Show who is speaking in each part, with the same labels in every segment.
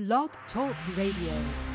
Speaker 1: Blog Talk Radio.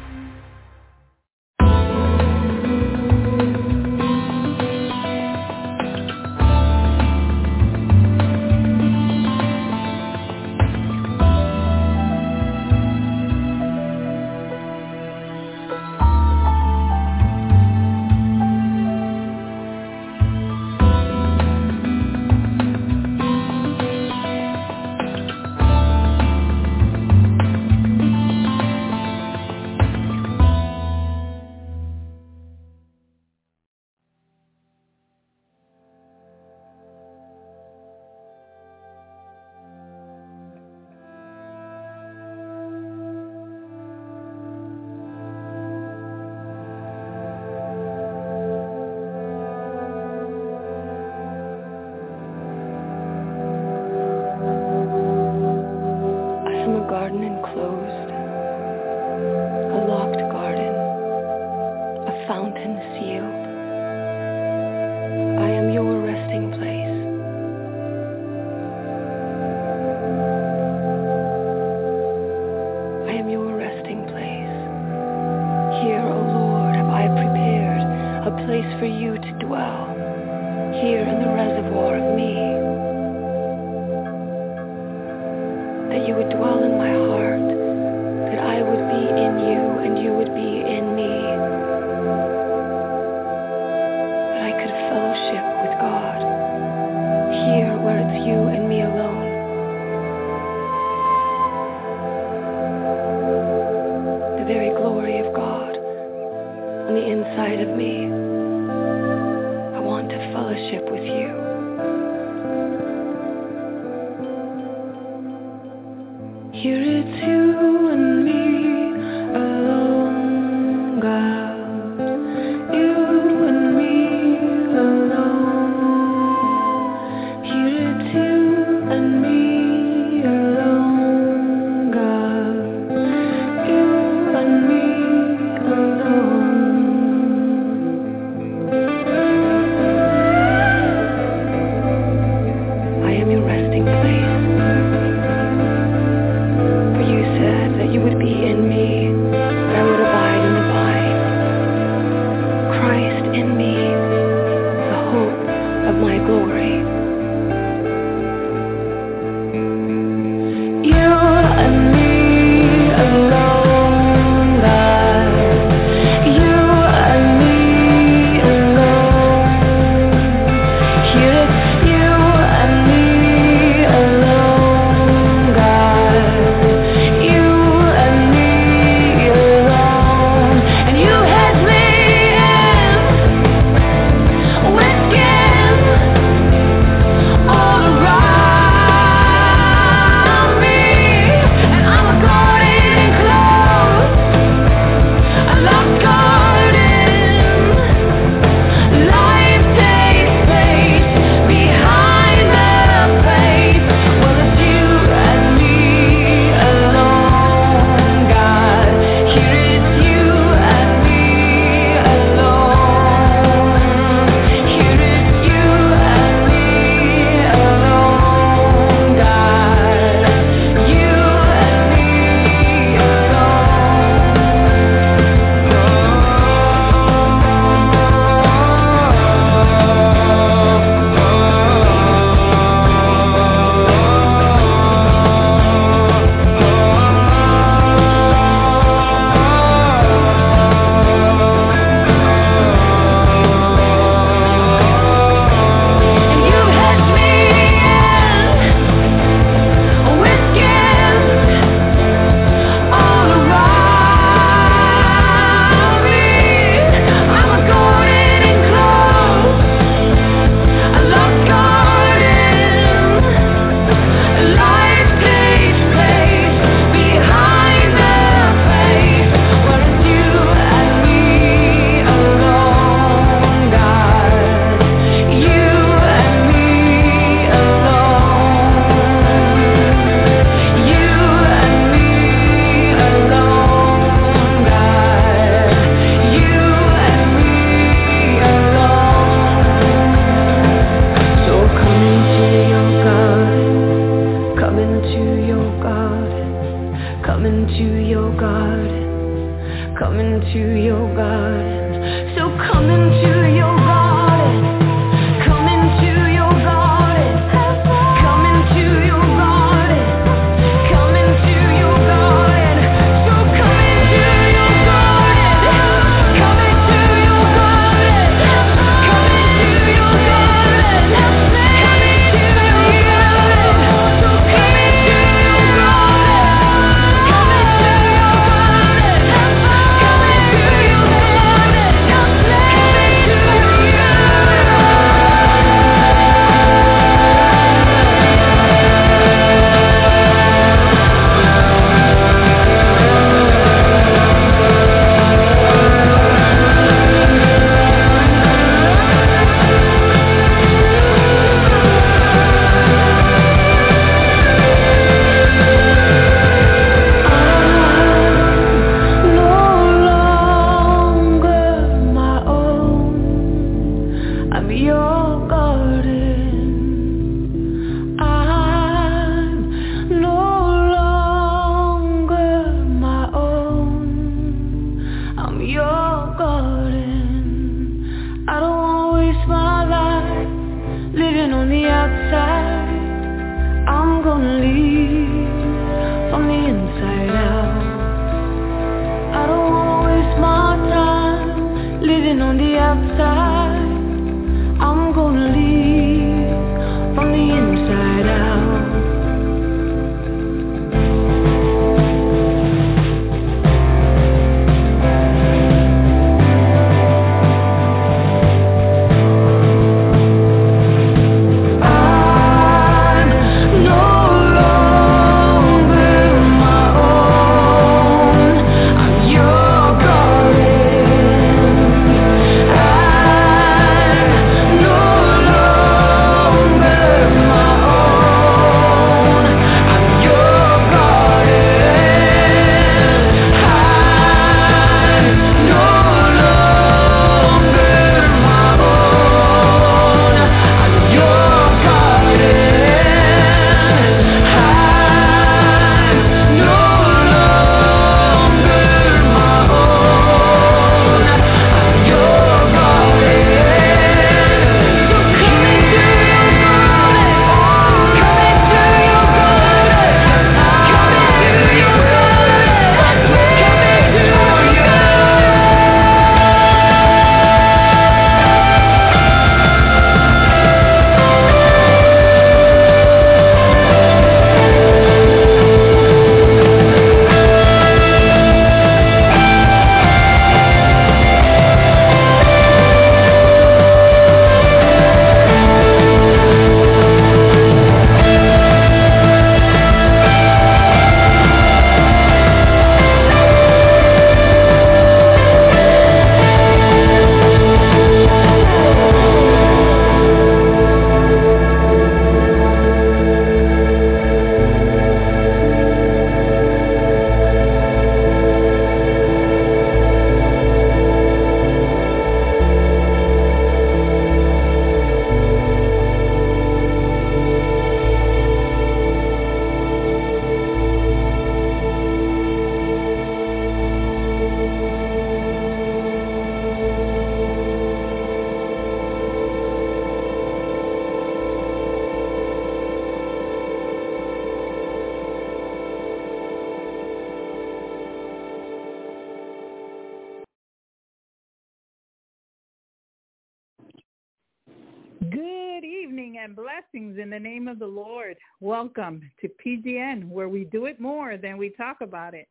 Speaker 2: To
Speaker 3: PGN, where we do it more than we talk about it.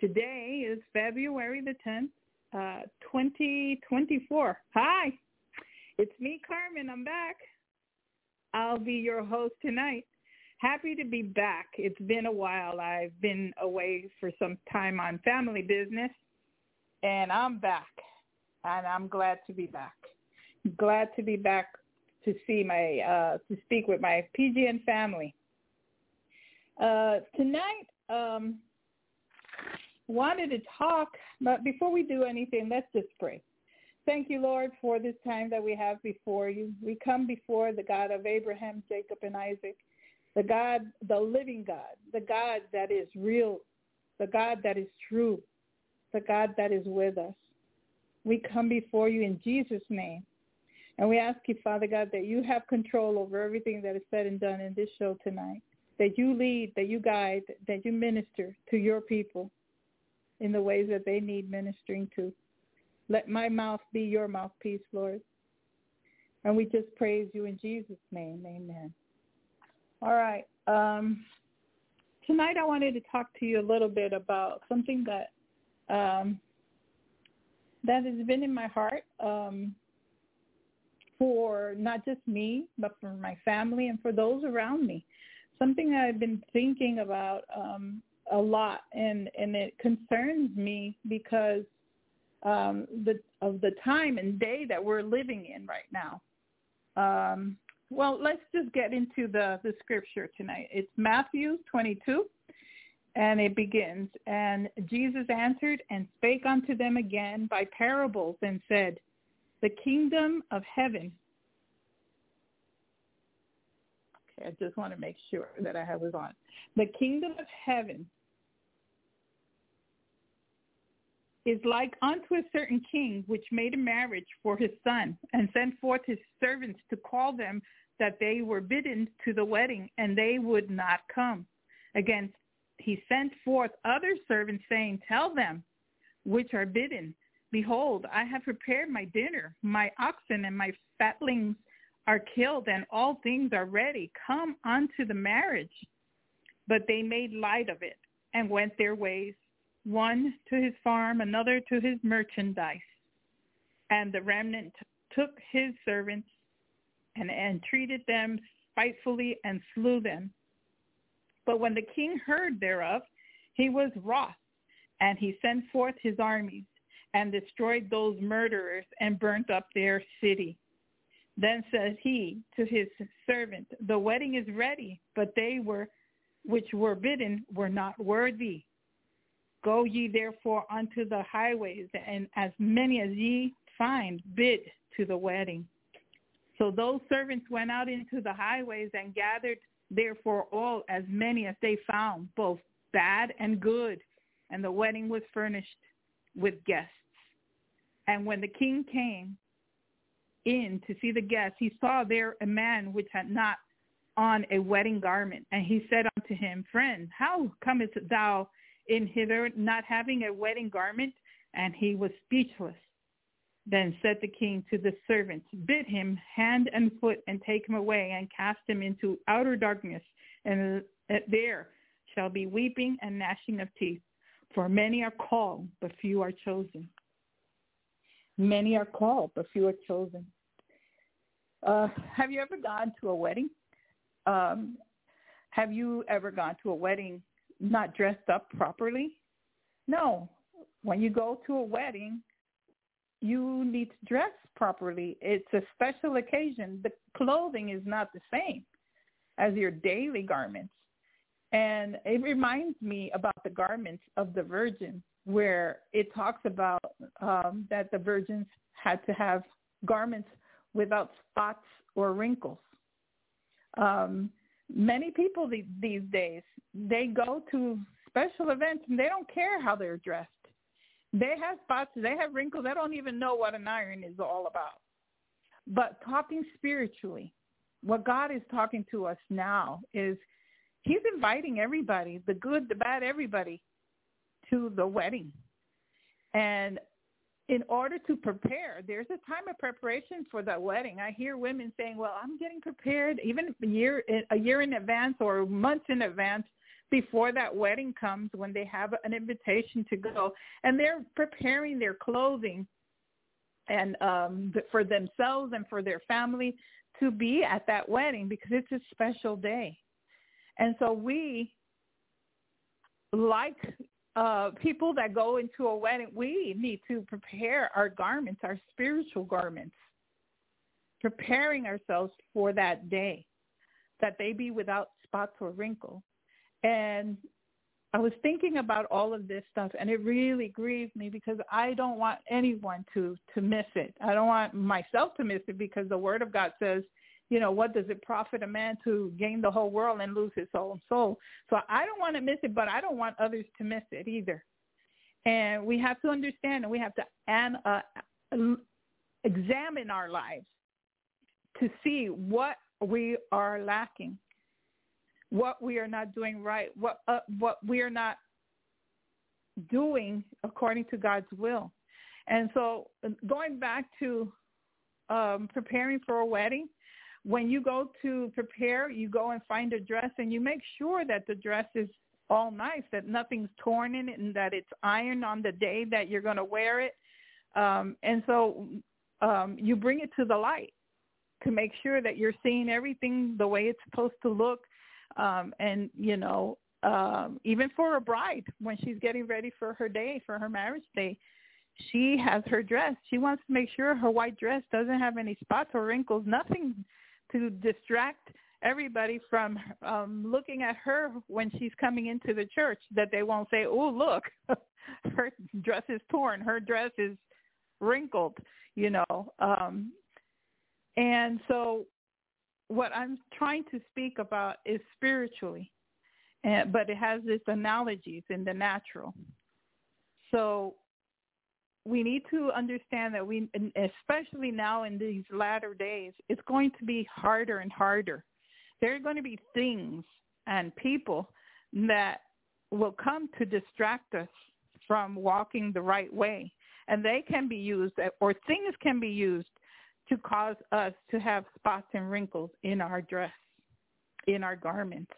Speaker 3: Today is February the 10th, uh, 2024. Hi, it's me, Carmen. I'm back. I'll be your host tonight. Happy to be back. It's been a while. I've been away for some time on family business, and I'm back. And I'm glad to be back. Glad to be back to see my uh, to speak with my PGN family. Uh, tonight, um, wanted to talk, but before we do anything, let's just pray. Thank you, Lord, for this time that we have before you. We come before the God of Abraham, Jacob, and Isaac, the God, the living God, the God that is real the God that is true, the God that is with us. We come before you in Jesus' name. And we ask you, Father God, that you have control over everything that is said and done in this show tonight. That you lead, that you guide, that you minister to your people in the ways that they need ministering to. Let my mouth be your mouthpiece, Lord. And we just praise you in Jesus' name. Amen. All right. Um, tonight I wanted to talk to you a little bit about something that um, that has been in my heart um, for not just me, but for my family and for those around me. Something I've been thinking about um, a lot, and and it concerns me because um, the of the time and day that we're living in right now. Um, well, let's just get into the, the scripture tonight. It's Matthew 22, and it begins, And Jesus answered and spake unto them again by parables and said, The kingdom of heaven. Okay, I just want to make sure that I have it on. The kingdom of heaven is like unto a certain king which made a marriage for his son and sent forth his servants to call them that they were bidden to the wedding and they would not come. Again, he sent forth other servants saying, tell them which are bidden, behold, I have prepared my dinner. My oxen and my fatlings are killed and all things are ready. Come unto the marriage. But they made light of it and went their ways one to his farm, another to his merchandise. And the remnant took his servants and entreated them spitefully and slew them. But when the king heard thereof, he was wroth, and he sent forth his armies and destroyed those murderers and burnt up their city. Then said he to his servant, The wedding is ready, but they were which were bidden were not worthy. Go ye therefore unto the highways, and as many as ye find, bid to the wedding. So those servants went out into the highways and gathered therefore all as many as they found, both bad and good. And the wedding was furnished with guests. And when the king came in to see the guests, he saw there a man which had not on a wedding garment. And he said unto him, Friend, how comest thou in hither, not having a wedding garment? And he was speechless. Then said the king to the servants, Bid him hand and foot and take him away and cast him into outer darkness, and there shall be weeping and gnashing of teeth. For many are called, but few are chosen. Many are called, but few are chosen. Uh, have you ever gone to a wedding? Um, have you ever gone to a wedding not dressed up properly? No. When you go to a wedding, you need to dress properly. It's a special occasion. The clothing is not the same as your daily garments. And it reminds me about the garments of the virgin, where it talks about um, that the virgins had to have garments without spots or wrinkles. Um, many people these days they go to special events and they don't care how they're dressed. They have spots, they have wrinkles. They don't even know what an iron is all about. But talking spiritually, what God is talking to us now is he's inviting everybody, the good, the bad, everybody to the wedding. And in order to prepare, there's a time of preparation for the wedding. I hear women saying, "Well, I'm getting prepared even a year a year in advance or months in advance before that wedding comes when they have an invitation to go and they're preparing their clothing and um for themselves and for their family to be at that wedding because it's a special day. And so we like uh, people that go into a wedding, we need to prepare our garments, our spiritual garments, preparing ourselves for that day, that they be without spots or wrinkle. And I was thinking about all of this stuff, and it really grieved me because I don't want anyone to to miss it. I don't want myself to miss it because the Word of God says, you know, what does it profit a man to gain the whole world and lose his own soul? So I don't want to miss it, but I don't want others to miss it either. And we have to understand and we have to an, uh, examine our lives to see what we are lacking, what we are not doing right, what uh, what we are not doing according to God's will. And so going back to um, preparing for a wedding, when you go to prepare, you go and find a dress and you make sure that the dress is all nice, that nothing's torn in it and that it's ironed on the day that you're going to wear it. Um, and so um, you bring it to the light to make sure that you're seeing everything the way it's supposed to look. Um, and, you know, um, even for a bride, when she's getting ready for her day, for her marriage day, she has her dress. She wants to make sure her white dress doesn't have any spots or wrinkles, nothing to distract everybody from um looking at her when she's coming into the church that they won't say, "Oh, look, her dress is torn. Her dress is wrinkled," you know. Um and so what I'm trying to speak about is spiritually. And, but it has this analogies in the natural. So we need to understand that we, especially now in these latter days, it's going to be harder and harder. There are going to be things and people that will come to distract us from walking the right way. And they can be used, or things can be used to cause us to have spots and wrinkles in our dress, in our garments,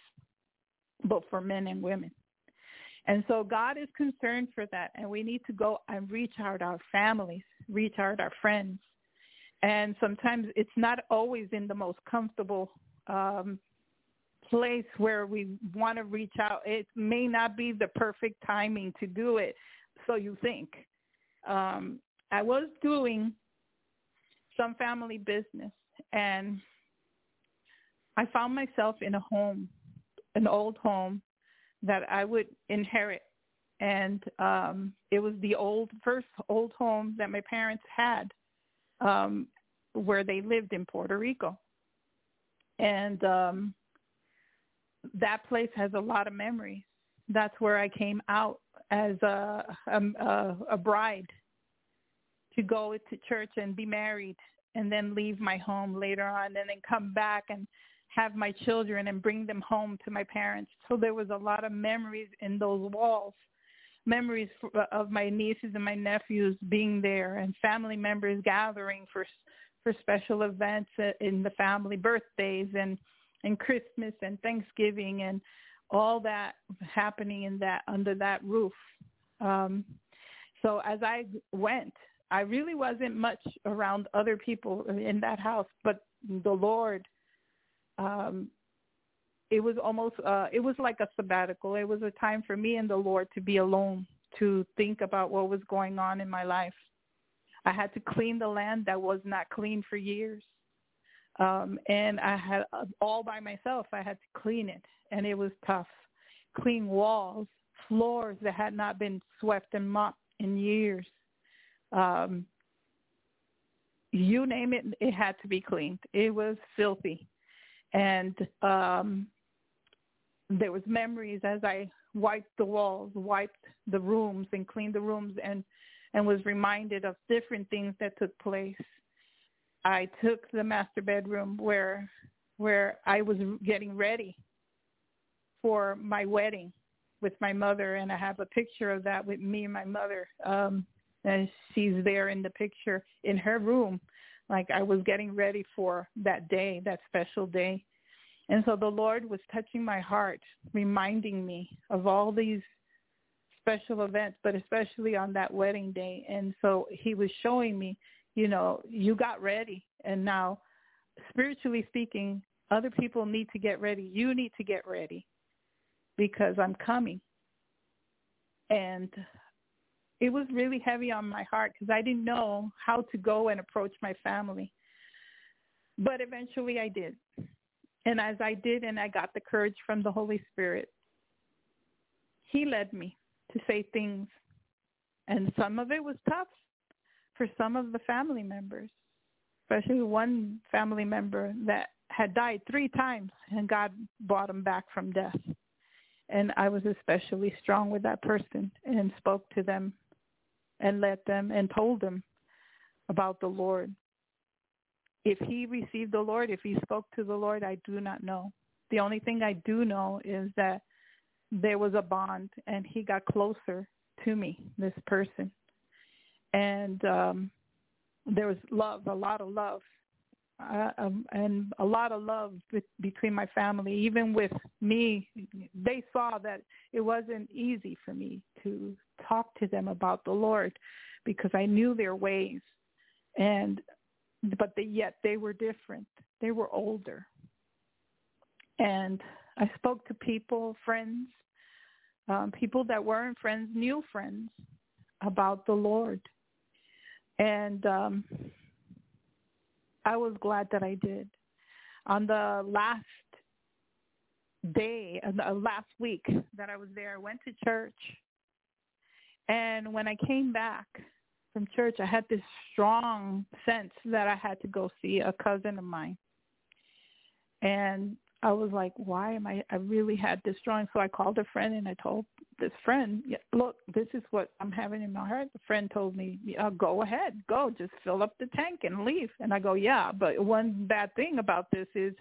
Speaker 3: both for men and women. And so God is concerned for that. And we need to go and reach out our families, reach out our friends. And sometimes it's not always in the most comfortable um, place where we want to reach out. It may not be the perfect timing to do it, so you think. Um, I was doing some family business and I found myself in a home, an old home that I would inherit. And um, it was the old first old home that my parents had um, where they lived in Puerto Rico. And um, that place has a lot of memories. That's where I came out as a, a, a bride to go to church and be married and then leave my home later on and then come back and have my children and bring them home to my parents. So there was a lot of memories in those walls, memories of my nieces and my nephews being there and family members gathering for for special events in the family birthdays and and Christmas and Thanksgiving and all that happening in that under that roof. Um, so as I went, I really wasn't much around other people in that house, but the Lord um it was almost uh it was like a sabbatical. It was a time for me and the lord to be alone to think about what was going on in my life. I had to clean the land that was not clean for years. Um and i had all by myself i had to clean it. And it was tough. Clean walls floors that had not been swept and mopped in years. Um you name it it had to be cleaned. It was filthy and um there was memories as I wiped the walls, wiped the rooms and cleaned the rooms and and was reminded of different things that took place. I took the master bedroom where where I was getting ready for my wedding with my mother and I have a picture of that with me and my mother. Um and she's there in the picture in her room like I was getting ready for that day, that special day. And so the Lord was touching my heart, reminding me of all these special events, but especially on that wedding day. And so he was showing me, you know, you got ready. And now, spiritually speaking, other people need to get ready. You need to get ready because I'm coming. And it was really heavy on my heart because I didn't know how to go and approach my family. But eventually I did. And as I did and I got the courage from the Holy Spirit, he led me to say things. And some of it was tough for some of the family members, especially one family member that had died three times and God brought him back from death. And I was especially strong with that person and spoke to them and led them and told them about the Lord. If he received the Lord, if he spoke to the Lord, I do not know. The only thing I do know is that there was a bond and he got closer to me, this person. And um there was love, a lot of love uh, um, and a lot of love be- between my family. Even with me, they saw that it wasn't easy for me to talk to them about the Lord because I knew their ways, and but they, yet they were different. They were older, and I spoke to people, friends, um, people that weren't friends, new friends, about the Lord, and. um I was glad that I did. On the last day, uh, last week that I was there, I went to church. And when I came back from church, I had this strong sense that I had to go see a cousin of mine. And I was like, why am I, I really had this strong. So I called a friend and I told this friend, look, this is what I'm having in my heart. The friend told me, yeah, go ahead, go, just fill up the tank and leave. And I go, yeah, but one bad thing about this is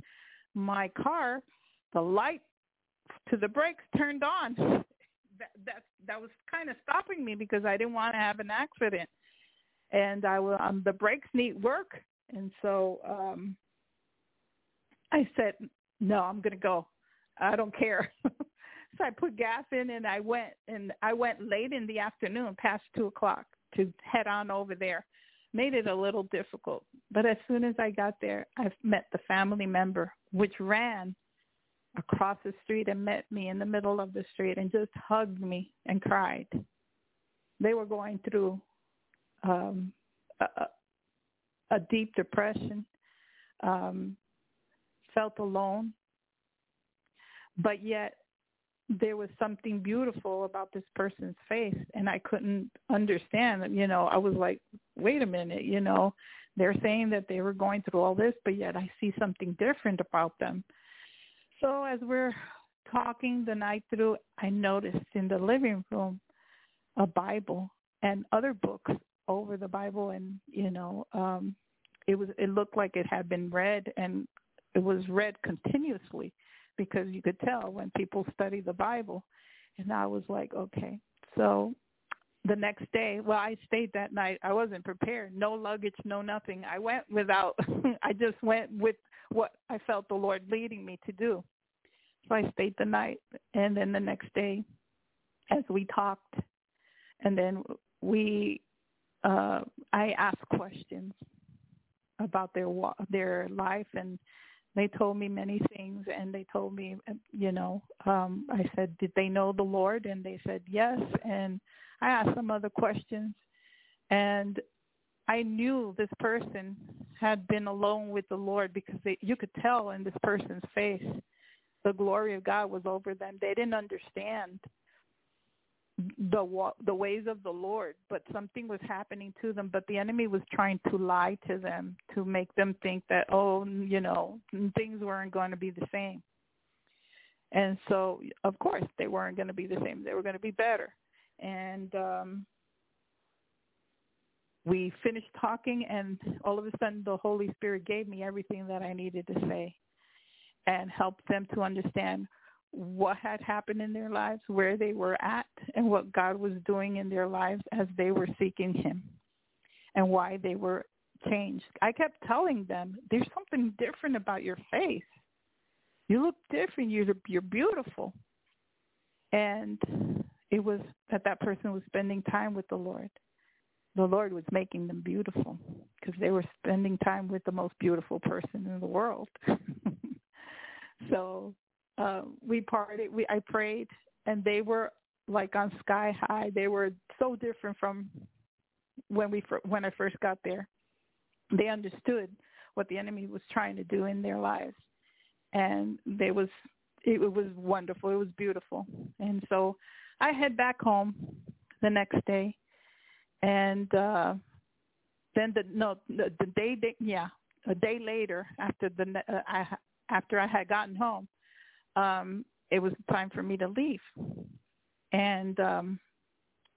Speaker 3: my car, the light to the brakes turned on. That that that was kind of stopping me because I didn't want to have an accident, and I will um, the brakes need work, and so um I said, no, I'm going to go. I don't care. so I put gas in and I went and I went late in the afternoon past two o'clock to head on over there. Made it a little difficult. But as soon as I got there, I met the family member, which ran across the street and met me in the middle of the street and just hugged me and cried. They were going through um, a, a deep depression. Um, felt alone, but yet there was something beautiful about this person's face and I couldn't understand. You know, I was like, wait a minute, you know, they're saying that they were going through all this, but yet I see something different about them. So as we're talking the night through, I noticed in the living room a Bible and other books over the Bible and, you know, um it was it looked like it had been read and it was read continuously because you could tell when people study the Bible. And I was like, okay. So the next day, well, I stayed that night. I wasn't prepared. No luggage, no nothing. I went without, I just went with what I felt the Lord leading me to do. So I stayed the night. And then the next day, as we talked, and then we, uh, I asked questions about their their life and they told me many things and they told me you know um i said did they know the lord? And they said yes. And i asked some other questions and i knew this person had been alone with the lord because they you could tell in this person's face the glory of god was over them. They didn't understand the the ways of the Lord, but something was happening to them. But the enemy was trying to lie to them to make them think that oh, you know, things weren't going to be the same. And so, of course, they weren't going to be the same. They were going to be better. And um we finished talking, and all of a sudden, the Holy Spirit gave me everything that I needed to say, and helped them to understand what had happened in their lives, where they were at, and what God was doing in their lives as they were seeking him and why they were changed. I kept telling them, there's something different about your face. You look different. You're, you're beautiful. And it was that that person was spending time with the Lord. The Lord was making them beautiful because they were spending time with the most beautiful person in the world. so uh, we parted. We I prayed, and they were like on sky high. They were so different from when we when I first got there. They understood what the enemy was trying to do in their lives, and they was it, it was wonderful. It was beautiful, and so I head back home the next day, and uh then the no the, the day they yeah a day later after the uh, I after I had gotten home, um, it was time for me to leave, and um,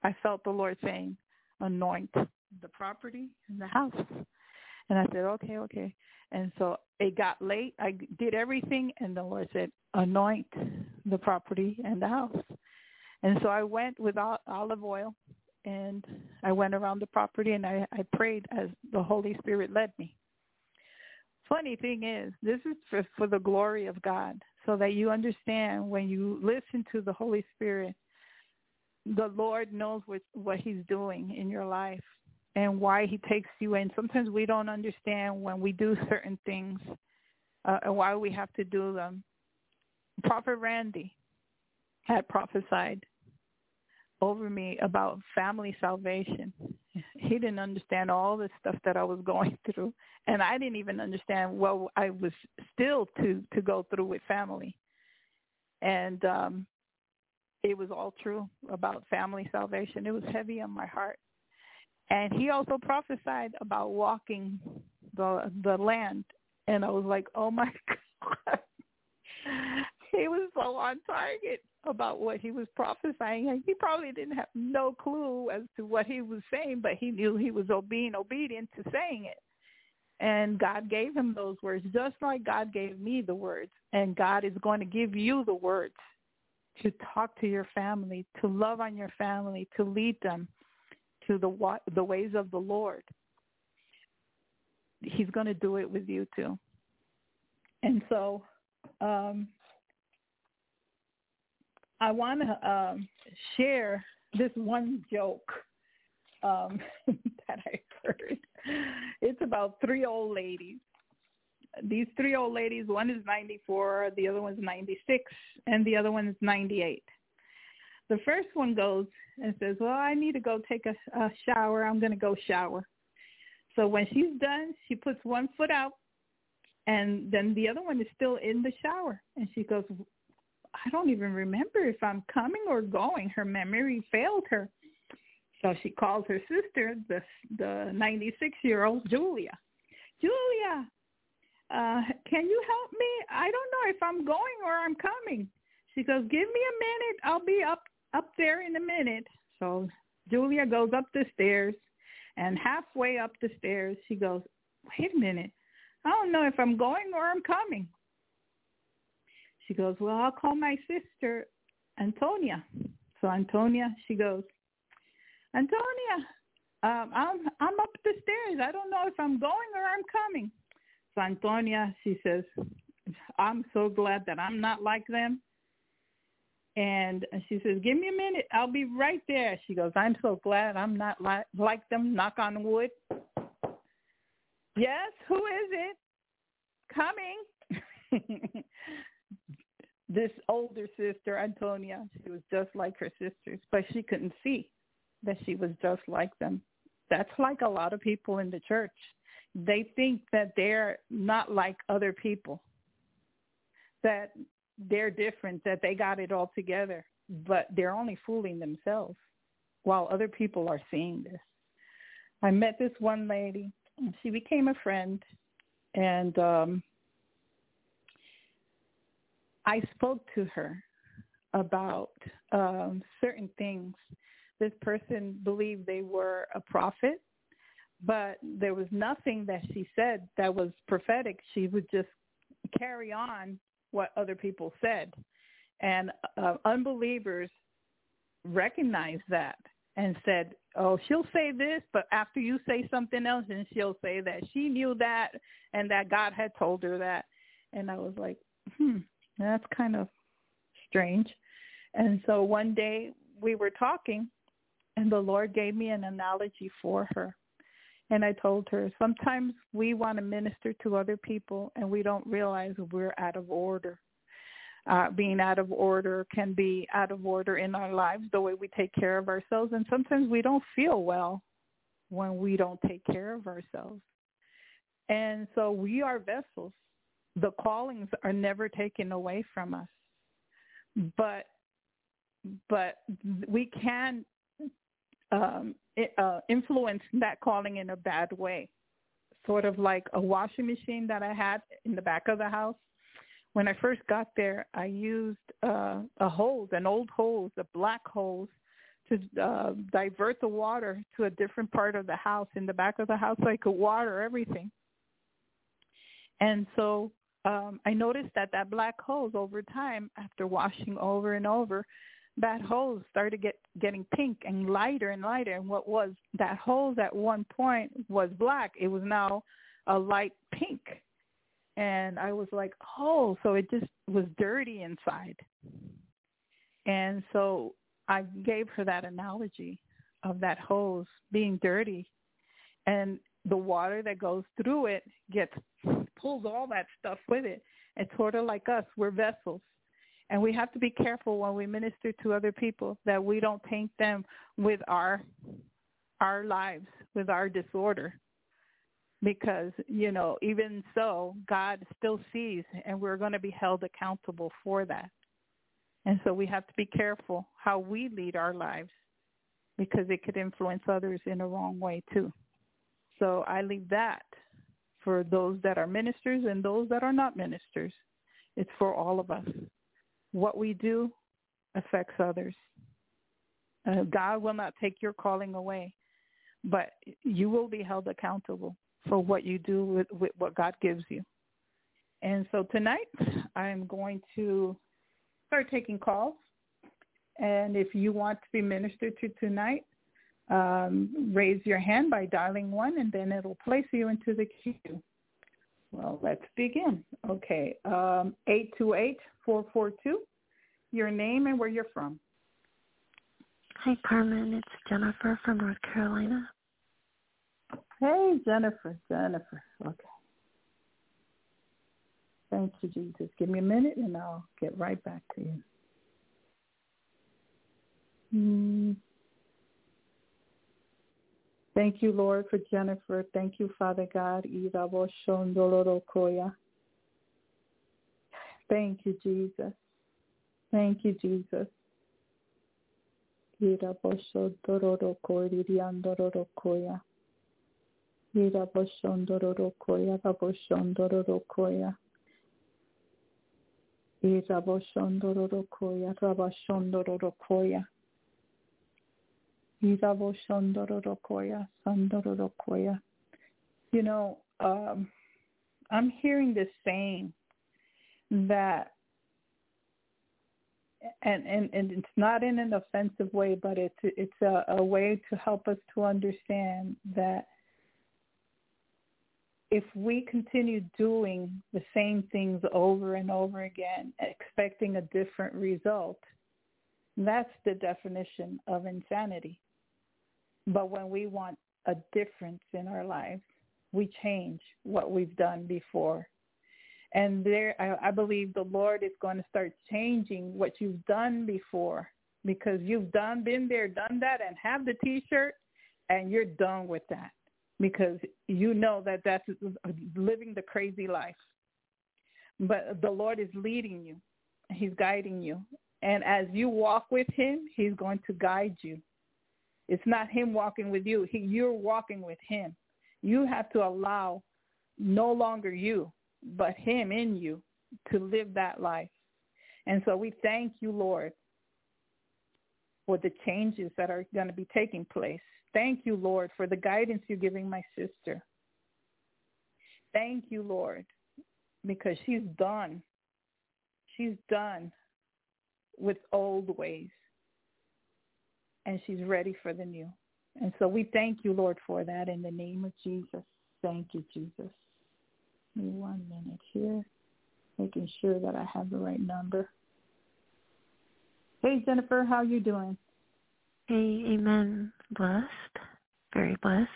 Speaker 3: I felt the Lord saying, "Anoint the property and the house." And I said, "Okay, okay." And so it got late. I did everything, and the Lord said, "Anoint the property and the house." And so I went with olive oil, and I went around the property, and I, I prayed as the Holy Spirit led me funny thing is, this is for, for the glory of God, so that you understand when you listen to the Holy Spirit, the Lord knows what, what he's doing in your life and why he takes you in. Sometimes we don't understand when we do certain things uh, and why we have to do them. Prophet Randy had prophesied over me about family salvation he didn't understand all the stuff that I was going through, and I didn't even understand what I was still to to go through with family. And um it was all true about family salvation. It was heavy on my heart. And he also prophesied about walking the the land, and I was like, "Oh my God!" he was so on target about what he was prophesying. And he probably didn't have no clue as to what he was saying, but he knew he was being obedient to saying it. And God gave him those words, just like God gave me the words. And God is going to give you the words to talk to your family, to love on your family, to lead them to the the ways of the Lord. He's going to do it with you too. And so um, I want to um, share this one joke um, that I heard. It's about three old ladies. These three old ladies, one is 94, the other one's 96, and the other one is 98. The first one goes and says, well, I need to go take a, a shower. I'm going to go shower. So when she's done, she puts one foot out, and then the other one is still in the shower. And she goes, I don't even remember if I'm coming or going. Her memory failed her. So she calls her sister, the the 96 year old Julia. Julia, uh, can you help me? I don't know if I'm going or I'm coming. She goes, give me a minute. I'll be up up there in a minute. So Julia goes up the stairs, and halfway up the stairs, she goes, wait a minute. I don't know if I'm going or I'm coming. She goes, well, I'll call my sister, Antonia. So Antonia, she goes, Antonia, um, I'm I'm up the stairs. I don't know if I'm going or I'm coming. So Antonia, she says, I'm so glad that I'm not like them. And she says, give me a minute. I'll be right there. She goes, I'm so glad I'm not like, like them. Knock on wood. Yes, who is it? Coming. this older sister, Antonia, she was just like her sisters, but she couldn't see that she was just like them. That's like a lot of people in the church. They think that they're not like other people, that they're different, that they got it all together, but they're only fooling themselves while other people are seeing this. I met this one lady. And she became a friend, and um, I spoke to her about um, certain things. This person believed they were a prophet, but there was nothing that she said that was prophetic. She would just carry on what other people said. And uh, unbelievers recognized that and said, oh, she'll say this, but after you say something else, and she'll say that she knew that and that God had told her that. And I was like, hmm, that's kind of strange. And so one day we were talking and the Lord gave me an analogy for her. And I told her, sometimes we want to minister to other people and we don't realize we're out of order. Uh, being out of order can be out of order in our lives, the way we take care of ourselves. And sometimes we don't feel well when we don't take care of ourselves. And so we are vessels the callings are never taken away from us but but we can um, uh, influence that calling in a bad way sort of like a washing machine that I had in the back of the house. When I first got there, I used uh, a hose, an old hose, a black hose, to uh, divert the water to a different part of the house in the back of the house so I could water everything. And so um, I noticed that that black hose over time, after washing over and over, that hose started get getting pink and lighter and lighter. And what was that hose at one point was black. It was now a light pink. And I was like, oh, so it just was dirty inside. And so I gave her that analogy of that hose being dirty and the water that goes through it gets pulls all that stuff with it. It's sort of like us. We're vessels. And we have to be careful when we minister to other people that we don't taint them with our our lives, with our disorder. Because, you know, even so, God still sees and we're going to be held accountable for that. And so we have to be careful how we lead our lives because it could influence others in a wrong way too. So I leave that for those that are ministers and those that are not ministers. It's for all of us. What we do affects others. Uh, God will not take your calling away, but you will be held accountable for what you do with, with what God gives you. And so tonight I'm going to start taking calls. And if you want to be ministered to tonight, um, raise your hand by dialing one, and then it'll place you into the queue. Well, let's begin. Okay, um, 828-442, your name and where you're from.
Speaker 4: Hi, Carmen. It's Jennifer from North Carolina.
Speaker 3: Hey, Jennifer, Jennifer. Okay. Thank you, Jesus. Give me a minute and I'll get right back to you. Mm. Thank you, Lord, for Jennifer. Thank you, Father God. Thank you, Jesus. Thank you, Jesus. Irabosondororokoya, Rabashondororokoya. You know, um, I'm hearing this saying that and, and and it's not in an offensive way, but it's it's a, a way to help us to understand that if we continue doing the same things over and over again, expecting a different result, that's the definition of insanity. But when we want a difference in our lives, we change what we've done before. And there, I, I believe the Lord is going to start changing what you've done before because you've done, been there, done that, and have the T-shirt, and you're done with that because you know that that's living the crazy life. But the Lord is leading you. He's guiding you. And as you walk with him, he's going to guide you. It's not him walking with you. He, you're walking with him. You have to allow no longer you, but him in you to live that life. And so we thank you, Lord, for the changes that are going to be taking place Thank you, Lord, for the guidance you're giving my sister. Thank you, Lord, because she's done. She's done with old ways. And she's ready for the new. And so we thank you, Lord, for that in the name of Jesus. Thank you, Jesus. one minute here, making sure that I have the right number. Hey, Jennifer, how you doing?
Speaker 4: Hey, amen. Blessed. Very blessed.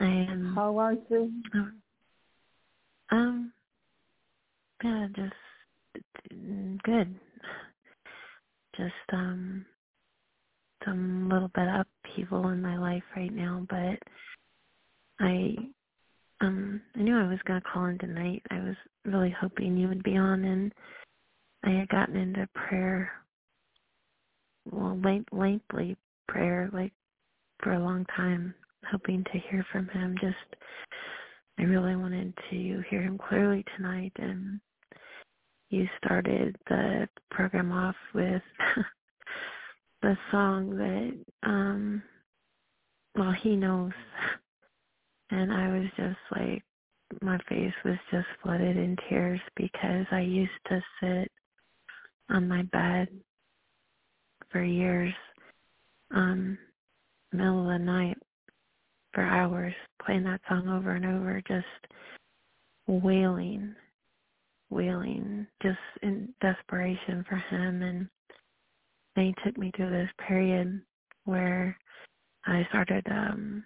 Speaker 4: I am.
Speaker 3: How are you?
Speaker 4: Um, yeah, just good. Just um, some little bit of upheaval in my life right now, but I um I knew I was gonna call in tonight. I was really hoping you would be on, and I had gotten into prayer well, length, lengthy prayer, like for a long time, hoping to hear from him. Just I really wanted to hear him clearly tonight and you started the program off with the song that um well he knows and I was just like my face was just flooded in tears because I used to sit on my bed for years, um, middle of the night for hours, playing that song over and over, just wailing, wailing, just in desperation for him. And then he took me through this period where I started um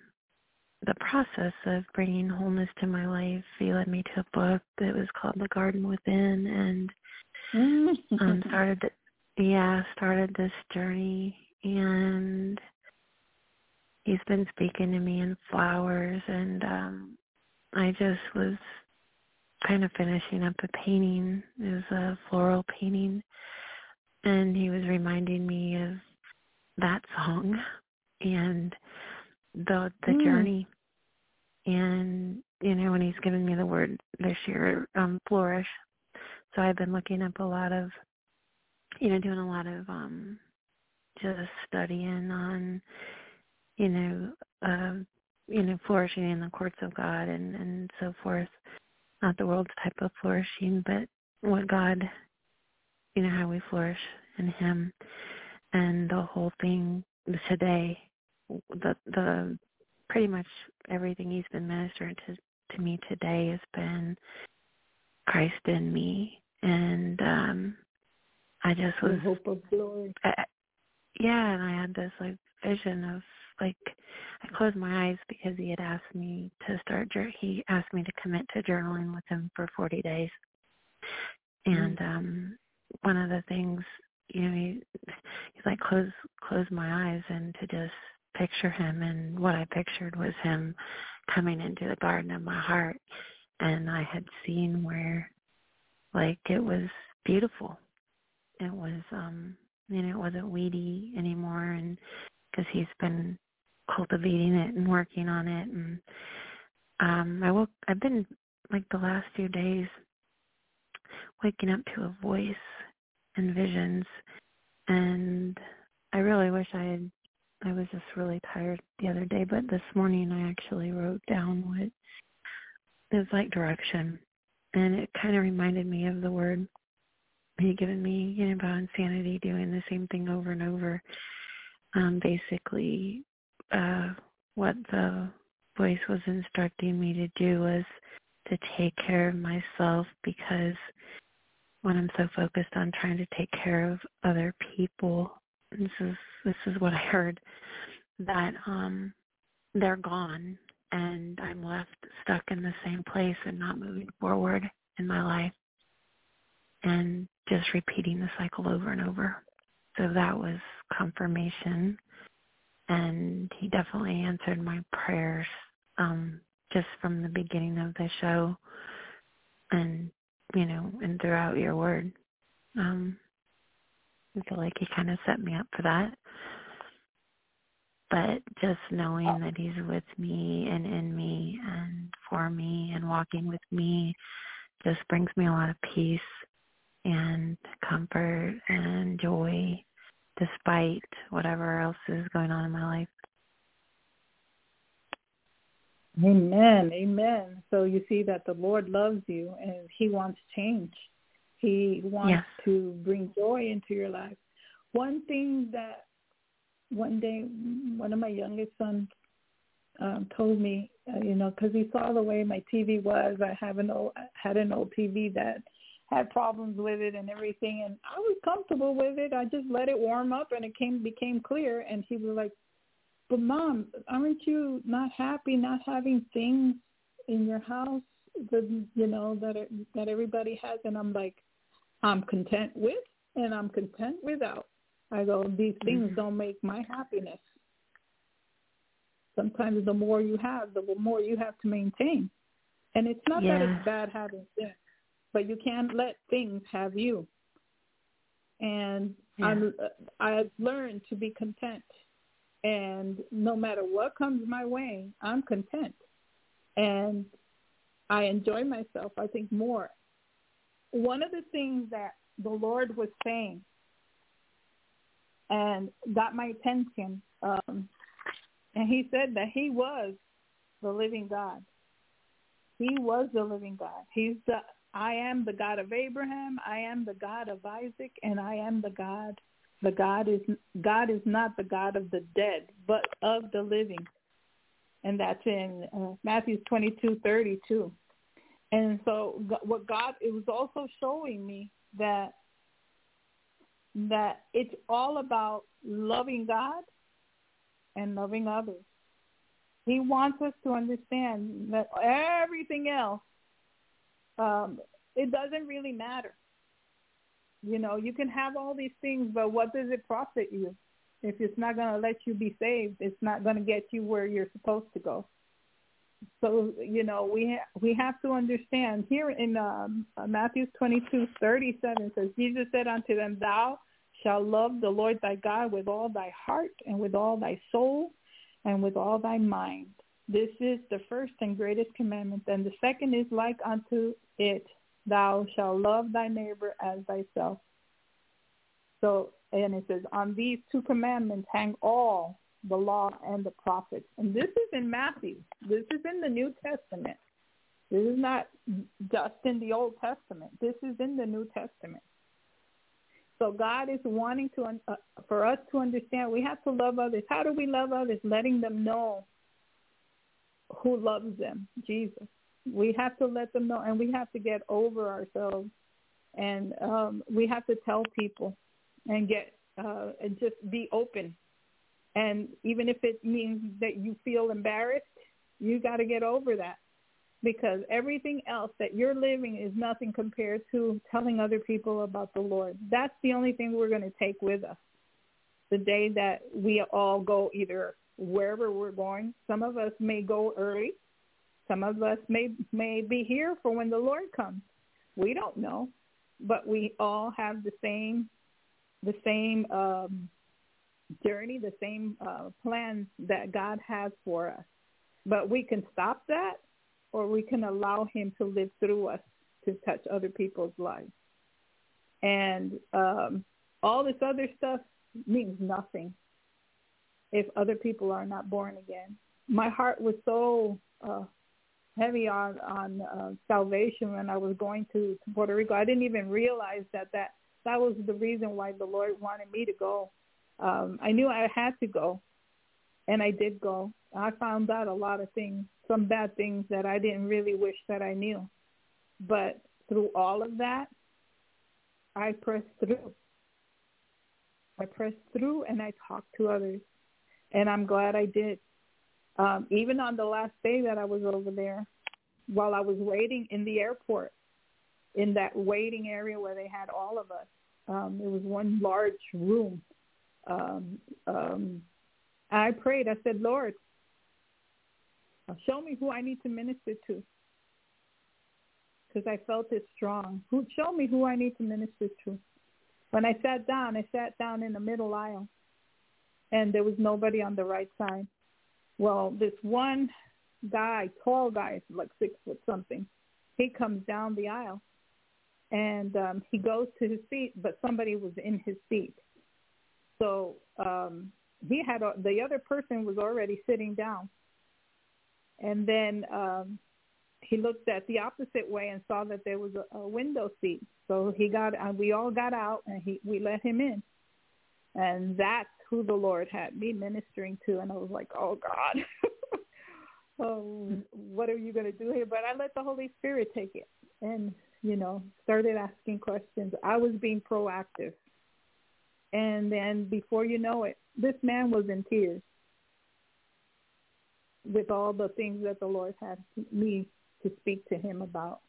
Speaker 4: the process of bringing wholeness to my life. He led me to a book that was called The Garden Within, and um, started yeah started this journey. And he's been speaking to me in flowers, and um, I just was kind of finishing up a painting. It was a floral painting, and he was reminding me of that song and the the mm. journey. And you know when he's given me the word this year um flourish. So i've been looking up a lot of you know doing a lot of um just studying on you know uh you know flourishing in the courts of god and and so forth. Not the world's type of flourishing but what god you know how we flourish in him and the whole thing today the the pretty much everything he's been ministering to to me today has been Christ in me, and um I just was
Speaker 3: the hope of glory.
Speaker 4: I, yeah, and I had this like vision of like I closed my eyes because he had asked me to start. He asked me to commit to journaling with him for 40 days, and mm-hmm. um one of the things you know he, he's like close close my eyes and to just picture him and what I pictured was him coming into the garden of my heart and I had seen where like it was beautiful. It was um you know it wasn't weedy anymore and because he's been cultivating it and working on it and um I woke I've been like the last few days waking up to a voice and visions and I really wish I had I was just really tired the other day, but this morning I actually wrote down what it was like direction. And it kind of reminded me of the word he had given me, you know, about insanity, doing the same thing over and over. Um, basically, uh, what the voice was instructing me to do was to take care of myself because when I'm so focused on trying to take care of other people, this is this is what I heard that um they're gone and I'm left stuck in the same place and not moving forward in my life and just repeating the cycle over and over. So that was confirmation. And he definitely answered my prayers um just from the beginning of the show. And you know and throughout your word um I feel like he kind of set me up for that. But just knowing that he's with me and in me and for me and walking with me just brings me a lot of peace and comfort and joy despite whatever else is going on in my life.
Speaker 3: Amen. Amen. So you see that the Lord loves you and he wants change. He wants to bring joy into your life. One thing that one day one of my youngest sons um, told me, uh, you know, because he saw the way my TV was. I have an old, had an old TV that had problems with it and everything, and I was comfortable with it. I just let it warm up, and it came became clear. And he was like, "But mom, aren't you not happy not having things in your house that you know that it, that everybody has?" And I'm like, I'm content with and I'm content without. I go, these things mm-hmm. don't make my happiness. Sometimes the more you have, the more you have to maintain. And it's not yeah. that it's bad having things, but you can't let things have you. And yeah. I'm, I've learned to be content. And no matter what comes my way, I'm content. And I enjoy myself, I think, more. One of the things that the Lord was saying and got my attention, um, and he said that he was the living God. He was the living God. He's the I am the God of Abraham, I am the God of Isaac, and I am the God the God is God is not the God of the dead, but of the living. And that's in uh, Matthew 22, 32. And so what God, it was also showing me that that it's all about loving God and loving others. He wants us to understand that everything else, um, it doesn't really matter. You know, you can have all these things, but what does it profit you? If it's not going to let you be saved, it's not going to get you where you're supposed to go. So you know we ha- we have to understand here in um, Matthew twenty two thirty seven says Jesus said unto them, Thou shalt love the Lord thy God with all thy heart and with all thy soul and with all thy mind. This is the first and greatest commandment, and the second is like unto it, thou shalt love thy neighbor as thyself. So, and it says, on these two commandments hang all the law and the prophets. And this is in Matthew. This is in the New Testament. This is not just in the Old Testament. This is in the New Testament. So God is wanting to uh, for us to understand we have to love others. How do we love others? Letting them know who loves them, Jesus. We have to let them know, and we have to get over ourselves, and um, we have to tell people, and get uh, and just be open. And even if it means that you feel embarrassed, you got to get over that because everything else that you're living is nothing compared to telling other people about the Lord. That's the only thing we're going to take with us. The day that we all go either wherever we're going, some of us may go early some of us may may be here for when the Lord comes. We don't know, but we all have the same the same um, journey, the same uh, plans that God has for us. But we can stop that, or we can allow Him to live through us to touch other people's lives. And um, all this other stuff means nothing if other people are not born again. My heart was so uh, heavy on on uh, salvation when I was going to, to Puerto Rico. I didn't even realize that that that was the reason why the Lord wanted me to go. Um, I knew I had to go, and I did go. I found out a lot of things, some bad things that I didn't really wish that I knew. But through all of that, I pressed through. I pressed through and I talked to others. And I'm glad I did um, even on the last day that I was over there, while I was waiting in the airport, in that waiting area where they had all of us, um, there was one large room. Um, um, I prayed. I said, Lord, show me who I need to minister to. Because I felt it strong. Who show me who I need to minister to. When I sat down, I sat down in the middle aisle, and there was nobody on the right side. Well, this one guy, tall guy, like six foot something, he comes down the aisle and um, he goes to his seat, but somebody was in his seat. So um, he had a, the other person was already sitting down, and then um, he looked at the opposite way and saw that there was a, a window seat. So he got, and we all got out, and he we let him in, and that's who the Lord had me ministering to, and I was like, oh God, oh, what are you going to do here? But I let the Holy Spirit take it, and you know, started asking questions. I was being proactive, and then before you know it, this man was in tears with all the things that the Lord had me to speak to him about.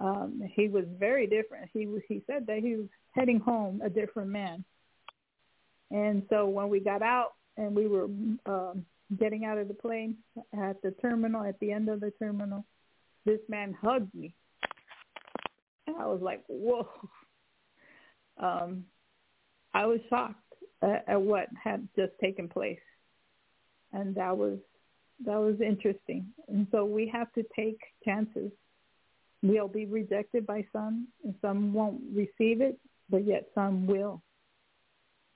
Speaker 3: Um, he was very different. He was, he said that he was heading home a different man. And so when we got out and we were um, getting out of the plane at the terminal, at the end of the terminal, this man hugged me. And I was like, whoa. Um, I was shocked at, at what had just taken place. And that was that was interesting. And so we have to take chances. We'll be rejected by some, and some won't receive it, but yet some will.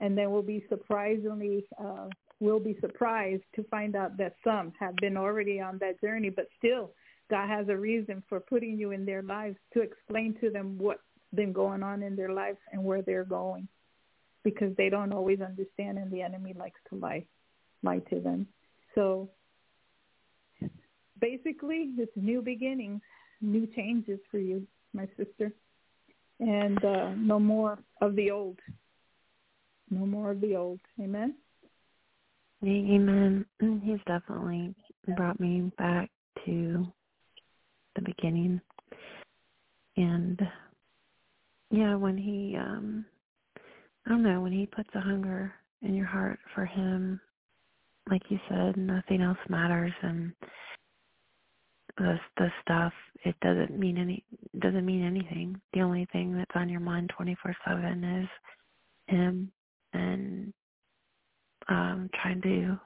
Speaker 3: And then we'll be surprisingly, uh, we'll be surprised to find out that some have been already on that journey, but still, God has a reason for putting you in their lives to explain to them what's been going on in their lives and where they're going, because they don't always understand, and the enemy likes to lie, lie to them. So basically, it's new beginnings, new changes for you, my sister, and uh, no more of the old. No more of the old. Amen.
Speaker 4: Amen. He's definitely brought me back to the beginning. And yeah, when he um I don't know, when he puts a hunger in your heart for him, like you said, nothing else matters and the the stuff it doesn't mean any doesn't mean anything. The only thing that's on your mind twenty four seven is him and um trying to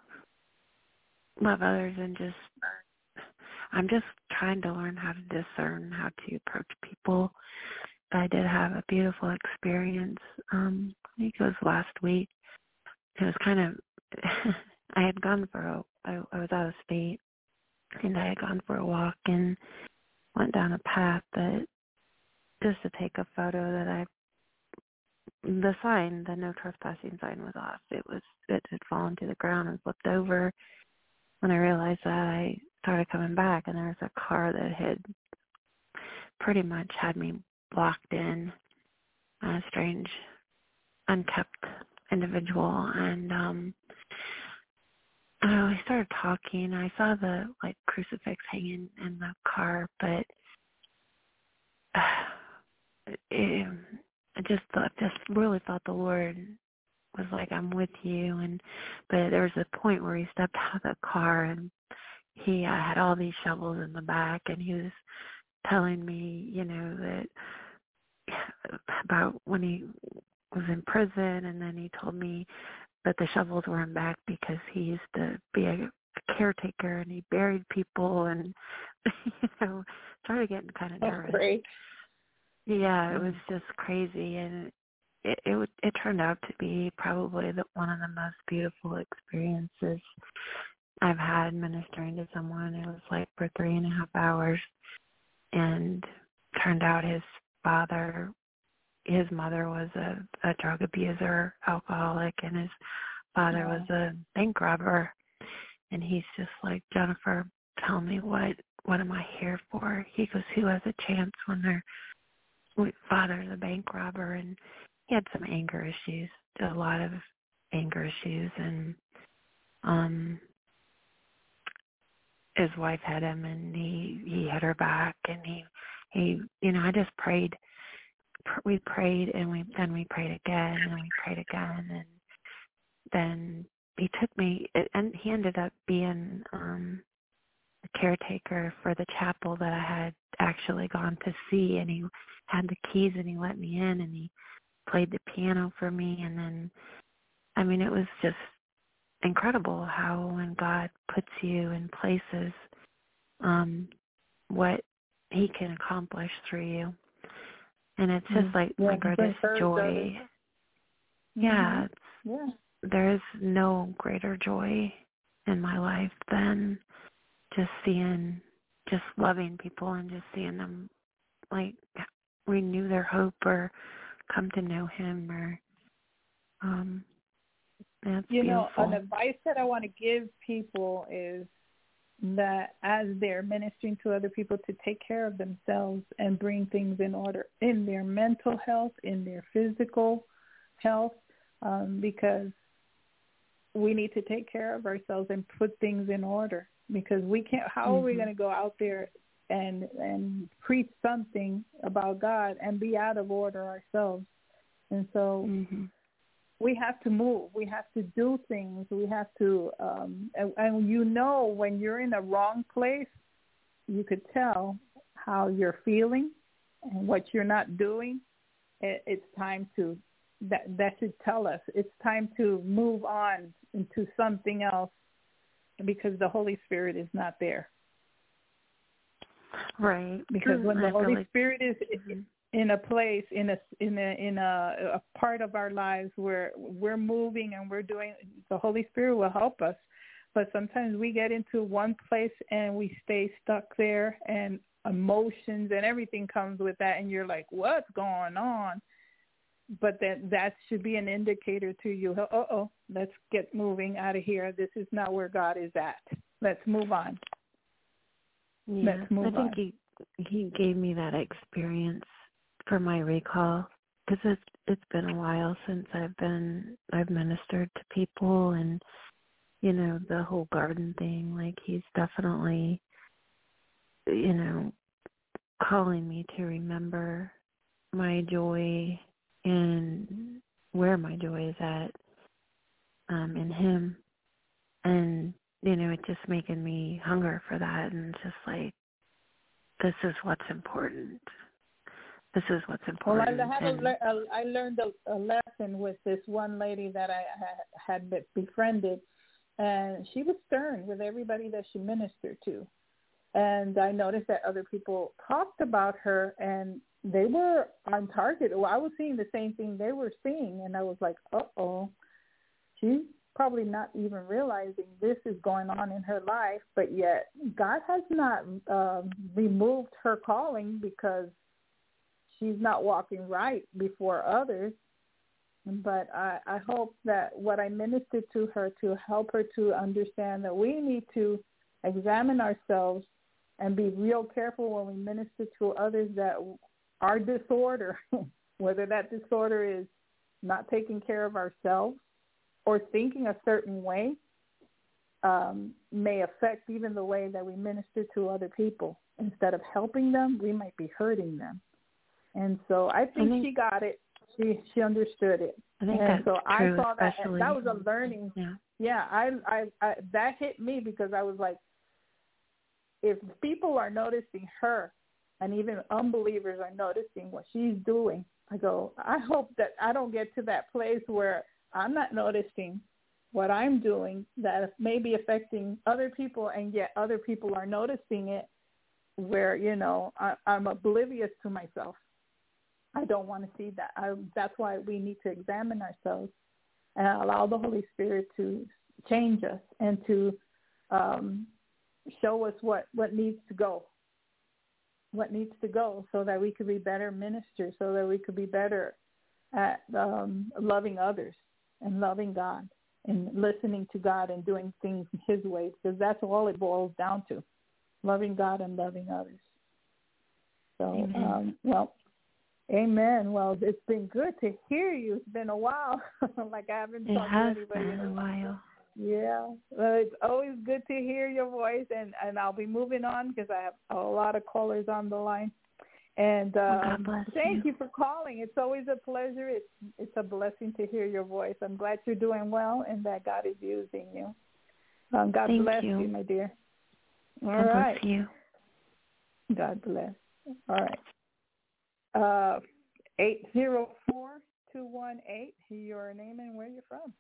Speaker 4: love others and just I'm just trying to learn how to discern how to approach people. I did have a beautiful experience. Um, I think it was last week. It was kind of I had gone for a I, I was out of state and I had gone for a walk and went down a path that just to take a photo that I the sign, the no trespassing sign was off. It was it had fallen to the ground and flipped over. When I realized that I started coming back and there was a car that had pretty much had me blocked in a strange unkept individual and um uh, started talking. I saw the like crucifix hanging in the car, but uh, it, I just thought, just really thought the Lord was like, "I'm with you." And but there was a point where he stepped out of the car and he uh, had all these shovels in the back, and he was telling me, you know, that about when he was in prison, and then he told me that the shovels were in back because he used to be a caretaker and he buried people and you know started getting kind of nervous.
Speaker 3: great.
Speaker 4: Yeah, it was just crazy and it it it turned out to be probably the one of the most beautiful experiences I've had ministering to someone. It was like for three and a half hours and turned out his father his mother was a, a drug abuser, alcoholic, and his father was a bank robber. And he's just like, Jennifer, tell me what what am I here for? He goes, who has a chance when their father's a bank robber? And he had some anger issues, a lot of anger issues, and um his wife had him, and he he had her back, and he he you know I just prayed we prayed and we then we prayed again and we prayed again and then he took me and he ended up being um caretaker for the chapel that I had actually gone to see and he had the keys and he let me in and he played the piano for me and then I mean it was just incredible how when God puts you in places um what he can accomplish through you and it's just mm-hmm. like yeah, my greatest joy. Yeah,
Speaker 3: mm-hmm. yeah.
Speaker 4: There is no greater joy in my life than just seeing, just loving people and just seeing them like renew their hope or come to know Him or um. That's
Speaker 3: you
Speaker 4: beautiful.
Speaker 3: know, an advice that I want to give people is that as they're ministering to other people to take care of themselves and bring things in order in their mental health, in their physical health, um, because we need to take care of ourselves and put things in order because we can't how mm-hmm. are we mm-hmm. going to go out there and and preach something about God and be out of order ourselves and so
Speaker 4: mm-hmm
Speaker 3: we have to move. We have to do things. We have to, um, and, and you know when you're in a wrong place, you could tell how you're feeling and what you're not doing. It, it's time to that that should tell us it's time to move on into something else because the Holy Spirit is not there.
Speaker 4: Right.
Speaker 3: Because when the Holy Spirit is
Speaker 4: Mhm.
Speaker 3: in a place in a in a in a, a part of our lives where we're moving and we're doing the Holy Spirit will help us but sometimes we get into one place and we stay stuck there and emotions and everything comes with that and you're like what's going on but that that should be an indicator to you uh oh let's get moving out of here this is not where God is at let's move on
Speaker 4: Yeah,
Speaker 3: Let's move
Speaker 4: I think
Speaker 3: on.
Speaker 4: he he gave me that experience for my recall because it's it's been a while since I've been I've ministered to people and you know the whole garden thing. Like he's definitely you know calling me to remember my joy and where my joy is at um in him and you know it's just making me hunger for that and just like this is what's important this is what's important.
Speaker 3: Well, I had a, le- a, I learned a, a lesson with this one lady that I ha- had befriended, and she was stern with everybody that she ministered to. And I noticed that other people talked about her, and they were on target. Well, I was seeing the same thing they were seeing, and I was like, "Uh oh, she's probably not even realizing this is going on in her life." But yet, God has not um, removed her calling because she's not walking right before others. But I, I hope that what I ministered to her to help her to understand that we need to examine ourselves and be real careful when we minister to others that our disorder, whether that disorder is not taking care of ourselves or thinking a certain way, um, may affect even the way that we minister to other people. Instead of helping them, we might be hurting them. And so I think, she got it. She she understood it.
Speaker 4: I think
Speaker 3: and so
Speaker 4: true
Speaker 3: I saw that
Speaker 4: especially
Speaker 3: that was a learning.
Speaker 4: yeah
Speaker 3: Yeah, I, I I that hit me because I was like, if people are noticing her, and even unbelievers are noticing what she's doing, I go, I hope that I don't get to that place where I'm not noticing what I'm doing that may be affecting other people, and yet other people are noticing it, where you know I, I'm oblivious to myself. I don't want to see that. I, that's why we need to examine ourselves and allow the Holy Spirit to change us and to um, show us what, what needs to go, what needs to go so that we could be better ministers, so that we could be better at um, loving others and loving God and listening to God and doing things his way because that's all it boils down to, loving God and loving others. So,
Speaker 4: Amen.
Speaker 3: um, well, Amen. Well, it's been good to hear you. It's been a while. like I haven't
Speaker 4: it
Speaker 3: talked to anybody
Speaker 4: been
Speaker 3: in
Speaker 4: a while
Speaker 3: yeah, well, it's always good to hear your voice, and and I'll be moving on because I have a lot of callers on the line. And um,
Speaker 4: God bless
Speaker 3: thank
Speaker 4: you.
Speaker 3: you for calling. It's always a pleasure. It's it's a blessing to hear your voice. I'm glad you're doing well and that God is using you. Um, God
Speaker 4: Thank
Speaker 3: bless
Speaker 4: you.
Speaker 3: you, my dear. All
Speaker 4: God
Speaker 3: right.
Speaker 4: bless you
Speaker 3: God bless. All right. Uh, eight zero four two one eight. Your name and where you're from.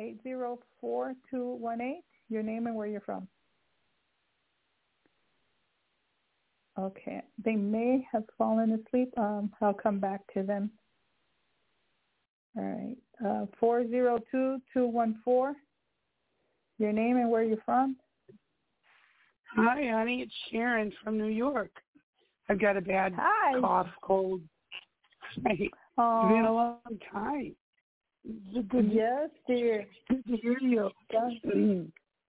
Speaker 3: Eight zero four two one eight. Your name and where you're from. Okay. They may have fallen asleep. Um, I'll come back to them. All right. Uh, four zero two two one four. Your name and where you're from.
Speaker 5: Hi, honey. It's Sharon from New York. I've got a bad
Speaker 3: Hi.
Speaker 5: cough, cold. It's been a long time. To- mm-hmm.
Speaker 3: yes, dear.
Speaker 5: good to hear you.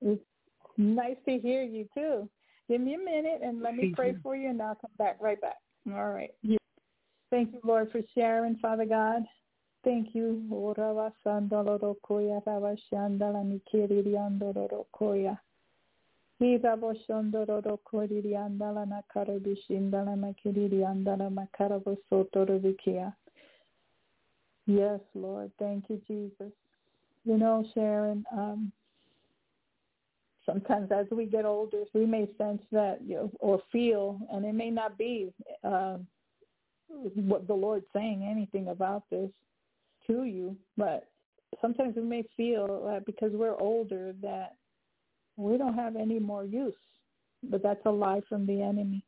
Speaker 3: It's nice to hear you too. Give me a minute and let me pray for you and I'll come back right back. All right.
Speaker 5: Yeah.
Speaker 3: Thank you, Lord, for Sharon, Father God. Thank you. Ora wa sandaloro koya rava shandala nikiri andororo koya. Hira bo shondororo koriri andala nakara bishindala makiriri andala makara bo vikia. Yes, Lord. Thank you, Jesus. You know, Sharon, um, sometimes as we get older, we may sense that you know, or feel, and it may not be uh, what the Lord's saying anything about this to you, but sometimes we may feel because we're older that we don't have any more use, but that's a lie from the enemy.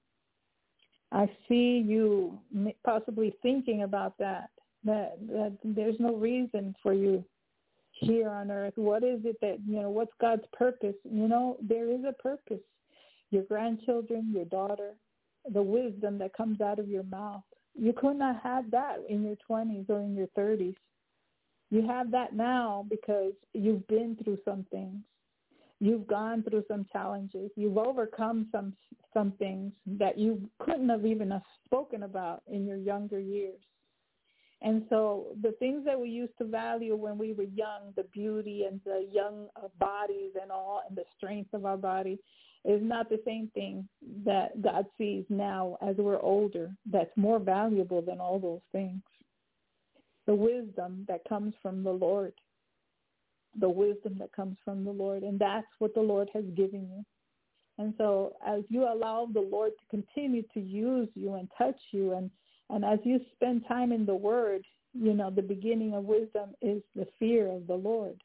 Speaker 3: I see you possibly thinking about that, that, that there's no reason for you here on earth. What is it that, you know, what's God's purpose? You know, there is a purpose. Your grandchildren, your daughter, the wisdom that comes out of your mouth. You could not have that in your 20s or in your 30s. You have that now because you've been through some things. You've gone through some challenges. You've overcome some some things that you couldn't have even have spoken about in your younger years. And so the things that we used to value when we were young, the beauty and the young uh, bodies and all, and the strength of our body, is not the same thing that God sees now as we're older. That's more valuable than all those things. The wisdom that comes from the Lord, the wisdom that comes from the Lord, and that's what the Lord has given you. And so as you allow the Lord to continue to use you and touch you and and as you spend time in the word, you know, the beginning of wisdom is the fear of the Lord.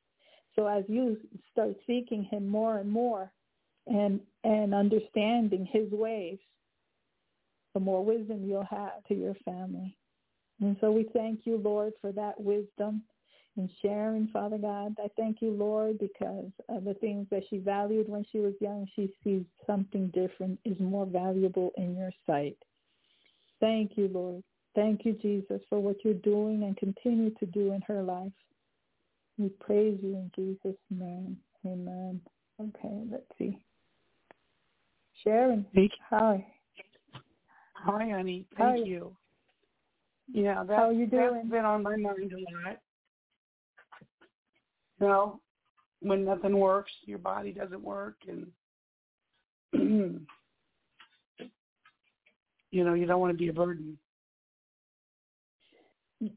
Speaker 3: So as you start seeking him more and more and and understanding his ways, the more wisdom you'll have to your family. And so we thank you, Lord, for that wisdom and Sharon, Father God. I thank you, Lord, because of the things that she valued when she was young, she sees something different is more valuable in your sight. Thank you, Lord. Thank you, Jesus, for what you're doing and continue to do in her life. We praise you in Jesus' name. Amen. Okay, let's see. Sharon. Hi.
Speaker 5: Hi, honey. Thank
Speaker 3: Hi.
Speaker 5: you. Yeah, that,
Speaker 3: How are you doing?
Speaker 5: that's been on my mind a lot. You know, when nothing works, your body doesn't work, and you know, you don't want to be a burden.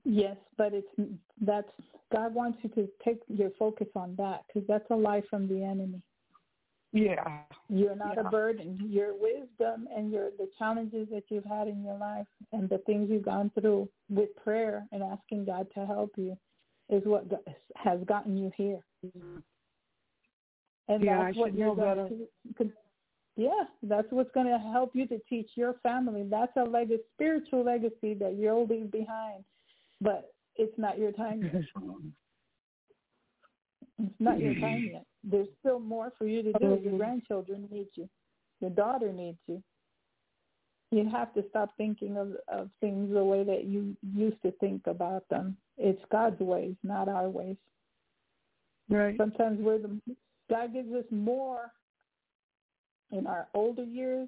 Speaker 3: Yes, but it's that's God wants you to take your focus on that because that's a lie from the enemy.
Speaker 5: Yeah.
Speaker 3: You're not
Speaker 5: Yeah.
Speaker 3: a burden. Your wisdom and your the challenges that you've had in your life and the things you've gone through with prayer and asking God to help you is what has gotten you here. Mm-hmm. And
Speaker 5: Yeah,
Speaker 3: that's
Speaker 5: I
Speaker 3: what
Speaker 5: should
Speaker 3: you're
Speaker 5: know
Speaker 3: going
Speaker 5: better.
Speaker 3: to yeah, that's what's going to help you to teach your family. That's a legacy, spiritual legacy that you'll leave behind. But it's not your time yet. It's not your time yet. There's still more for you to do. Your oh. grandchildren need you. Your daughter needs you. You have to stop thinking of, of things the way that you used to think about them. It's God's ways, not our ways.
Speaker 5: Right.
Speaker 3: Sometimes we're the God gives us more in our older years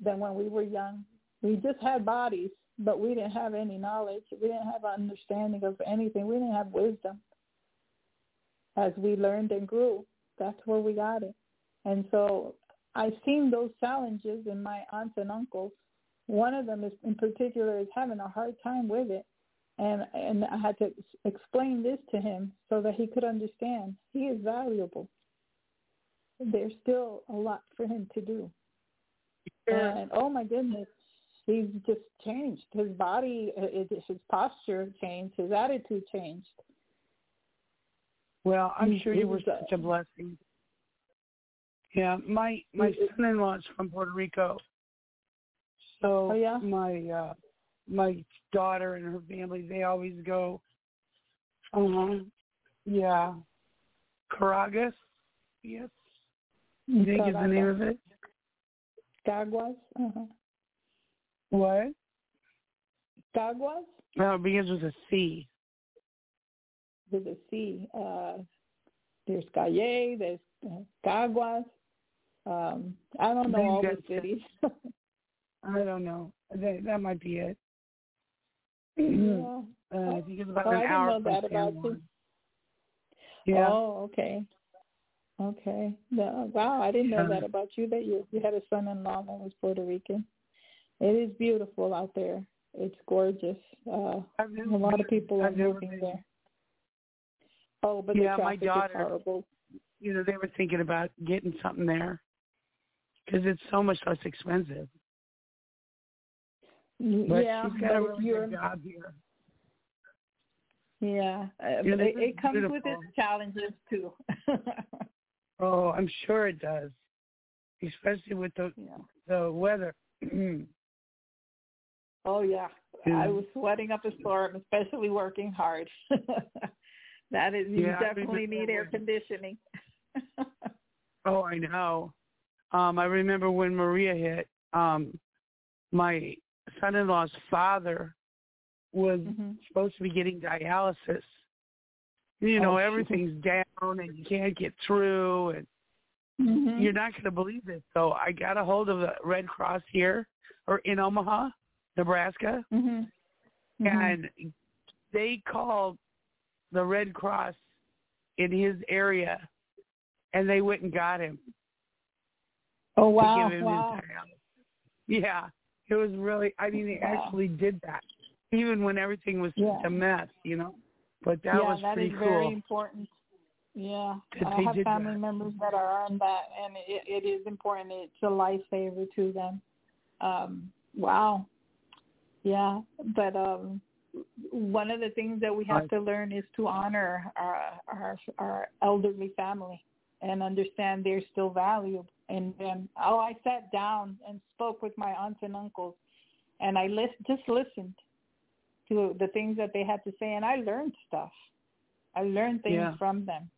Speaker 3: than when we were young. We just had bodies, but we didn't have any knowledge. We didn't have understanding of anything. We didn't have wisdom. As we learned and grew, that's where we got it. And so I've seen those challenges in my aunts and uncles. One of them is in particular is having a hard time with it. And and I had to explain this to him so that he could understand. He is valuable there's still a lot for him to do. And oh my goodness, he's just changed. His body, uh, his posture changed. His attitude changed.
Speaker 5: Well, I'm
Speaker 3: He-
Speaker 5: sure
Speaker 3: he
Speaker 5: you were
Speaker 3: was, uh,
Speaker 5: such a blessing. Yeah, my my
Speaker 3: He-
Speaker 5: son-in-law is from Puerto Rico, so
Speaker 3: Oh, yeah?
Speaker 5: my uh my daughter and her family they always go. Uh-huh. Yeah, Caragas. Yes, I think is the name of it.
Speaker 3: Caguas. Uh-huh.
Speaker 5: What?
Speaker 3: Caguas
Speaker 5: No, it begins with a C.
Speaker 3: with a C. Uh, there's Calle. There's uh, Caguas. Um, I don't know all the cities.
Speaker 5: I don't know. That that might be it.
Speaker 3: yeah.
Speaker 5: Uh, I think it's about
Speaker 3: Oh,
Speaker 5: an hour
Speaker 3: know
Speaker 5: from
Speaker 3: that
Speaker 5: San
Speaker 3: about
Speaker 5: Juan. Yeah.
Speaker 3: Oh, okay. Okay. No, wow, I didn't know that about you. That you you had a son-in-law that was Puerto Rican. It is beautiful out there. It's gorgeous. Uh,
Speaker 5: I've
Speaker 3: a lot of people are moving
Speaker 5: been.
Speaker 3: there. Oh, but
Speaker 5: Yeah,
Speaker 3: the
Speaker 5: my daughter-. You know, they were thinking about getting something there because it's so much less expensive. But
Speaker 3: yeah,
Speaker 5: she's got a really good job here.
Speaker 3: Yeah, uh, yeah it, it comes beautiful. with its challenges too.
Speaker 5: oh, I'm sure it does, especially with the yeah. the weather.
Speaker 3: oh yeah. yeah, I was sweating up a storm, especially working hard. that is, you yeah, definitely need air conditioning.
Speaker 5: oh, I know. Um, I remember when Maria hit. Um, my son-in-law's father was mm-hmm. supposed to be getting dialysis. You know, oh, everything's down and you can't get through and mm-hmm. you're not going to believe it. So I got a hold of the Red Cross here or in Omaha, Nebraska.
Speaker 3: Mm-hmm.
Speaker 5: And they called the Red Cross in his area and they went and got him.
Speaker 3: Oh wow. wow.
Speaker 5: Yeah. It was really I mean they wow. actually did that even when everything was yeah. a mess, you know. But that
Speaker 3: yeah,
Speaker 5: was
Speaker 3: that
Speaker 5: pretty
Speaker 3: is
Speaker 5: cool.
Speaker 3: very important. Yeah, I have family
Speaker 5: that.
Speaker 3: members that are on that, and it, it is important. It's a lifesaver to them. Um, wow. Yeah, but um, one of the things that we have to learn is to honor our our, our elderly family and understand they're still valuable. And then, oh, I sat down and spoke with my aunts and uncles, and I list, just listened to the things that they had to say, and I learned stuff. I learned things
Speaker 5: yeah.
Speaker 3: from them,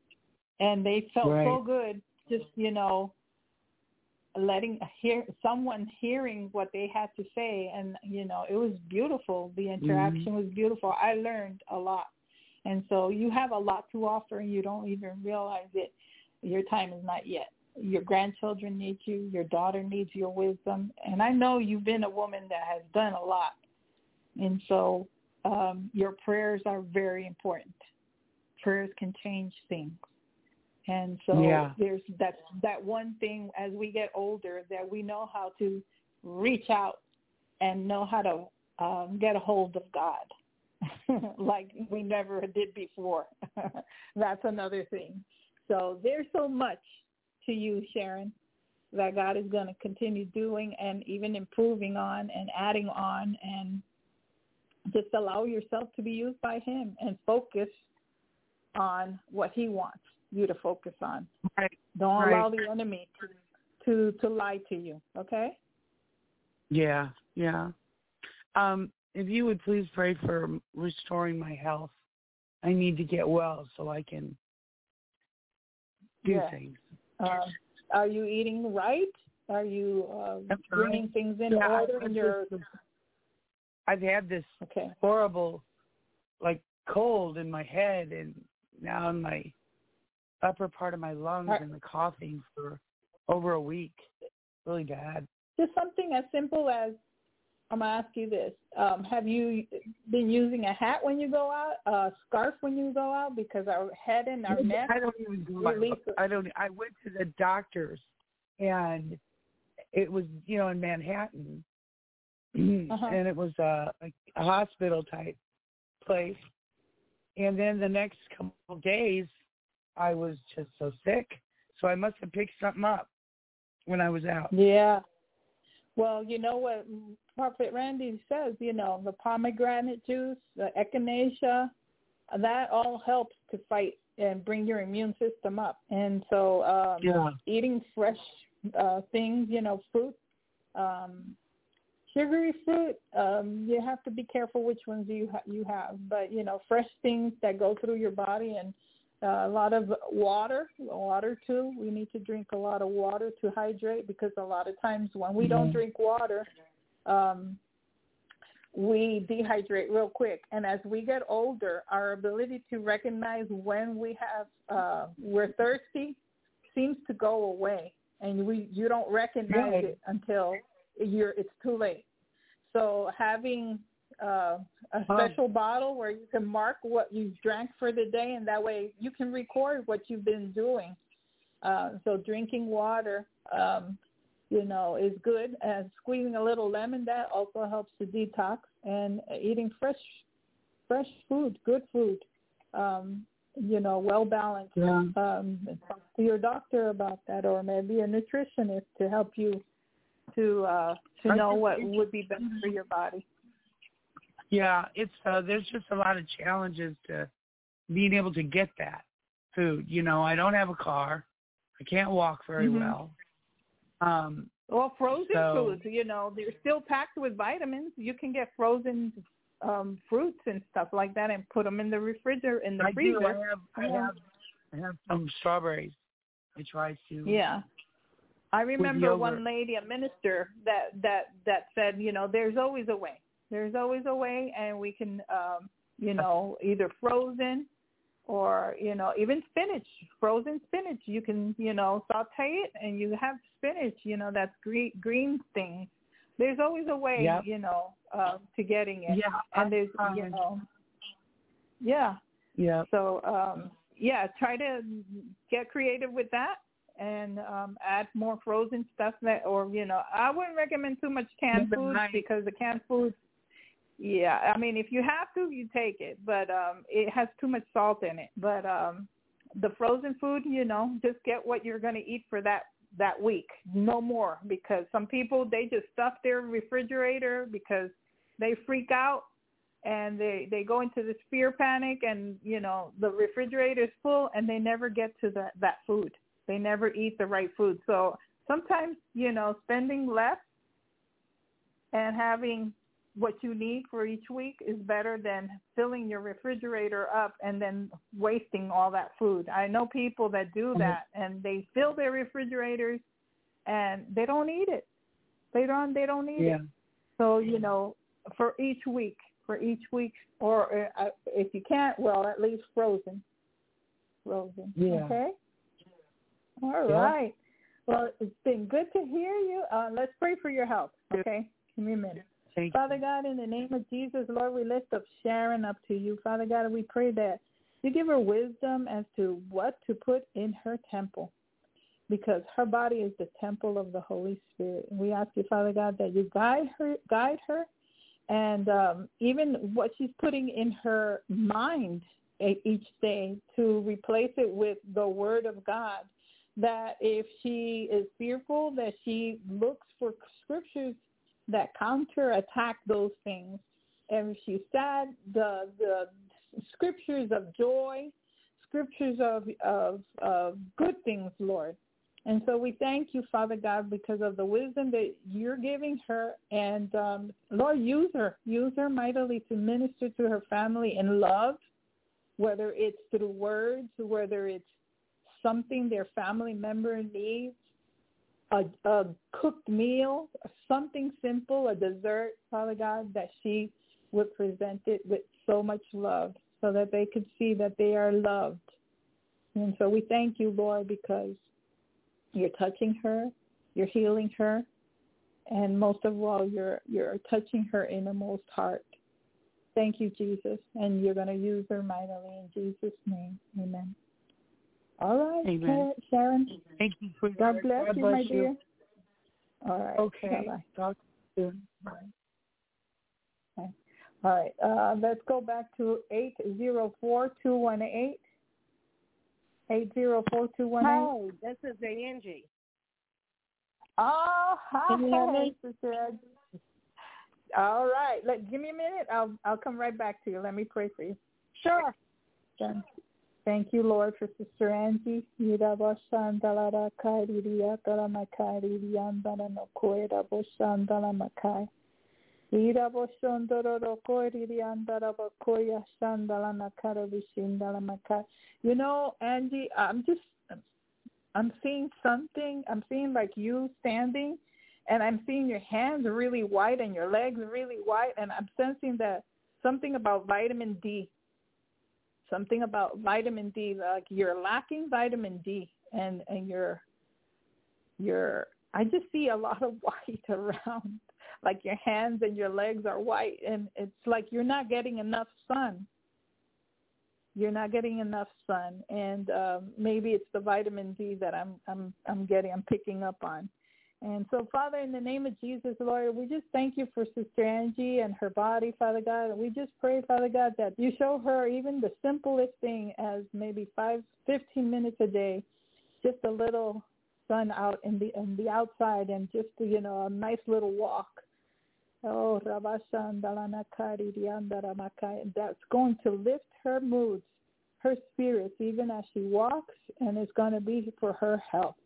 Speaker 3: and they felt
Speaker 5: right.
Speaker 3: so good. Just you know, letting hear someone hearing what they had to say, and you know, it was beautiful. The interaction mm-hmm. was beautiful. I learned a lot, and so you have a lot to offer, and you don't even realize it. Your time is not yet your grandchildren need you, your daughter needs your wisdom. And I know you've been a woman that has done a lot. And so um, your prayers are very important. Prayers can change things. And so
Speaker 5: yeah.
Speaker 3: there's that that one thing as we get older that we know how to reach out and know how to um, get a hold of God like we never did before. That's another thing. So there's so much to you, Sharon, that God is going to continue doing and even improving on and adding on and just allow yourself to be used by him and focus on what he wants you to focus on.
Speaker 5: Right.
Speaker 3: Don't
Speaker 5: right.
Speaker 3: allow the enemy to, to to lie to you. Okay.
Speaker 5: Yeah, yeah. Um, if you would please pray for restoring my health. I need to get well so I can do
Speaker 3: yeah.
Speaker 5: things.
Speaker 3: Uh, are you eating right? Are you uh, bringing right. things in
Speaker 5: yeah,
Speaker 3: order in your
Speaker 5: I've had this
Speaker 3: okay.
Speaker 5: horrible, like cold in my head and now in my upper part of my lungs right. and the coughing for over a week. Really bad.
Speaker 3: Just something as simple as I'm gonna ask you this: um, Have you been using a hat when you go out, a scarf when you go out? Because our head and our neck.
Speaker 5: I don't even go out. I don't. I went to the doctor's, and it was you know in Manhattan, uh-huh. and it was a, a, a hospital type place. And then the next couple of days, I was just so sick, so I must have picked something up when I was out.
Speaker 3: Yeah. Well, you know what Prophet Randy says, you know, the pomegranate juice, the echinacea, that all helps to fight and bring your immune system up. And so um,
Speaker 5: yeah.
Speaker 3: eating fresh uh, things, you know, fruit, um, sugary fruit, um, you have to be careful which ones you ha- you have. But you know, fresh things that go through your body and uh, a lot of water, water too. We need to drink a lot of water to hydrate because a lot of times when we mm-hmm. don't drink water, um, we dehydrate real quick. And as we get older, our ability to recognize when we have uh, we're thirsty seems to go away, and we you don't recognize it until you're it's too late. So having uh, a special bottle where you can mark what you drank for the day, and that way you can record what you've been doing. Uh, so drinking water, um, you know, is good. And squeezing a little lemon that also helps to detox. And eating fresh, fresh food, good food. Um, you know, well balanced.
Speaker 5: Yeah.
Speaker 3: Um, talk to your doctor about that, or maybe a nutritionist to help you to uh, to know what would be best for your body.
Speaker 5: Yeah, it's uh, there's just a lot of challenges to being able to get that food. You know, I don't have a car. I can't walk very
Speaker 3: Mhm.
Speaker 5: well. Um,
Speaker 3: Well, frozen
Speaker 5: So-
Speaker 3: foods, you know, they're still packed with vitamins. You can get frozen um fruits and stuff like that and put them in the refrigerator in the
Speaker 5: I
Speaker 3: freezer.
Speaker 5: do. I have. I have. I have some strawberries. I try to.
Speaker 3: Yeah. I remember one lady, a minister, that that that said, you know, there's always a way. There's always a way, and we can, um, you know, either frozen or you know even spinach, frozen spinach. You can, you know, saute it, and you have spinach. You know, that's green green thing. There's always a way,
Speaker 5: Yep.
Speaker 3: you know, uh, to getting it.
Speaker 5: Yeah.
Speaker 3: And there's,
Speaker 5: I-
Speaker 3: you know, yeah.
Speaker 5: Yeah.
Speaker 3: So um, yeah, try to get creative with that and um, add more frozen stuff that, or you know, I wouldn't recommend too much canned food
Speaker 5: light.
Speaker 3: because the canned food. Yeah, I mean, if you have to, you take it, but um, it has too much salt in it. But um, the frozen food, you know, just get what you're going to eat for that that week, no more, because some people they just stuff their refrigerator because they freak out and they they go into this fear panic and you know the refrigerator is full and they never get to that that food they never eat the right food so sometimes you know spending less and having what you need for each week is better than filling your refrigerator up and then wasting all that food i know people that do
Speaker 5: Mhm.
Speaker 3: that and they fill their refrigerators and they don't eat it they don't they don't eat
Speaker 5: Yeah.
Speaker 3: it so you know, for each week, for each week, or uh, if you can't, well, at least frozen. Frozen.
Speaker 5: Yeah.
Speaker 3: Okay. All
Speaker 5: Yeah.
Speaker 3: right. Well, it's been good to hear you. Uh, let's pray for your health. Okay. Give me a minute.
Speaker 5: Thank
Speaker 3: Father God, in the name of Jesus, Lord, we lift up Sharon up to you. Father God, we pray that you give her wisdom as to what to put in her temple because her body is the temple of the Holy Spirit. And we ask you, Father God, that you guide her, guide her, and um, even what she's putting in her mind e- each day to replace it with the Word of God. That if she is fearful, that she looks for scriptures that counterattack those things. And if she's sad, the the scriptures of joy, scriptures of of, of good things, Lord. And so we thank you, Father God, because of the wisdom that you're giving her. And um, Lord, use her. Use her mightily to minister to her family in love, whether it's through words, whether it's something their family member needs, a, a cooked meal, something simple, a dessert, Father God, that she would present it with so much love so that they could see that they are loved. And so we thank you, Lord, because you're touching her, you're healing her, and most of all, you're you're touching her innermost heart. Thank you, Jesus, and you're going to use her mightily in Jesus' name. Amen. All right,
Speaker 5: Amen.
Speaker 3: Sharon.
Speaker 5: Thank you for
Speaker 3: God
Speaker 5: your-
Speaker 3: bless
Speaker 5: God
Speaker 3: you,
Speaker 5: bless
Speaker 3: my
Speaker 5: you.
Speaker 3: dear. All right.
Speaker 5: Okay.
Speaker 3: Bye-bye.
Speaker 5: Talk soon. Bye.
Speaker 3: All right. Uh, let's go back to eight zero four two one eight. Eight zero four two one eight.
Speaker 6: Hi, this is Angie.
Speaker 3: Oh, hi,
Speaker 6: Can me?
Speaker 3: Sister Ed. All right. Let give me a minute. I'll I'll come right back to you. Let me pray for you.
Speaker 6: Sure.
Speaker 3: Then. Thank you, Lord, for Sister Angie. You know, Angie, I'm just I'm seeing something. I'm seeing like you standing and I'm seeing your hands really white and your legs really white and I'm sensing that something about vitamin D something about vitamin D, like you're lacking vitamin D, and and you're you're. I just see a lot of white around, like your hands and your legs are white, and it's like you're not getting enough sun. You're not getting enough sun, and um, maybe it's the vitamin D that I'm I'm I'm getting. I'm picking up on. And so, Father, in the name of Jesus, Lord, we just thank you for Sister Angie and her body, Father God. We just pray, Father God, that you show her even the simplest thing as maybe five, fifteen minutes a day, just a little sun out in the in the outside and just you know a nice little walk Oh, that's going to lift her moods, her spirits, even as she walks, and it's going to be for her health.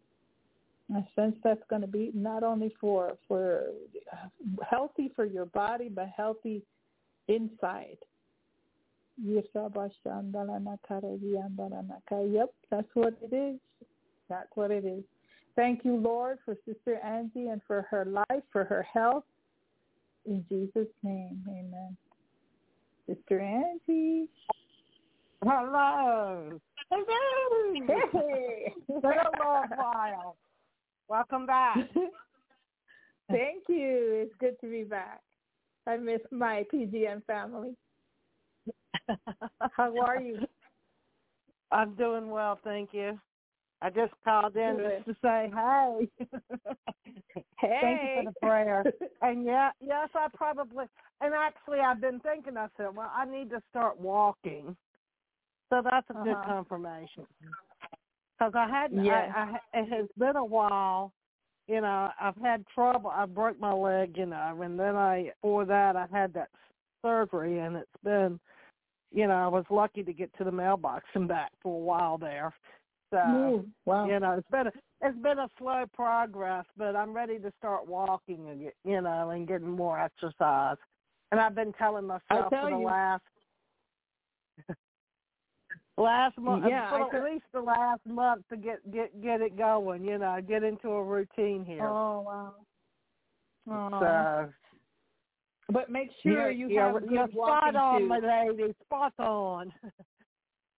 Speaker 3: I sense that's going to be not only for for uh, healthy for your body, but healthy inside. Yep, that's what it is. That's what it is. Thank you, Lord, for Sister Angie and for her life, for her health. In Jesus' name, amen. Sister Angie.
Speaker 6: Hello.
Speaker 3: Hello.
Speaker 6: Hey. Been a long while. Welcome back.
Speaker 3: Thank you. It's good to be back. I miss my PGN family. How are you?
Speaker 6: I'm doing well, thank you. I just called in
Speaker 3: Good.
Speaker 6: just to say hey.
Speaker 3: Hey.
Speaker 6: Thank you for the prayer. And yeah, yes, I probably and actually I've been thinking. I said, well, I need to start walking. So that's a good
Speaker 3: Uh-huh.
Speaker 6: confirmation. Because I hadn't.
Speaker 3: Yes.
Speaker 6: I, I, it has been a while. You know, I've had trouble. I broke my leg, you know, and then I, for that, I had that surgery, and it's been, you know, I was lucky to get to the mailbox and back for a while there. So,
Speaker 3: Ooh, wow.
Speaker 6: you know, it's been a, it's been a slow progress, but I'm ready to start walking and get, you know, and getting more exercise. And I've been telling myself for the
Speaker 3: you-
Speaker 6: last last month,
Speaker 3: Yeah,
Speaker 6: for
Speaker 3: could-
Speaker 6: at least the last month to get get get it going. You know, get into a routine here.
Speaker 3: Oh wow. Oh.
Speaker 6: so
Speaker 3: but make sure you have good
Speaker 6: you're
Speaker 3: walking
Speaker 6: spot on,
Speaker 3: shoes.
Speaker 6: my lady, spot on.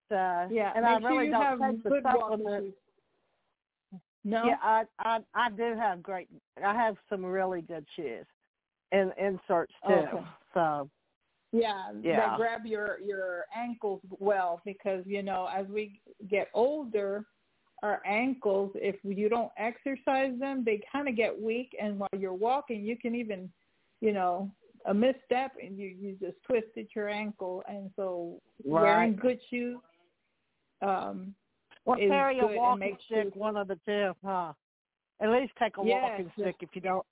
Speaker 6: so
Speaker 3: Yeah,
Speaker 6: and I really don't
Speaker 3: have
Speaker 6: take the
Speaker 3: good walking No.
Speaker 6: Yeah, I I I do have great. I have some really good shoes and inserts too.
Speaker 3: Okay.
Speaker 6: So
Speaker 3: Yeah,
Speaker 6: Yeah.
Speaker 3: that grab your your ankles well because you know as we get older, our ankles if you don't exercise them, they kind of get weak, and while you're walking, you can even, you know, a misstep and you you just twisted your ankle, and so wearing good shoes. Um,
Speaker 6: Well,
Speaker 3: is
Speaker 6: carry a
Speaker 3: good and
Speaker 6: walking
Speaker 3: make
Speaker 6: stick,
Speaker 3: sure-
Speaker 6: one of the two, huh? At least take a
Speaker 3: Yes,
Speaker 6: walking stick if you don't.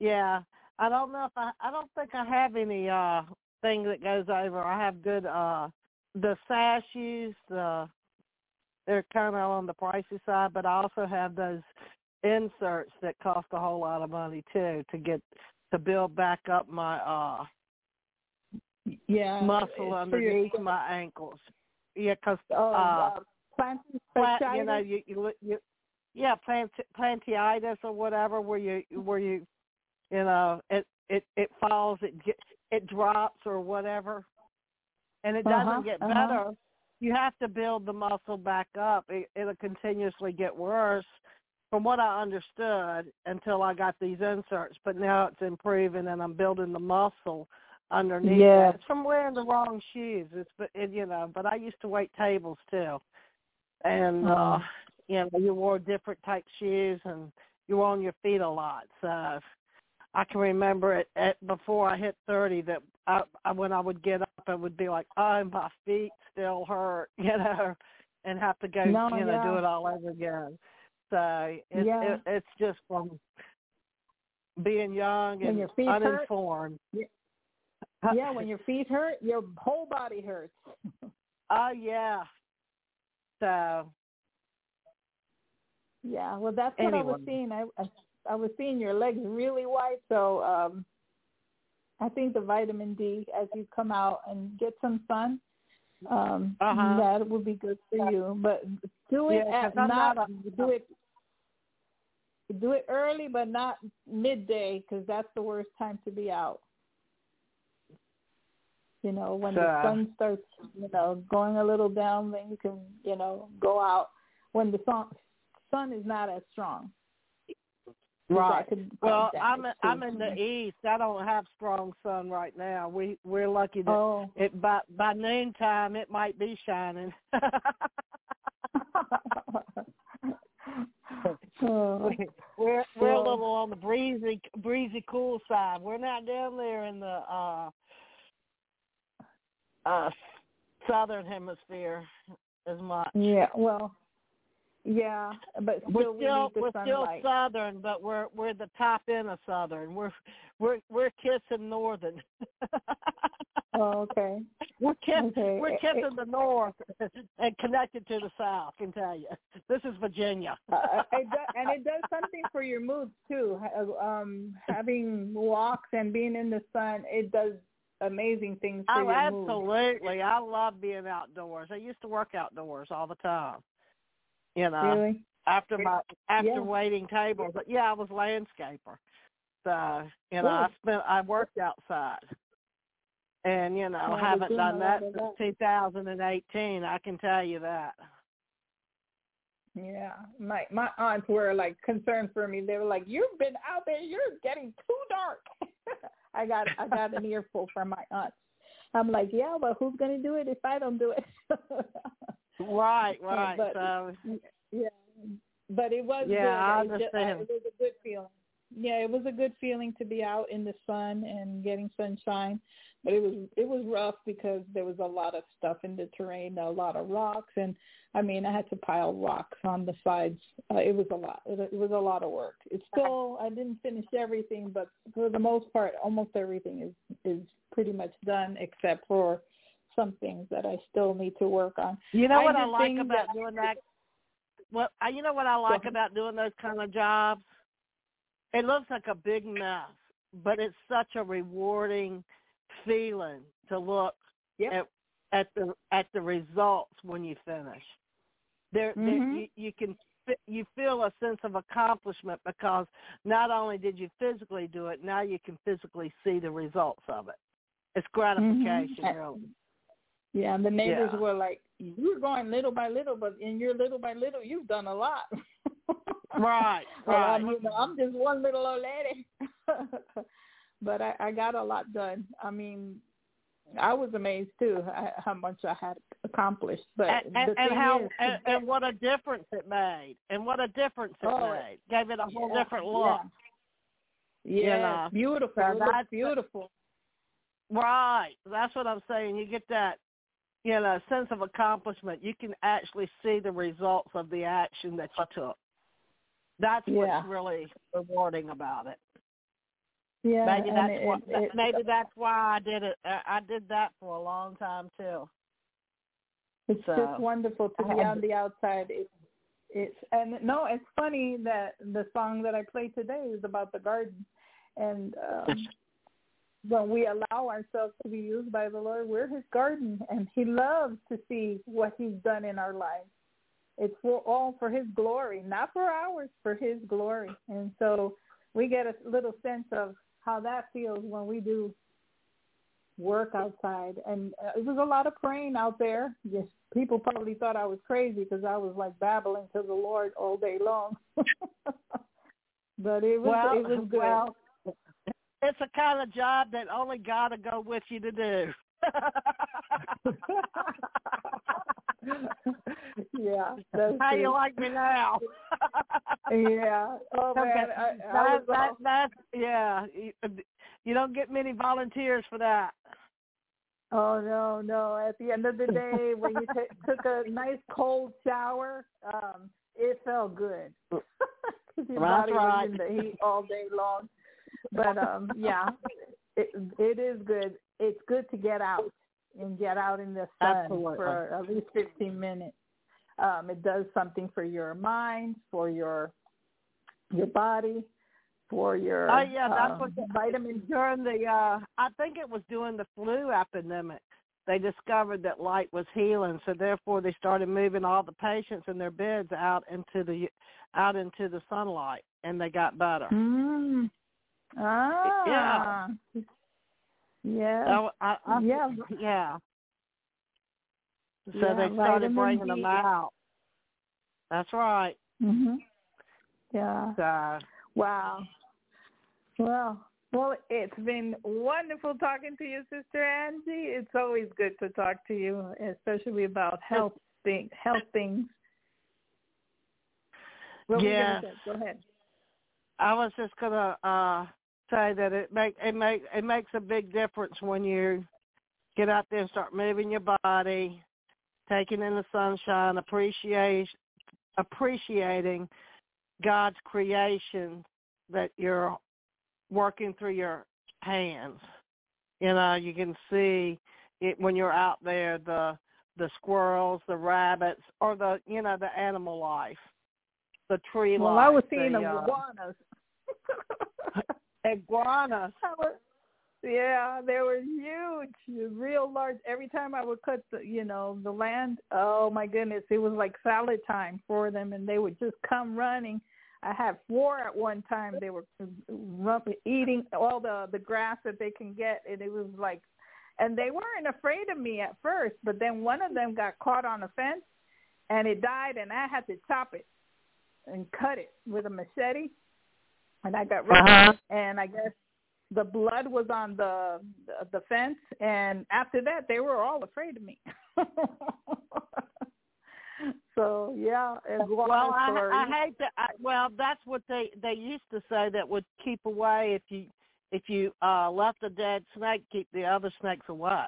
Speaker 6: Yeah, I don't know if I. I don't think I have any uh thing that goes over. I have good uh the sash shoes. The they're kind of on the pricey side, but I also have those inserts that cost a whole lot of money too to get to build back up my uh
Speaker 3: yeah,
Speaker 6: muscle underneath my ankles. Yeah, 'cause
Speaker 3: Oh,
Speaker 6: uh,
Speaker 3: uh,
Speaker 6: plant, you know, you, you, you yeah, plant, plantitis or whatever, where you, where you, you know, it, it, it falls, it get, it drops or whatever, and it doesn't
Speaker 3: Uh-huh,
Speaker 6: get
Speaker 3: uh-huh.
Speaker 6: better. You have to build the muscle back up. It, it'll continuously get worse, from what I understood, until I got these inserts. But now it's improving, and I'm building the muscle underneath. That. It's from wearing the wrong shoes. It's, but it, you know, but I used to wait tables too and uh
Speaker 3: Oh.
Speaker 6: you know you wore different type shoes and you were on your feet a lot so i can remember it at before i hit thirty that I, I when i would get up i would be like oh my feet still hurt you know and have to go
Speaker 3: No,
Speaker 6: you know do it all over again so it,
Speaker 3: Yeah.
Speaker 6: it it's just from being young and
Speaker 3: feet hurt?
Speaker 6: uninformed
Speaker 3: yeah, when your feet hurt, your whole body hurts.
Speaker 6: oh yeah so
Speaker 3: Yeah, well, that's what I was
Speaker 6: Anyway.
Speaker 3: seeing. I, I I was seeing your legs really white, so um I think the vitamin D as you come out and get some sun, um,
Speaker 6: Uh-huh.
Speaker 3: that would be good for you. But do it
Speaker 6: Yeah,
Speaker 3: at not,
Speaker 6: not
Speaker 3: do it do it early, but not midday because that's the worst time to be out. You know, when the sun starts, you know, going a little down, then you can, you know, go out when the sun sun is not as strong.
Speaker 6: Right. Well, I'm
Speaker 3: too.
Speaker 6: I'm in the east. I don't have strong sun right now. We we're lucky that
Speaker 3: Oh.
Speaker 6: it by by noon time it might be shining.
Speaker 3: oh.
Speaker 6: we're we're a little on the breezy breezy cool side. We're not down there in the uh uh southern hemisphere as much.
Speaker 3: Yeah, well, Yeah, but still
Speaker 6: we're still
Speaker 3: need
Speaker 6: we're still southern, but we're we're the top end of southern. We're we're we're kissing northern.
Speaker 3: oh, okay.
Speaker 6: We're kissing
Speaker 3: Okay.
Speaker 6: we're
Speaker 3: It-
Speaker 6: kissing the north and connected to the south. I can tell you, this is Virginia.
Speaker 3: uh, it does, and it does something for your mood too. Uh, Um, having walks and being in the sun, it does amazing things for
Speaker 6: Oh,
Speaker 3: your mood.
Speaker 6: absolutely! I love being outdoors. I used to work outdoors all the time. You know,
Speaker 3: Really?
Speaker 6: after my after
Speaker 3: Yeah.
Speaker 6: waiting tables. But yeah, I was landscaper. So you know, I spent I worked outside, and you know,
Speaker 3: I
Speaker 6: haven't done that since
Speaker 3: of
Speaker 6: 2018. I can tell you that.
Speaker 3: Yeah, my my aunts were like concerned for me. They were like, "You've been out there. You're getting too dark." I got I got an earful from my aunts. I'm like, "Yeah, but who's gonna do it if I don't do it?"
Speaker 6: Right, right.
Speaker 3: but-
Speaker 6: so
Speaker 3: yeah, but it was
Speaker 6: Yeah,
Speaker 3: good.
Speaker 6: I understand.
Speaker 3: it was a good feeling. Yeah, it was a good feeling to be out in the sun and getting sunshine. But it was it was rough because there was a lot of stuff in the terrain, a lot of rocks, and I mean I had to pile rocks on the sides. Uh, it was a lot. It, it was a lot of work. It's still I didn't finish everything, but for the most part, almost everything is is pretty much done except for some things that I still need to work on.
Speaker 6: you know
Speaker 3: I
Speaker 6: what I like about
Speaker 3: that-
Speaker 6: doing that. Well, I- you know what I like about doing those kind of jobs. It looks like a big mess, but it's such a rewarding feeling to look
Speaker 3: Yep.
Speaker 6: at at the at the results when you finish. There, there
Speaker 3: Mhm.
Speaker 6: you, you can you feel a sense of accomplishment because not only did you physically do it, now you can physically see the results of it. It's gratification,
Speaker 3: Mhm.
Speaker 6: really.
Speaker 3: Yeah, and the neighbors
Speaker 6: Yeah.
Speaker 3: were like, "You're going little by little, but in your little by little, you've done a lot."
Speaker 6: Right, right.
Speaker 3: I'm, you know, I'm just one little old lady, but I, I got a lot done. I mean, I was amazed too I, how much I had accomplished. But
Speaker 6: and, and, and how
Speaker 3: is,
Speaker 6: and, and what a difference it made, and what a difference it
Speaker 3: Oh,
Speaker 6: made. Gave it a whole
Speaker 3: yeah,
Speaker 6: different look.
Speaker 3: Yeah, yeah
Speaker 6: know.
Speaker 3: beautiful.
Speaker 6: So
Speaker 3: It looks
Speaker 6: that's-
Speaker 3: beautiful.
Speaker 6: Right. That's what I'm saying. You get that, you know, sense of accomplishment. You can actually see the results of the action that you took. That's
Speaker 3: Yeah.
Speaker 6: what's really rewarding about it.
Speaker 3: Yeah,
Speaker 6: maybe that's
Speaker 3: it,
Speaker 6: what.
Speaker 3: it,
Speaker 6: maybe that's why I did it. I I did that for a long time too.
Speaker 3: It's
Speaker 6: So,
Speaker 3: just wonderful to be on the outside. It's it's and no, it's funny that the song that I played today is about the garden, and um, when we allow ourselves to be used by the Lord, we're His garden, and He loves to see what He's done in our lives. It's for all for His glory, not for ours, for His glory, and so we get a little sense of how that feels when we do work outside. And uh, it was a lot of praying out there. Just people probably thought i was crazy because i was like babbling to the lord all day long. But it was
Speaker 6: well,
Speaker 3: it was good.
Speaker 6: well, it's a kind of job that only God will go with you to do.
Speaker 3: yeah
Speaker 6: How you like me now?
Speaker 3: yeah oh man
Speaker 6: Okay.
Speaker 3: I, I
Speaker 6: that, that, that, yeah. You, don't get many volunteers for that.
Speaker 3: oh no no at the end of the day when you t- took a nice cold shower um it felt good your
Speaker 6: That's
Speaker 3: body
Speaker 6: right.
Speaker 3: was in the heat all day long but um yeah it it is good it's good to get out and get out in the sun
Speaker 6: Absolutely.
Speaker 3: for at least 15 minutes um it does something for your mind for your your body for your
Speaker 6: Oh yeah, that's
Speaker 3: um,
Speaker 6: what the,
Speaker 3: vitamin
Speaker 6: during the. uh I think it was during the flu epidemic. They discovered that light was healing, so therefore they started moving all the patients in their beds out into the out into the sunlight, and they got better.
Speaker 3: mm. Ah yeah
Speaker 6: So I, I,
Speaker 3: yeah
Speaker 6: yeah. So
Speaker 3: Yeah,
Speaker 6: they started bringing
Speaker 3: D.
Speaker 6: them out. That's right.
Speaker 3: mhm yeah
Speaker 6: So
Speaker 3: Wow. Well, well, it's been wonderful talking to you, Sister Angie. It's always good to talk to you, especially about health thing, health things. What
Speaker 6: Yeah.
Speaker 3: Go ahead.
Speaker 6: I was just gonna uh say that it make it make it makes a big difference when you get out there and start moving your body, taking in the sunshine, appreciate appreciating God's creation that you're working through your hands. You know, you can see it when you're out there the the squirrels, the rabbits, or the you know the animal life, the tree
Speaker 3: well,
Speaker 6: life.
Speaker 3: Well, I was seeing
Speaker 6: the, uh, iguanas. Iguanas.
Speaker 3: Yeah, they were huge, real large. Every time I would cut the, you know, the land, oh my goodness, it was like salad time for them, and they would just come running. I had four at one time. They were eating all the the grass that they can get, and it was like, and they weren't afraid of me at first, but then one of them got caught on a fence, and it died, and I had to chop it and cut it with a machete, and I got rid
Speaker 6: uh-huh.
Speaker 3: of it, and I guess the blood was on the the fence and after that they were all afraid of me. So yeah
Speaker 6: well I, I hate to I, well that's what they they used to say that would keep away if you if you uh left a dead snake keep the other snakes away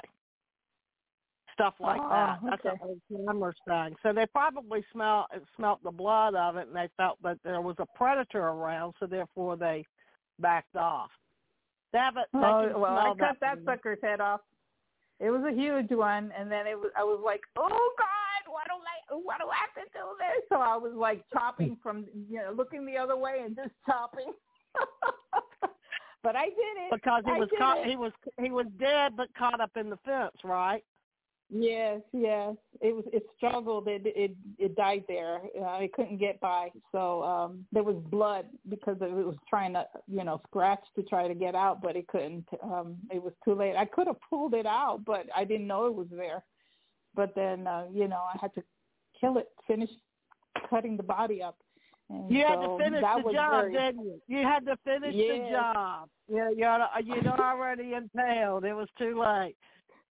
Speaker 6: stuff like
Speaker 3: oh,
Speaker 6: that
Speaker 3: okay.
Speaker 6: that's what old timers saying so they probably smell smelt the blood of it and they felt that there was a predator around so therefore they backed off that, but
Speaker 3: oh, well, I cut that, that sucker's head off. It was a huge one, and then it was. I was like, "Oh God, why don't I? Why do I have to do this?" So I was like chopping from, you know, looking the other way and just chopping. but I did it
Speaker 6: because he
Speaker 3: I
Speaker 6: was caught.
Speaker 3: It.
Speaker 6: He was he was dead, but caught up in the fence, right?
Speaker 3: Yes, yes. It was. It struggled. It it it died there. Uh, it couldn't get by. So um there was blood because it was trying to you know scratch to try to get out, but it couldn't. Um It was too late. I could have pulled it out, but I didn't know it was there. But then uh, you know I had to kill it. Finish cutting the body up. And
Speaker 6: you
Speaker 3: so
Speaker 6: had to finish the job,
Speaker 3: very,
Speaker 6: didn't you? You had to finish
Speaker 3: yes.
Speaker 6: the job. Yeah, you're you'd already impaled. It was too late.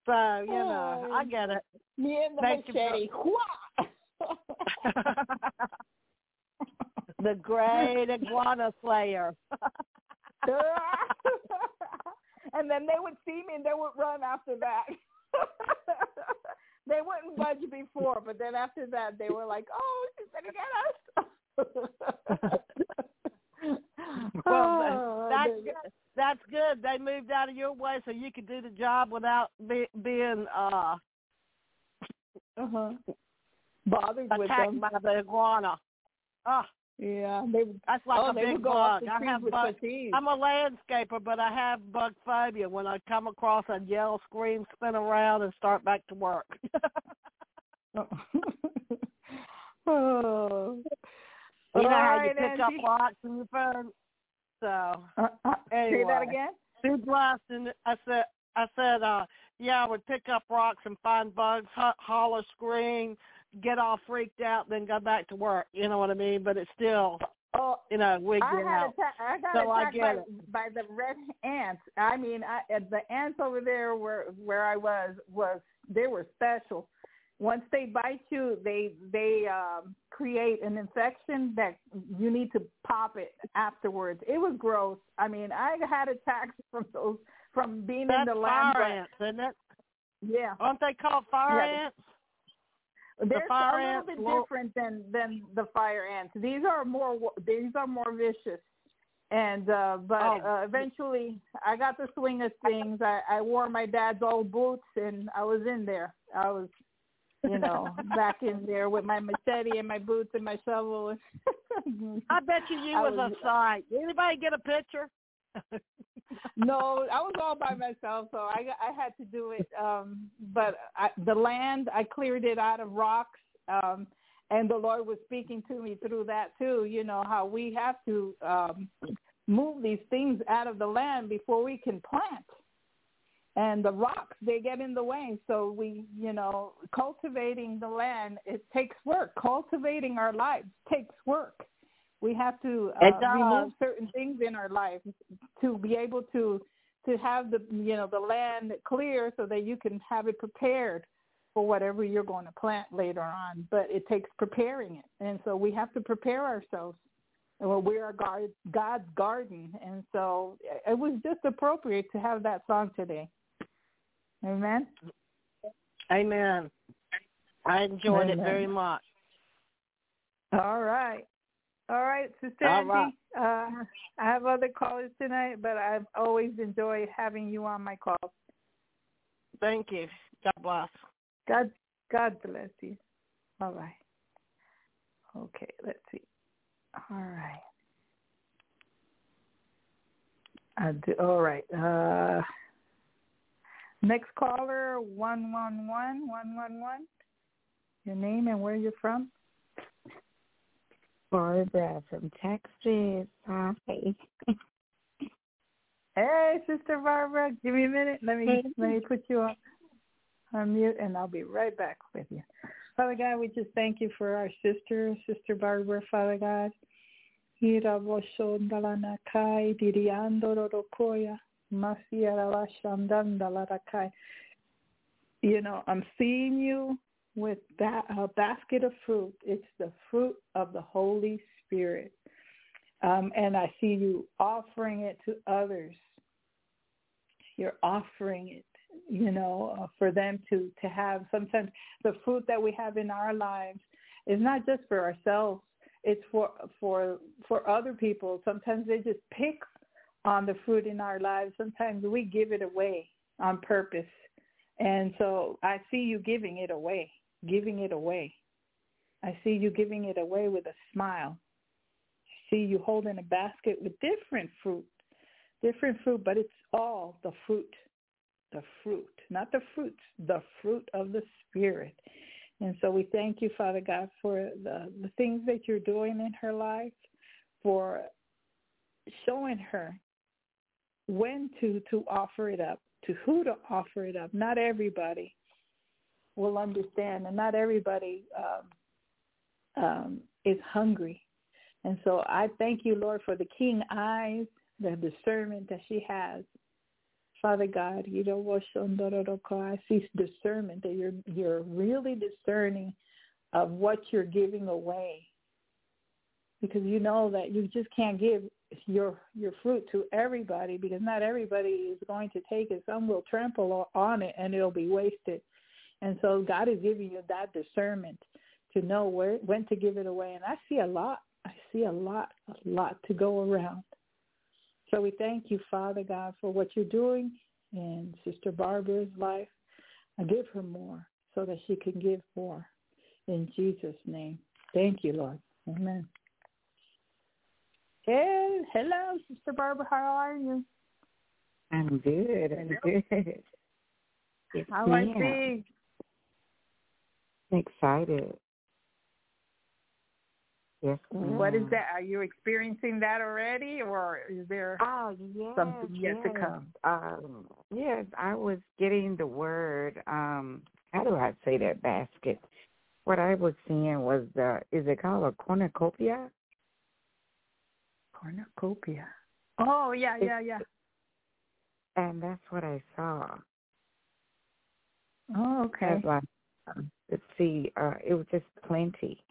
Speaker 6: So you know, I oh, get it.
Speaker 3: Me and the
Speaker 6: Thank
Speaker 3: machete.
Speaker 6: the great iguana slayer.
Speaker 3: and then they would see me and they would run after that. they wouldn't budge before, but then after that they were like, "Oh, she's gonna get us."
Speaker 6: well,
Speaker 3: oh,
Speaker 6: that's good. That's good. They moved out of your way so you could do the job without be, being uh
Speaker 3: uh-huh. bothered with them
Speaker 6: by the iguana. Ah,
Speaker 3: yeah, they
Speaker 6: that's like
Speaker 3: oh,
Speaker 6: a big bug. I have
Speaker 3: with
Speaker 6: bug. I'm a landscaper, but I have bug phobia. When I come across, I yell, scream, spin around, and start back to work.
Speaker 3: oh.
Speaker 6: You know
Speaker 3: All
Speaker 6: how
Speaker 3: right,
Speaker 6: you pick
Speaker 3: Angie.
Speaker 6: up rocks in your phone. So
Speaker 3: Uh, uh,
Speaker 6: anyway,
Speaker 3: Say that again.
Speaker 6: blessed, and I said, I said, uh, yeah, I would pick up rocks and find bugs, ho- holler, scream, get all freaked out, then go back to work. You know what I mean? But it's still,
Speaker 3: Oh,
Speaker 6: you know, we
Speaker 3: I
Speaker 6: get
Speaker 3: had
Speaker 6: out.
Speaker 3: atta- I got
Speaker 6: So I
Speaker 3: attacked
Speaker 6: get
Speaker 3: by,
Speaker 6: it.
Speaker 3: by the red ants. I mean, I, uh, the ants over there where where I was was they were special. Once they bite you, they they um, create an infection that you need to pop it afterwards. It was gross. I mean, I had attacks from those from being
Speaker 6: That's
Speaker 3: in the land.
Speaker 6: fire ants, isn't it?
Speaker 3: Yeah,
Speaker 6: Aren't they called fire
Speaker 3: Yeah,
Speaker 6: ants?
Speaker 3: they're
Speaker 6: fire
Speaker 3: a little
Speaker 6: ants
Speaker 3: bit
Speaker 6: will-
Speaker 3: different than than the fire ants. These are more these are more vicious. And uh but
Speaker 6: Oh.
Speaker 3: uh, eventually I got the swing of things. I I wore my dad's old boots and I was in there. I was you know, back in there with my machete and my boots and my shovel.
Speaker 6: I bet you you was,
Speaker 3: was-
Speaker 6: a sight. Did Anybody get a picture?
Speaker 3: no, I was all by myself, so I I had to do it. Um, but I, the land, I cleared it out of rocks, um, and the Lord was speaking to me through that too. You know how we have to um, move these things out of the land before we can plant. And the rocks, they get in the way. So we, you know, cultivating the land, it takes work. Cultivating our lives takes work. We have to uh, remove certain things in our lives to be able to to have the you know the land clear so that you can have it prepared for whatever you're going to plant later on. But it takes preparing it, and so we have to prepare ourselves. Well, we are God's garden, and so it was just appropriate to have that song today. Amen.
Speaker 6: Amen. I enjoyed
Speaker 3: Amen.
Speaker 6: it very much.
Speaker 3: All right. All right, Sister
Speaker 6: All
Speaker 3: Angie. Uh, I have other callers tonight, but I've always enjoyed having you on my calls.
Speaker 6: Thank you. God bless.
Speaker 3: God, God bless you. All right. Okay, let's see. All right. I do, all right. Uh, next caller, one one one one one one. Your name and where you're from?
Speaker 7: Barbara from Texas. Hi.
Speaker 3: Hey, Sister Barbara, give me a minute. Let me
Speaker 7: Hey.
Speaker 3: let me put you on on mute, and I'll be right back with you. Father God, we just thank you for our sister, Sister Barbara. Father God, Hirabosondalanakai diriandororokoya masiarabashandandalarakai. You know, I'm seeing you with that a basket of fruit. It's the fruit of the Holy Spirit. Um, and I see you offering it to others. You're offering it, you know, uh, for them to to have. Sometimes the fruit that we have in our lives is not just for ourselves; it's for for for other people. Sometimes they just pick on the fruit in our lives. Sometimes we give it away on purpose, and so I see you giving it away, giving it away. I see you giving it away with a smile I see you holding a basket with different fruit, different fruit, but it's all the fruit, the fruit, not the fruits, the fruit of the Spirit. And so we thank you, Father God, for the, the things that you're doing in her life, for showing her when to, to offer it up, to who to offer it up. Not everybody will understand, and not everybody um, um, is hungry and so I thank you, Lord, for the keen eyes, the discernment that she has. Father God, you know what I see discernment that you're you're really discerning of what you're giving away. Because you know that you just can't give your your fruit to everybody because not everybody is going to take it. Some will trample on it and it'll be wasted. And so God is giving you that discernment to know where when to give it away. And I see a lot I see a lot, a lot to go around. So we thank you, Father God, for what you're doing in Sister Barbara's life. I give her more so that she can give more. In Jesus' name. Thank you, Lord. Amen. Hey, hello, Sister Barbara. How are you?
Speaker 7: I'm good. I'm good. Yes,
Speaker 3: How are
Speaker 7: ma'am.
Speaker 3: things?
Speaker 7: Excited. Yes,
Speaker 3: What is that? Are you experiencing that already, or is there
Speaker 7: Oh, yes.
Speaker 3: something yet to come?
Speaker 7: Um, yes, I was getting the word. Um, how do I say that basket? What I was seeing was the. Is it called a cornucopia?
Speaker 3: Cornucopia. Oh, yeah, yeah, yeah.
Speaker 7: And that's what I saw.
Speaker 3: Oh, okay.
Speaker 7: Like, um, let's see, uh, it was just plenty.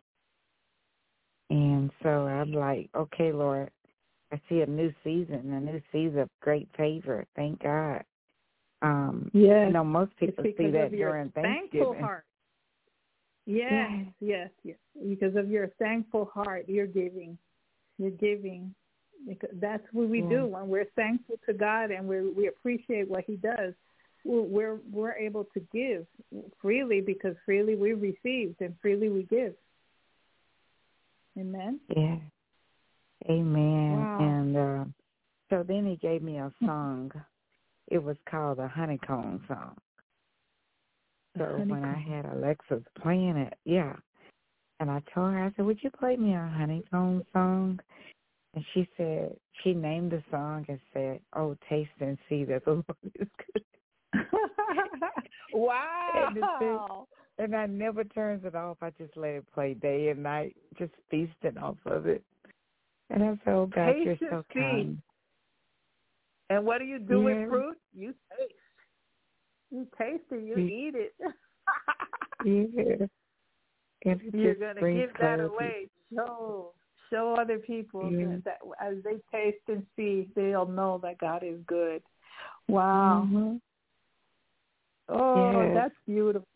Speaker 7: And so I'm like, okay, Lord, I see a new season, a new season of great favor. Thank God. Um,
Speaker 3: Yes.
Speaker 7: you know, most people see that during
Speaker 3: thankful
Speaker 7: Thanksgiving.
Speaker 3: heart. Yes, yes, yes. Because of your thankful heart, you're giving. You're giving. Because that's what we
Speaker 7: Yeah.
Speaker 3: do when we're thankful to God and we we appreciate what He does. We're we're, able to give freely because freely we received and freely we give. Amen.
Speaker 7: Yeah. Amen.
Speaker 3: Wow.
Speaker 7: And uh, so then he gave me a song. it was called the Honeycomb Song. So when I had Alexis playing it, yeah. And I told her, I said, Would you play me a honeycomb song? And she said she named the song and said, Oh, taste and see that the Lord is good.
Speaker 3: wow.
Speaker 7: And I never turns it off. I just let it play day and night, just feasting off of it. And I said, Oh God, you're
Speaker 3: Taste and
Speaker 7: so
Speaker 3: see.
Speaker 7: kind.
Speaker 3: And what do you do
Speaker 7: Yeah.
Speaker 3: with fruit? You taste. You taste it. You
Speaker 7: Yeah.
Speaker 3: eat it.
Speaker 7: Yeah.
Speaker 3: You're gonna
Speaker 7: brings
Speaker 3: give that away. Show show other people
Speaker 7: Yeah.
Speaker 3: that as they taste and see, they'll know that God is good. Wow.
Speaker 7: Mhm.
Speaker 3: Oh,
Speaker 7: Yes.
Speaker 3: that's beautiful.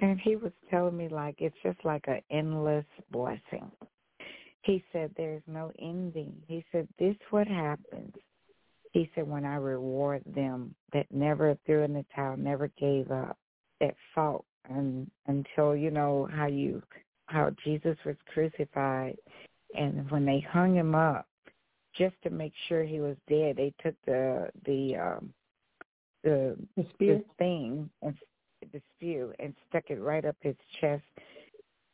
Speaker 7: And he was telling me like it's just like an endless blessing. He said there's no ending. He said this what happens. He said when I reward them that never threw in the towel, never gave up, that fought and until you know how you how Jesus was crucified and when they hung him up just to make sure he was dead, they took the the um the
Speaker 3: the, spear.
Speaker 7: the thing and the spew and stuck it right up his chest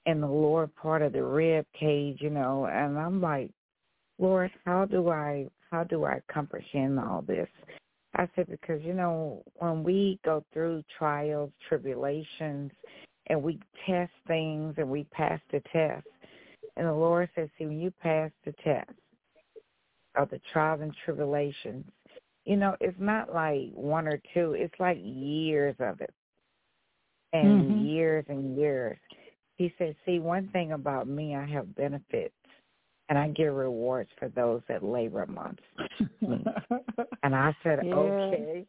Speaker 7: in the lower part of the rib cage, you know, and I'm like, Lord, how do I how do I comprehend all this? I said because you know when we go through trials, tribulations, and we test things and we pass the test, and the Lord says, see, when you pass the test of the trials and tribulations, you know it's not like one or two; it's like years of it, and
Speaker 3: mm-hmm.
Speaker 7: years and years. He said, see, one thing about me, I have benefits and I get rewards for those that labor amongst me. and I said,
Speaker 3: yeah.
Speaker 7: okay.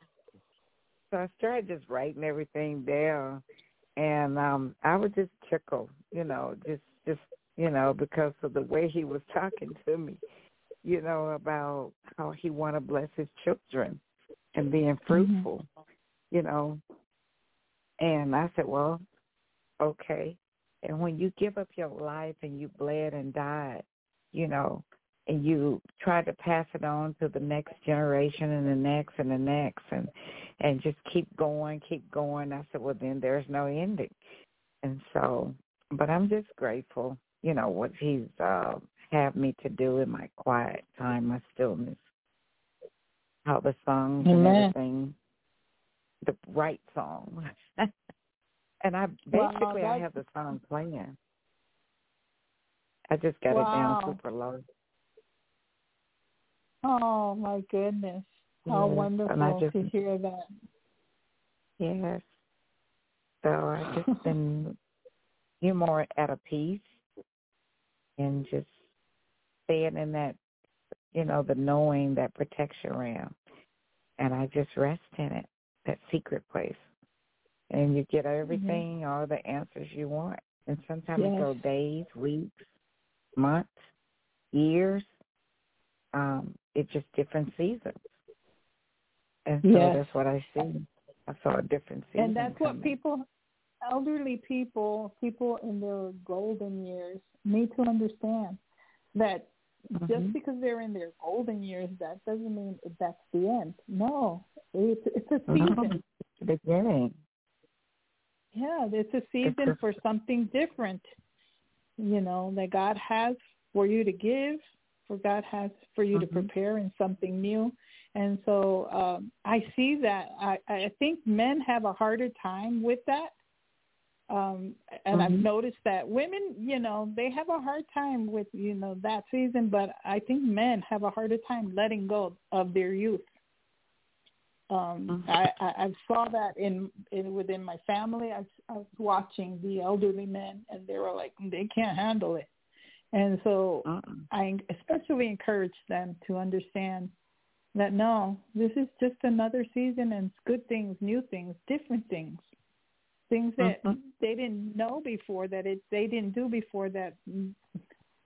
Speaker 7: So I started just writing everything down, and um I would just tickle, you know, just just you know because of the way he was talking to me, you know about how he want to bless his children and being
Speaker 3: Mm-hmm.
Speaker 7: fruitful, mm-hmm. you know. And I said, well, okay. And when you give up your life and you bled and died, you know, and you try to pass it on to the next generation and the next and the next and and just keep going, keep going. I said, Well then there's no ending. And so but I'm just grateful, you know, what he's uh have me to do in my quiet time, my stillness. How the songs
Speaker 3: Amen.
Speaker 7: and everything the right song. and I basically
Speaker 3: wow,
Speaker 7: I have the song playing. I just got
Speaker 3: wow.
Speaker 7: it down super low.
Speaker 3: Oh my goodness! How
Speaker 7: yes.
Speaker 3: wonderful
Speaker 7: just,
Speaker 3: to hear that.
Speaker 7: Yes. So I just been you more at a peace and just staying in that, you know, the knowing that protection realm, and I just rest in it, that secret place, and you get everything, mm-hmm. all the answers you want, and sometimes
Speaker 3: yes.
Speaker 7: it go days, weeks, months, years. Um, it's just different seasons. And so
Speaker 3: yes.
Speaker 7: that's what I see. I saw a different season.
Speaker 3: And that's
Speaker 7: coming.
Speaker 3: what people, elderly people, people in their golden years need to understand that
Speaker 7: mm-hmm.
Speaker 3: just because they're in their golden years, that doesn't mean that's the end. No, it's, it's a season.
Speaker 7: No, it's the beginning.
Speaker 3: Yeah, it's a season
Speaker 7: it's
Speaker 3: for something different, you know, that God has for you to give, for God has for you
Speaker 7: mm-hmm.
Speaker 3: to prepare in something new. And so um, I see that. I, I think men have a harder time with that. Um, and
Speaker 7: mm-hmm.
Speaker 3: I've noticed that women, you know, they have a hard time with, you know, that season, but I think men have a harder time letting go of their youth. Um,
Speaker 7: mm-hmm.
Speaker 3: I, I, I saw that in, in within my family. I, I was watching the elderly men, and they were like, they can't handle it. And so
Speaker 7: uh-uh.
Speaker 3: I especially encourage them to understand that no, this is just another season and good things, new things, different things, things that
Speaker 7: mm-hmm.
Speaker 3: they didn't know before, that it they didn't do before, that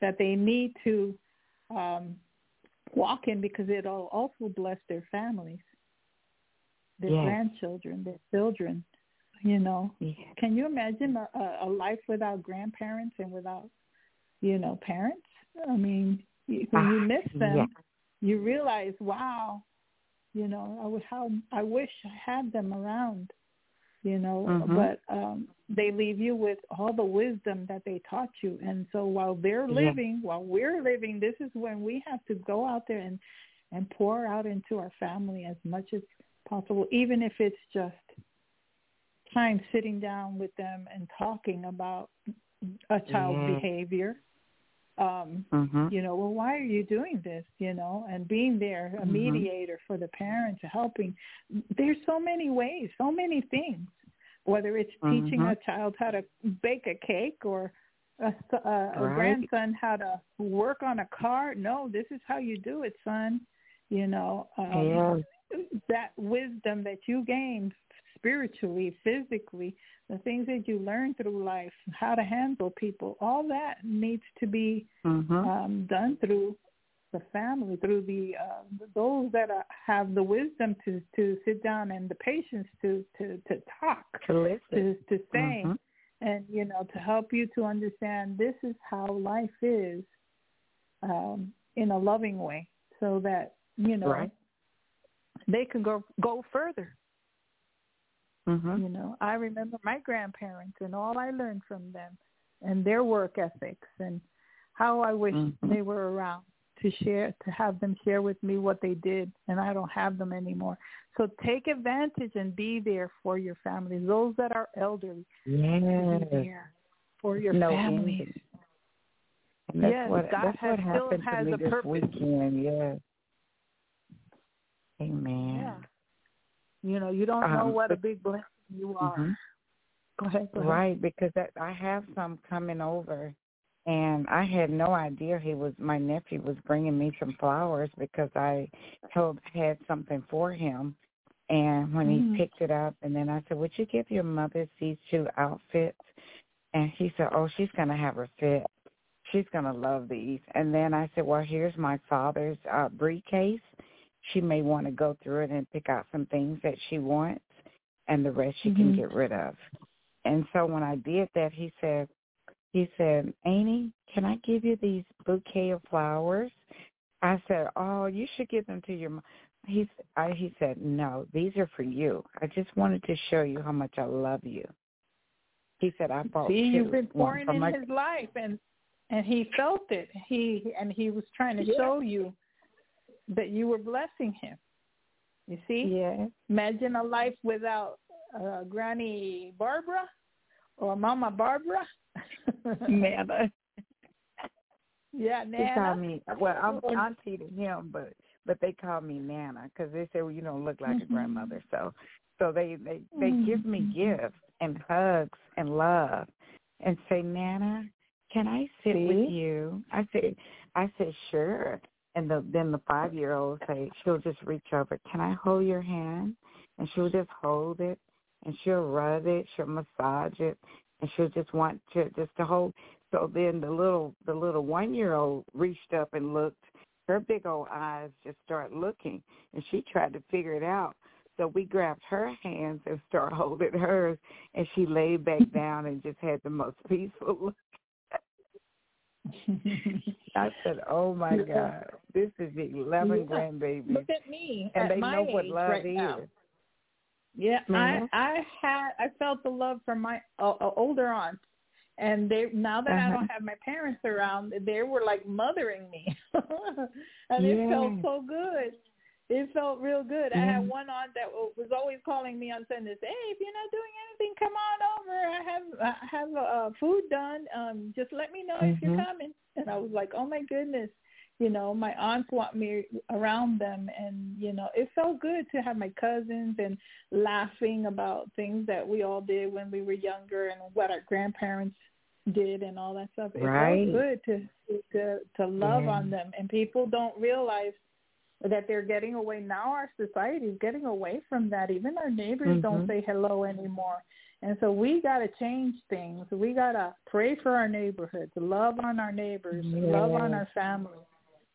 Speaker 3: that they need to um, walk in because it'll also bless their families, their
Speaker 7: yes.
Speaker 3: grandchildren, their children. You know,
Speaker 7: yes.
Speaker 3: can you imagine a, a life without grandparents and without you know, parents. I mean, when you miss them,
Speaker 7: yeah.
Speaker 3: you realize, wow, you know, I would how I wish I had them around, you know,
Speaker 7: mm-hmm.
Speaker 3: but um they leave you with all the wisdom that they taught you. And so while they're living, while we're living, this is when we have to go out there and and pour out into our family as much as possible, even if it's just time sitting down with them and talking about a child's
Speaker 7: yeah.
Speaker 3: behavior um
Speaker 7: mm-hmm.
Speaker 3: you know well why are you doing this you know and being there a
Speaker 7: mm-hmm.
Speaker 3: mediator for the parents helping there's so many ways so many things whether it's
Speaker 7: mm-hmm.
Speaker 3: teaching a child how to bake a cake or a, a, a
Speaker 7: right.
Speaker 3: grandson how to work on a car no this is how you do it son you know um
Speaker 7: yeah.
Speaker 3: That wisdom that you gained spiritually, physically, the things that you learn through life, how to handle people, all that needs to be
Speaker 7: mm-hmm.
Speaker 3: um, done through the family, through the uh, those that are, have the wisdom to to sit down and the patience to to to talk,
Speaker 7: to listen,
Speaker 3: to to say,
Speaker 7: mm-hmm.
Speaker 3: and you know to help you to understand this is how life is um, in a loving way, so that you know
Speaker 7: right.
Speaker 3: They can go go further.
Speaker 7: Mm-hmm.
Speaker 3: You know, I remember my grandparents and all I learned from them, and their work ethics, and how I wish
Speaker 7: mm-hmm.
Speaker 3: they were around to share to have them share with me what they did and I don't have them anymore. So take advantage and be there for your family. Those that are elderly.
Speaker 7: Yes.
Speaker 3: Be there for your
Speaker 7: no
Speaker 3: families.
Speaker 7: That's
Speaker 3: yes,
Speaker 7: what
Speaker 3: God has,
Speaker 7: happened
Speaker 3: has a purpose.
Speaker 7: weekend, yes. Amen.
Speaker 3: Yeah. You know, you don't know
Speaker 7: um,
Speaker 3: what
Speaker 7: but,
Speaker 3: a big blessing you are.
Speaker 7: Mm-hmm.
Speaker 3: Go ahead. Go ahead.
Speaker 7: Right, because that, I have some coming over and I had no idea he was my nephew was bringing me some flowers because I told had something for him, and when
Speaker 3: mm-hmm.
Speaker 7: he picked it up, and then I said, "Would you give your mother these two outfits?" And he said, "Oh, she's gonna have her fit. She's gonna love these." And then I said, "Well, here's my father's uh, briefcase. She may want to go through it and pick out some things that she wants, and the rest she
Speaker 3: mm-hmm.
Speaker 7: can get rid of." And so when I did that, he said, he said, Amy, can I give you these bouquet of flowers? I said, oh, you should give them to your mom. He, I, he said, no, these are for you. I just wanted to show you how much I love you. He said, I bought
Speaker 3: See,
Speaker 7: two.
Speaker 3: you've been pouring in
Speaker 7: my...
Speaker 3: his life, and and he felt it. He and he was trying to
Speaker 7: yeah.
Speaker 3: show you that you were blessing him. You see?
Speaker 7: Yeah.
Speaker 3: Imagine a life without uh, Granny Barbara or Mama Barbara.
Speaker 7: Nana.
Speaker 3: yeah, Nana.
Speaker 7: They call me well. I'm auntie to him, but but they call me Nana because they say well, you don't look like
Speaker 3: mm-hmm.
Speaker 7: a grandmother. So so they they they
Speaker 3: mm-hmm.
Speaker 7: give me gifts and hugs and love, and say Nana, can I sit
Speaker 3: See?
Speaker 7: with you? I say I say sure. And the, then the five year old say she'll just reach over. Can I hold your hand? And she'll just hold it, and she'll rub it, she'll massage it, and she'll just want to just to hold. So then the little the little one year old reached up and looked. Her big old eyes just start looking, and she tried to figure it out. So we grabbed her hands and started holding hers, and she laid back down and just had the most peaceful look. I said, "Oh my God, this is eleven
Speaker 3: yeah.
Speaker 7: grandbabies."
Speaker 3: Look at me,
Speaker 7: and
Speaker 3: at
Speaker 7: they know what love
Speaker 3: right
Speaker 7: is.
Speaker 3: Now. Yeah,
Speaker 7: mm-hmm.
Speaker 3: I I had I felt the love from my uh, older aunts, and they now that
Speaker 7: uh-huh.
Speaker 3: I don't have my parents around, they were like mothering me, and
Speaker 7: yeah.
Speaker 3: it felt so good. It felt real good.
Speaker 7: Mm-hmm.
Speaker 3: I had one aunt that was always calling me on Sundays. Hey, if you're not doing anything, come on over. I have I have uh, food done. Um, just let me know
Speaker 7: mm-hmm.
Speaker 3: if you're coming. And I was like, oh my goodness you know my aunts want me around them and you know it felt good to have my cousins and laughing about things that we all did when we were younger and what our grandparents did and all that stuff it
Speaker 7: right.
Speaker 3: felt good to to to love
Speaker 7: yeah.
Speaker 3: on them and people don't realize that they're getting away now our society is getting away from that even our neighbors
Speaker 7: mm-hmm.
Speaker 3: don't say hello anymore and so we got to change things we got to pray for our neighborhoods love on our neighbors
Speaker 7: yes.
Speaker 3: love on our family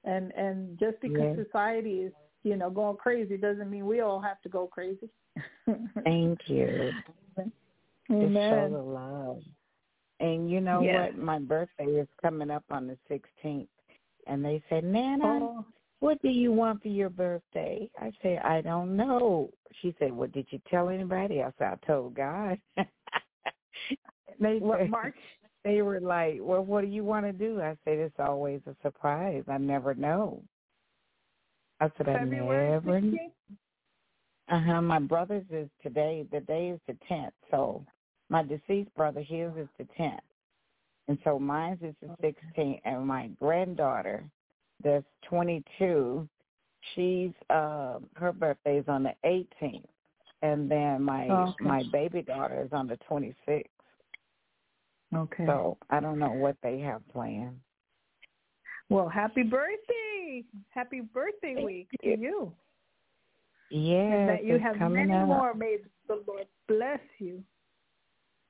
Speaker 3: and and just because
Speaker 7: yes.
Speaker 3: society is you know going crazy doesn't mean we all have to go crazy
Speaker 7: thank you
Speaker 3: Amen.
Speaker 7: show the love and you know
Speaker 3: yes.
Speaker 7: what my birthday is coming up on the 16th and they said nana
Speaker 3: oh.
Speaker 7: What do you want for your birthday i say i don't know she said well did you tell anybody i said i told god they
Speaker 3: what
Speaker 7: said,
Speaker 3: march
Speaker 7: they were like, "Well, what do you want to do?" I said, "It's always a surprise. I never know." I said,
Speaker 3: February
Speaker 7: "I never."
Speaker 3: 16th?
Speaker 7: Uh huh. My brother's is today. The day is the tenth. So my deceased brother, his is the tenth, and so mine's is the sixteenth. And my granddaughter, that's twenty-two, she's uh her birthday is on the eighteenth, and then my
Speaker 3: okay.
Speaker 7: my baby daughter is on the twenty-sixth.
Speaker 3: Okay.
Speaker 7: So I don't know what they have planned.
Speaker 3: Well, happy birthday! Happy birthday
Speaker 7: Thank
Speaker 3: week
Speaker 7: you.
Speaker 3: to you.
Speaker 7: Yes,
Speaker 3: and that you have many
Speaker 7: up.
Speaker 3: more. May the Lord bless you.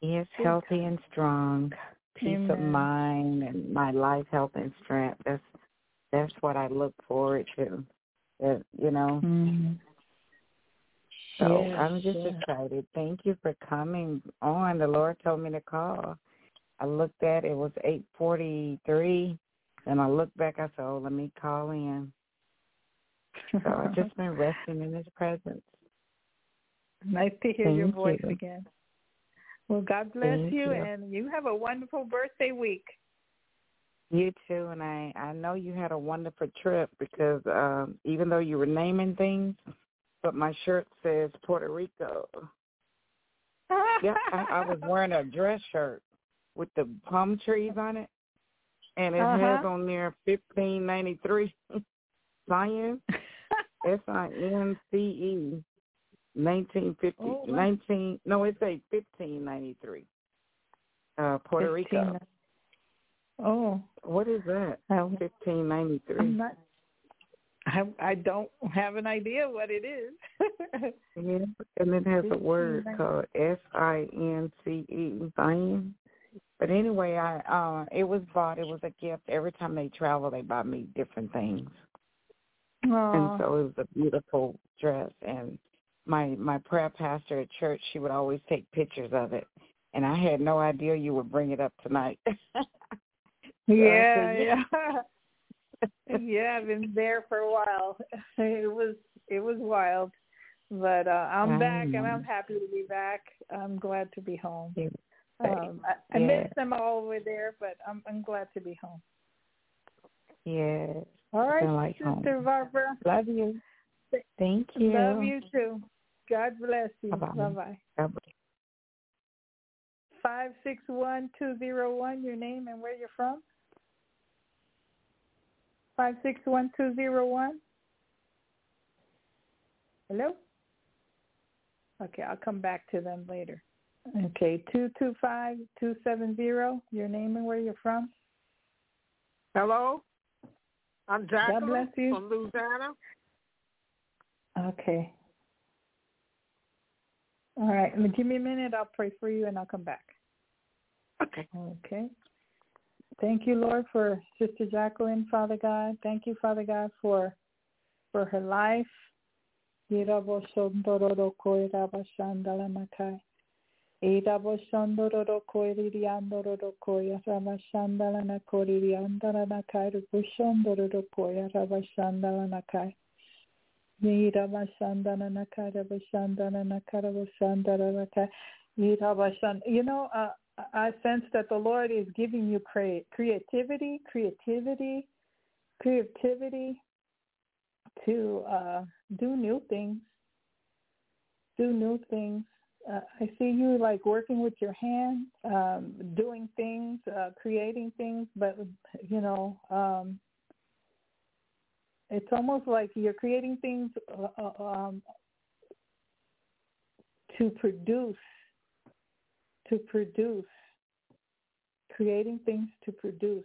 Speaker 7: Yes, healthy and strong, peace of mind, and my life, health, and strength. That's that's what I look forward to. That you know.
Speaker 3: Mhm.
Speaker 7: So I'm just excited. Thank you for coming on. The Lord told me to call. I looked at it, was eight forty three and I looked back, I said, Oh, let me call in. So I've just been resting in his presence.
Speaker 3: nice to hear your voice
Speaker 7: you.
Speaker 3: again. Well, God bless
Speaker 7: Thank
Speaker 3: you,
Speaker 7: you.
Speaker 3: and you have a wonderful birthday week.
Speaker 7: You too, and I I know you had a wonderful trip because um even though you were naming things, but my shirt says Puerto Rico. Yeah, I, I was wearing a dress shirt with the palm trees on it, and it has
Speaker 3: Uh-huh.
Speaker 7: on there fifteen ninety three Zion S I N C E nineteen fifty
Speaker 3: Oh, wow.
Speaker 7: nineteen no it's a fifteen ninety three. Uh Puerto Rico.
Speaker 3: 15. Oh,
Speaker 7: What is that?
Speaker 3: I,
Speaker 7: Fifteen ninety three.
Speaker 3: I I don't have an idea what it is.
Speaker 7: Yeah, and it has a word called S I N C E Zion. But anyway, I uh it was bought. It was a gift. Every time they travel, they buy me different things, and so it was a beautiful dress. And my my prayer pastor at church, she would always take pictures of it, and I had no idea you would bring it up tonight.
Speaker 3: yeah,
Speaker 7: yeah.
Speaker 3: yeah, yeah. I've been there for a while. It was it was wild, but uh, I'm back and. I'm happy to be back. I'm glad to be home. Um, I, I
Speaker 7: Yeah.
Speaker 3: miss them all over there, but I'm I'm glad to be home.
Speaker 7: yes,
Speaker 3: All right,
Speaker 7: like
Speaker 3: Sister
Speaker 7: home.
Speaker 3: Barbara.
Speaker 7: love you. Thank you.
Speaker 3: Love you too. God bless you.
Speaker 7: Bye-bye.
Speaker 3: Bye bye. Five six one two zero one. Your name and where you're from. Five six one two zero one. Hello. Okay, I'll come back to them later. Okay, two two five two seven zero. Your name and where you're from.
Speaker 6: Hello, I'm Jacqueline
Speaker 3: bless you.
Speaker 6: from Louisiana.
Speaker 3: Okay. All right. Give me a minute. I'll pray for you and I'll come back.
Speaker 6: Okay.
Speaker 3: Okay. Thank you, Lord, for Sister Jacqueline, Father God. Thank you, Father God, for for her life. You know, uh, I sense that the Lord is giving you crea- creativity, creativity, creativity to uh, do new things, do new things. Uh, I see you like working with your hands, um, doing things, uh, creating things, but you know, um, it's almost like you're creating things uh, uh, um, to produce to produce, creating things to produce,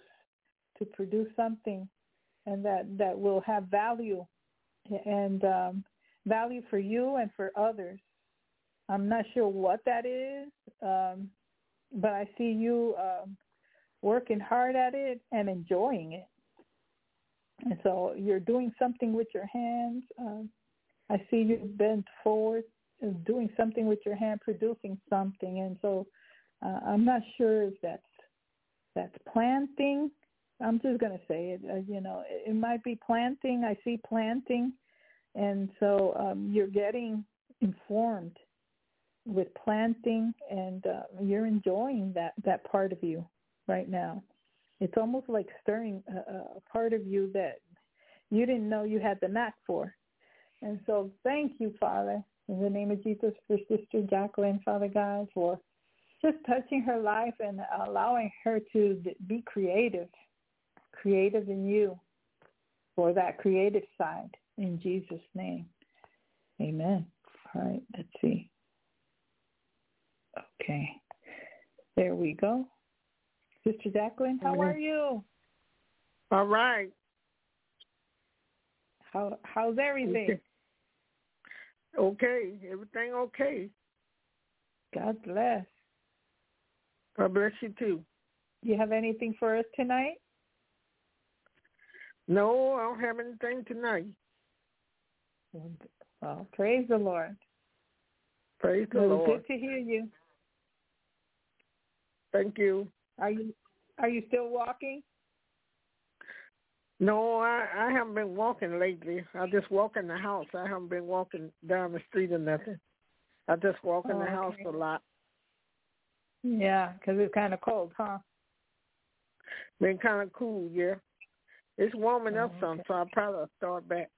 Speaker 3: to produce something, and that that will have value, and um, value for you and for others. I'm not sure what that is, um, but I see you um, working hard at it and enjoying it. And so you're doing something with your hands. Um, I see you bent forward doing something with your hand, producing something, and so uh, I'm not sure if that's that's planting. I'm just going to say it. Uh, you know, it, it might be planting. I see planting, and so um, you're getting informed with planting, and uh, you're enjoying that that part of you right now. It's almost like stirring a, a part of you that you didn't know you had the knack for. And so thank you, Father, in the name of Jesus for Sister Jacqueline, Father God, for just touching her life and allowing her to be creative, creative in you for that creative side in Jesus' name. Amen. All right, let's see. Okay. There we go. Sister Jacqueline, how are you?
Speaker 6: All right.
Speaker 3: How how's everything?
Speaker 8: Okay, everything okay.
Speaker 3: God bless.
Speaker 8: God bless you too.
Speaker 3: Do you have anything for us tonight?
Speaker 8: No, I don't have anything tonight.
Speaker 3: Well, praise the Lord.
Speaker 8: Praise the Lord.
Speaker 3: Good to hear you.
Speaker 8: Thank you.
Speaker 3: Are you are you still walking?
Speaker 8: No, I I haven't been walking lately. I just walk in the house. I haven't been walking down the street or nothing. I just walk in
Speaker 3: Oh,
Speaker 8: the
Speaker 3: okay.
Speaker 8: house a lot.
Speaker 3: Yeah, because it's kind of cold, huh?
Speaker 8: Been kind of cool, yeah. It's warming up
Speaker 3: Oh,
Speaker 8: some,
Speaker 3: okay.
Speaker 8: so I'll probably start back.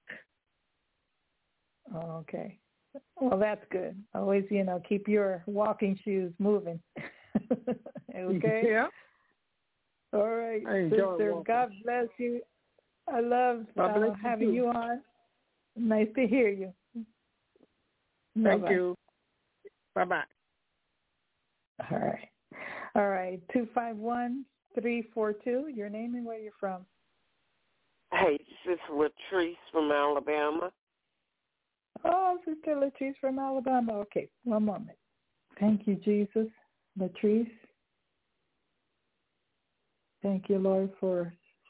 Speaker 3: Oh, okay. Well, that's good. Always, you know, keep your walking shoes moving. okay.
Speaker 8: Yeah.
Speaker 3: All right,
Speaker 8: I enjoy
Speaker 3: sister.
Speaker 8: walking.
Speaker 3: God bless you. I love uh,
Speaker 8: bless you
Speaker 3: having
Speaker 8: too.
Speaker 3: you on. Nice to hear you.
Speaker 8: Thank
Speaker 3: Bye-bye.
Speaker 8: you. Bye bye.
Speaker 3: All right. All right. Two five one three four two. Your name and where you're from.
Speaker 9: Hey, this is Latrice from Alabama.
Speaker 3: Oh, Sister Latrice from Alabama. Okay, one moment. Thank you, Jesus. Latrice. Thank you, Lord, for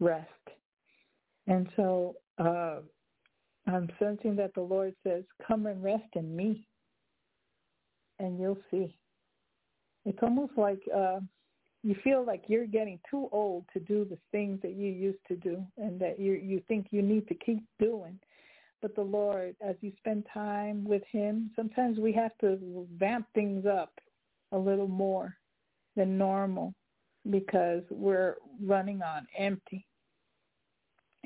Speaker 3: rest. And so uh, I'm sensing that the Lord says, come and rest in me and you'll see. It's almost like uh, you feel like you're getting too old to do the things that you used to do and that you you think you need to keep doing but the Lord, as you spend time with Him, sometimes we have to vamp things up a little more than normal because we're running on empty.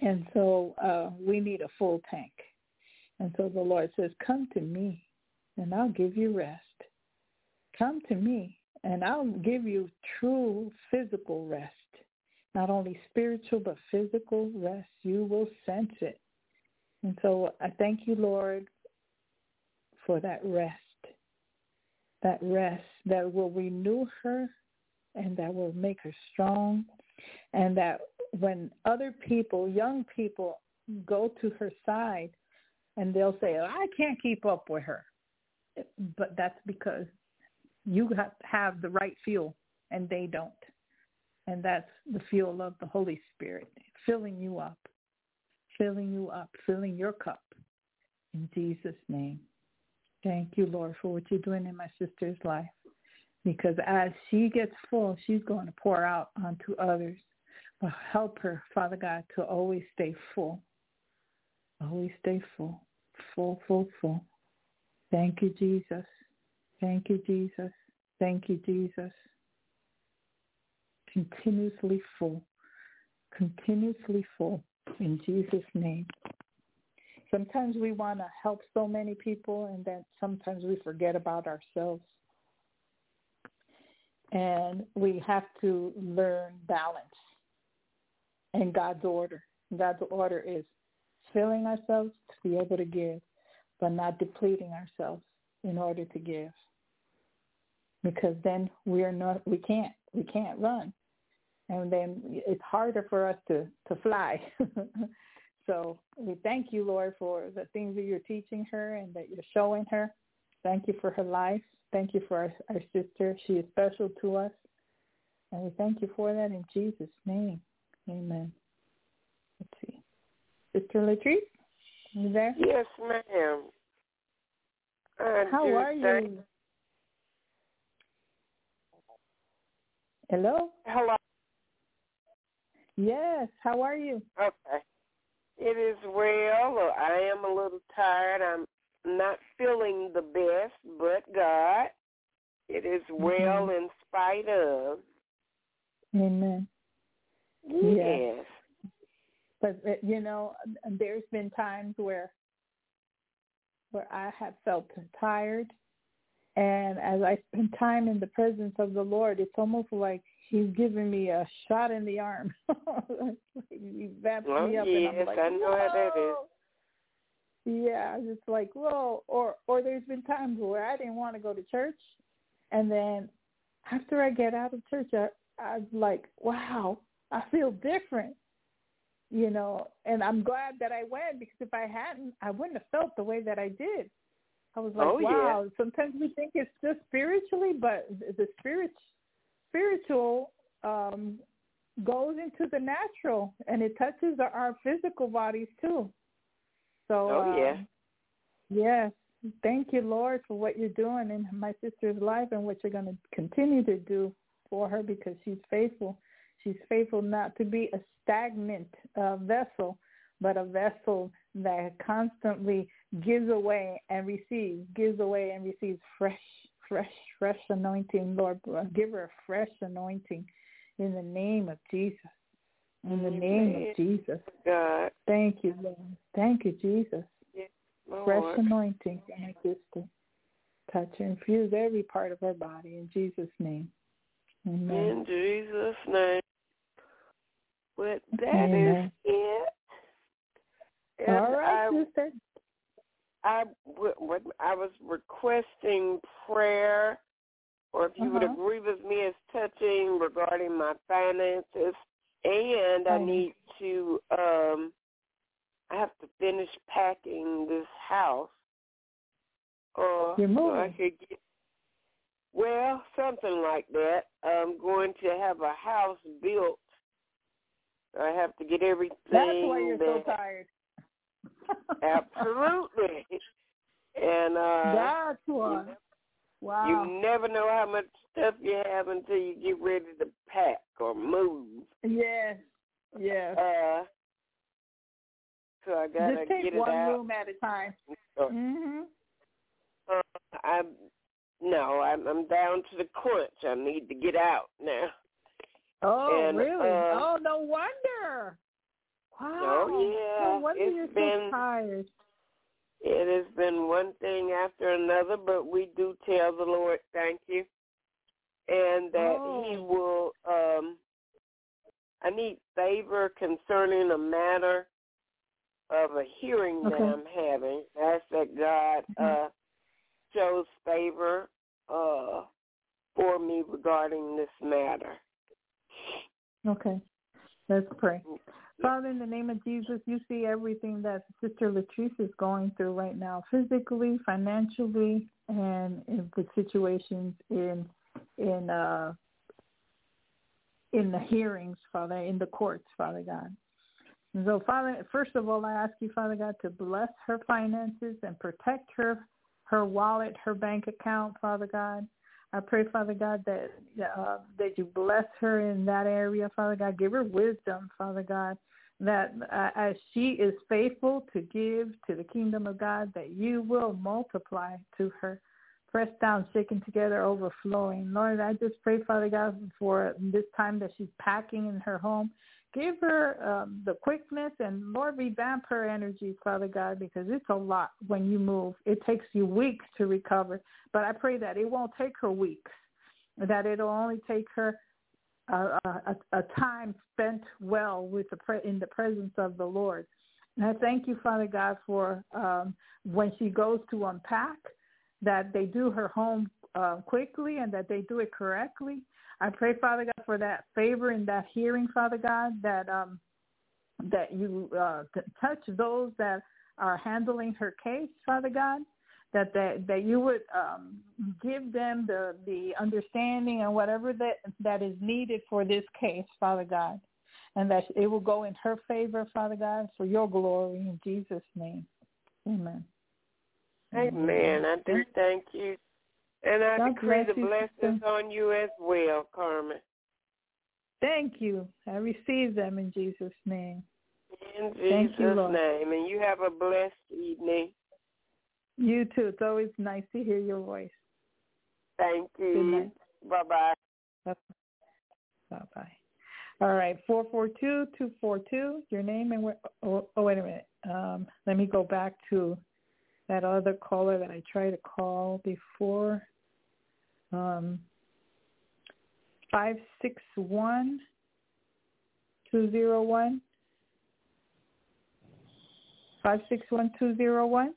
Speaker 3: And so uh, we need a full tank. And so the Lord says, come to me and I'll give you rest. Come to me and I'll give you true physical rest. Not only spiritual, but physical rest. You will sense it. And so I thank you, Lord, for that rest, that rest that will renew her and that will make her strong and that when other people, young people, go to her side and they'll say, oh, I can't keep up with her. But that's because you have the right fuel and they don't. And that's the fuel of the Holy Spirit, filling you up filling you up, filling your cup. In Jesus' name. Thank you, Lord, for what you're doing in my sister's life. Because as she gets full, she's going to pour out onto others. But help her, Father God, to always stay full. Always stay full. Full, full, full. Thank you, Jesus. Thank you, Jesus. Thank you, Jesus. Continuously full. Continuously full in Jesus' name. Sometimes we want to help so many people and then sometimes we forget about ourselves. And we have to learn balance and God's order. God's order is filling ourselves to be able to give, but not depleting ourselves in order to give. Because then we are not we can't we can't run and then it's harder for us to to fly. so we thank you, Lord, for the things that you're teaching her and that you're showing her. Thank you for her life. Thank you for our, our sister. She is special to us, and we thank you for that in Jesus' name. Amen. Let's see, Sister Latrice, you there?
Speaker 9: Yes, ma'am. I
Speaker 3: How are you? Hello.
Speaker 9: Hello.
Speaker 3: Yes. How are you?
Speaker 9: Okay. It is well. I am a little tired. I'm not feeling the best, but God, it is well in spite of.
Speaker 3: Amen.
Speaker 9: Yes.
Speaker 3: But uh, you know, there's been times where where I have felt tired. And as I spend time in the presence of the Lord, it's almost like He's giving me a shot in the arm. he vamps
Speaker 9: oh,
Speaker 3: me up,
Speaker 9: yes,
Speaker 3: and I'm like,
Speaker 9: I know how that is.
Speaker 3: Yeah, it's like, well, Or or there's been times where I didn't want to go to church, and then after I get out of church, I I'm like, wow, I feel different you know, and I'm glad that I went because if I hadn't, I wouldn't have felt the way that I did. I was like,
Speaker 9: oh,
Speaker 3: wow.
Speaker 9: Yeah.
Speaker 3: Sometimes we think it's just spiritually, but the spirit, spiritual um, goes into the natural, and it touches our physical bodies too. So,
Speaker 9: oh yeah,
Speaker 3: um, yes. Thank you, Lord, for what you're doing in my sister's life and what you're going to continue to do for her because she's faithful. She's faithful not to be a stagnant uh, vessel, but a vessel that constantly gives away and receives, gives away and receives fresh, fresh, fresh anointing. Lord, give her a fresh anointing in the name of Jesus. In the name of Jesus.
Speaker 9: God.
Speaker 3: Thank you, Lord. Thank you, Jesus.
Speaker 9: Yes,
Speaker 3: fresh anointing for my sister. Touch and infuse every part of her body in Jesus' name. Amen.
Speaker 9: In Jesus' name. But that
Speaker 3: Amen.
Speaker 9: is it. And
Speaker 3: All right,
Speaker 9: I,
Speaker 3: sister.
Speaker 9: I, I was requesting prayer, or if you would
Speaker 3: Uh-huh.
Speaker 9: agree with me, as touching regarding my finances, and I
Speaker 3: Mhm.
Speaker 9: need to. um I have to finish packing this house. Uh,
Speaker 3: You're
Speaker 9: so I could get. Well, something like that. I'm going to have a house built. I have to get everything.
Speaker 3: That's why you're so tired.
Speaker 9: Absolutely. And uh
Speaker 3: That's why.
Speaker 9: You,
Speaker 3: Wow.
Speaker 9: you never know how much stuff you have until you get ready to pack or move.
Speaker 3: yes. Yes.
Speaker 9: Uh so I gotta
Speaker 3: Just take
Speaker 9: get it
Speaker 3: one
Speaker 9: out.
Speaker 3: room at a time.
Speaker 9: Uh,
Speaker 3: Mhm.
Speaker 9: uh, I'm no, I'm I'm down to the crunch. I need to get out now.
Speaker 3: Oh,
Speaker 9: And,
Speaker 3: really?
Speaker 9: uh,
Speaker 3: oh, no wonder. Wow.
Speaker 9: Oh, yeah.
Speaker 3: No wonder
Speaker 9: It's
Speaker 3: you're
Speaker 9: been-
Speaker 3: so tired.
Speaker 9: It has been one thing after another, but we do tell the Lord thank you. And that he
Speaker 3: Oh.
Speaker 9: will um I need favor concerning a matter of a hearing that I'm having. I ask that God uh shows favor uh for me regarding this matter.
Speaker 3: Okay. Let's pray. Father, in the name of Jesus, you see everything that Sister Latrice is going through right now, physically, financially, and with situations in in uh, in the hearings, Father, in the courts, Father God. So, Father, first of all, I ask you, Father God, to bless her finances and protect her her wallet, her bank account, Father God. I pray, Father God, that uh, that you bless her in that area, Father God. Give her wisdom, Father God, that uh, as she is faithful to give to the kingdom of God, that you will multiply to her, pressed down, shaken together, overflowing. Lord, I just pray, Father God, for this time that she's packing in her home. Give her um, the quickness and Lord, revamp her energy, Father God, because it's a lot when you move. It takes you weeks to recover. But I pray that it won't take her weeks, that it'll only take her a, a, a time spent well with the pre- in the presence of the Lord. And I thank you, Father God, for um, when she goes to unpack, that they do her home uh, quickly and that they do it correctly. I pray, Father God, for that favor and that hearing, Father God, that um, that you uh, touch those that are handling her case, Father God, that that, that you would um, give them the, the understanding and whatever that, that is needed for this case, Father God, and that it will go in her favor, Father God, for your glory in Jesus' name. Amen.
Speaker 9: Amen. I do thank you. And I
Speaker 3: God
Speaker 9: decree the blessings
Speaker 3: sister.
Speaker 9: on you as well, Carmen.
Speaker 3: Thank you. I receive them in Jesus' name.
Speaker 9: In Jesus'
Speaker 3: you,
Speaker 9: name. And you have a blessed evening.
Speaker 3: You too. It's always nice to hear your voice.
Speaker 9: Thank you. Bye bye.
Speaker 3: Bye bye. All right, four four two two four two. Your name and where? Oh, oh, wait a minute. Um, let me go back to that other caller that I tried to call before. Um, five six one two zero one. Five six one two zero one.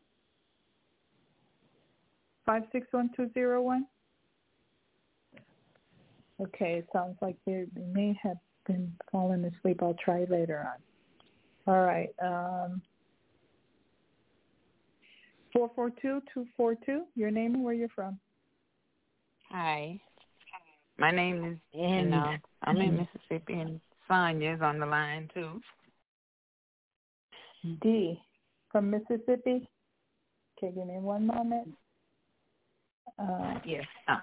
Speaker 3: Five six one two zero one. Okay, sounds like they, they may have been falling asleep. I'll try later on. All right. Um, four four two two four two. Your name and where you're from.
Speaker 7: Hi. My name is,
Speaker 3: And-
Speaker 7: you know, I'm in Mississippi, and Sonia's on the line too.
Speaker 3: D from Mississippi. Okay, give me one moment. Uh,
Speaker 7: Yes, uh,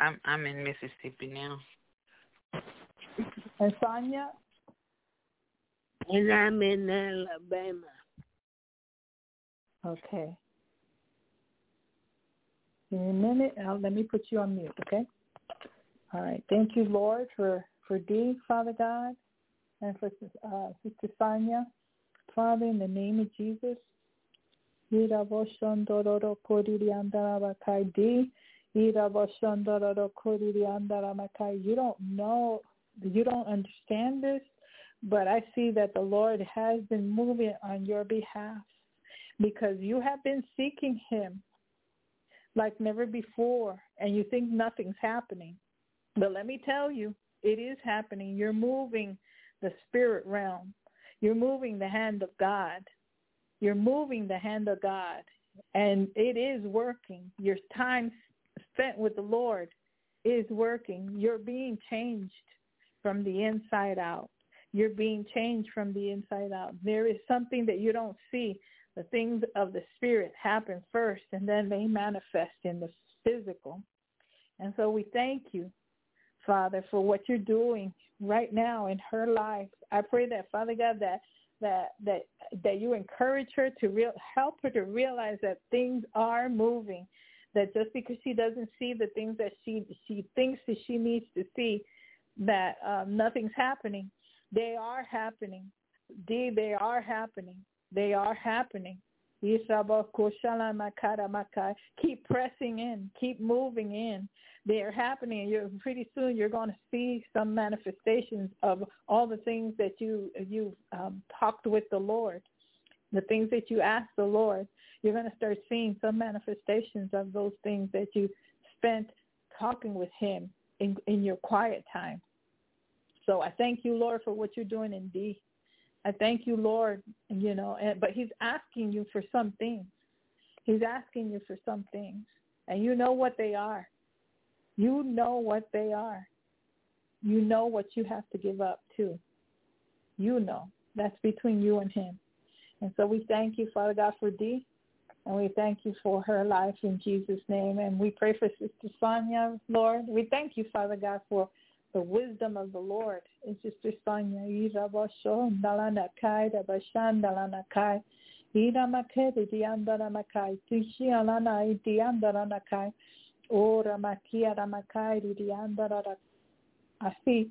Speaker 7: I'm I'm in Mississippi now.
Speaker 3: and Sonia.
Speaker 10: And I'm in Alabama.
Speaker 3: Okay. Give me a minute. Uh, let me put you on mute, okay? All right. Thank you, Lord, for, for Dee, Father God, and for uh, Sister Sonia. Father, in the name of Jesus. You don't know, you don't understand this, but I see that the Lord has been moving on your behalf because you have been seeking him like never before and you think nothing's happening. But let me tell you, it is happening. You're moving the spirit realm. You're moving the hand of God. You're moving the hand of God. And it is working. Your time spent with the Lord is working. You're being changed from the inside out. You're being changed from the inside out. There is something that you don't see. The things of the spirit happen first and then they manifest in the physical. And so we thank you, Father, for what you're doing right now in her life. I pray that Father God that that that that you encourage her to real help her to realize that things are moving that just because she doesn't see the things that she she thinks that she needs to see that um, nothing's happening. They are happening. D, they are happening. They are happening. Keep pressing in. Keep moving in they are happening you're pretty soon you're going to see some manifestations of all the things that you you um, talked with the lord the things that you asked the lord you're going to start seeing some manifestations of those things that you spent talking with him in in your quiet time so i thank you lord for what you're doing in d I thank you, Lord, you know, and, but he's asking you for some things. He's asking you for some things, and you know what they are. You know what they are. You know what you have to give up too. You know. That's between you and him. And so we thank you, Father God, for Dee, and we thank you for her life in Jesus' name. And we pray for Sister Sonia, Lord. We thank you, Father God, for the wisdom of the Lord. It's just Sonia. Irabasho dalanakai dabashan dalanakai. Iramakedi diandaramakai. Tishialana diandaranakai. O ramakia ramakai diandarara. Asi.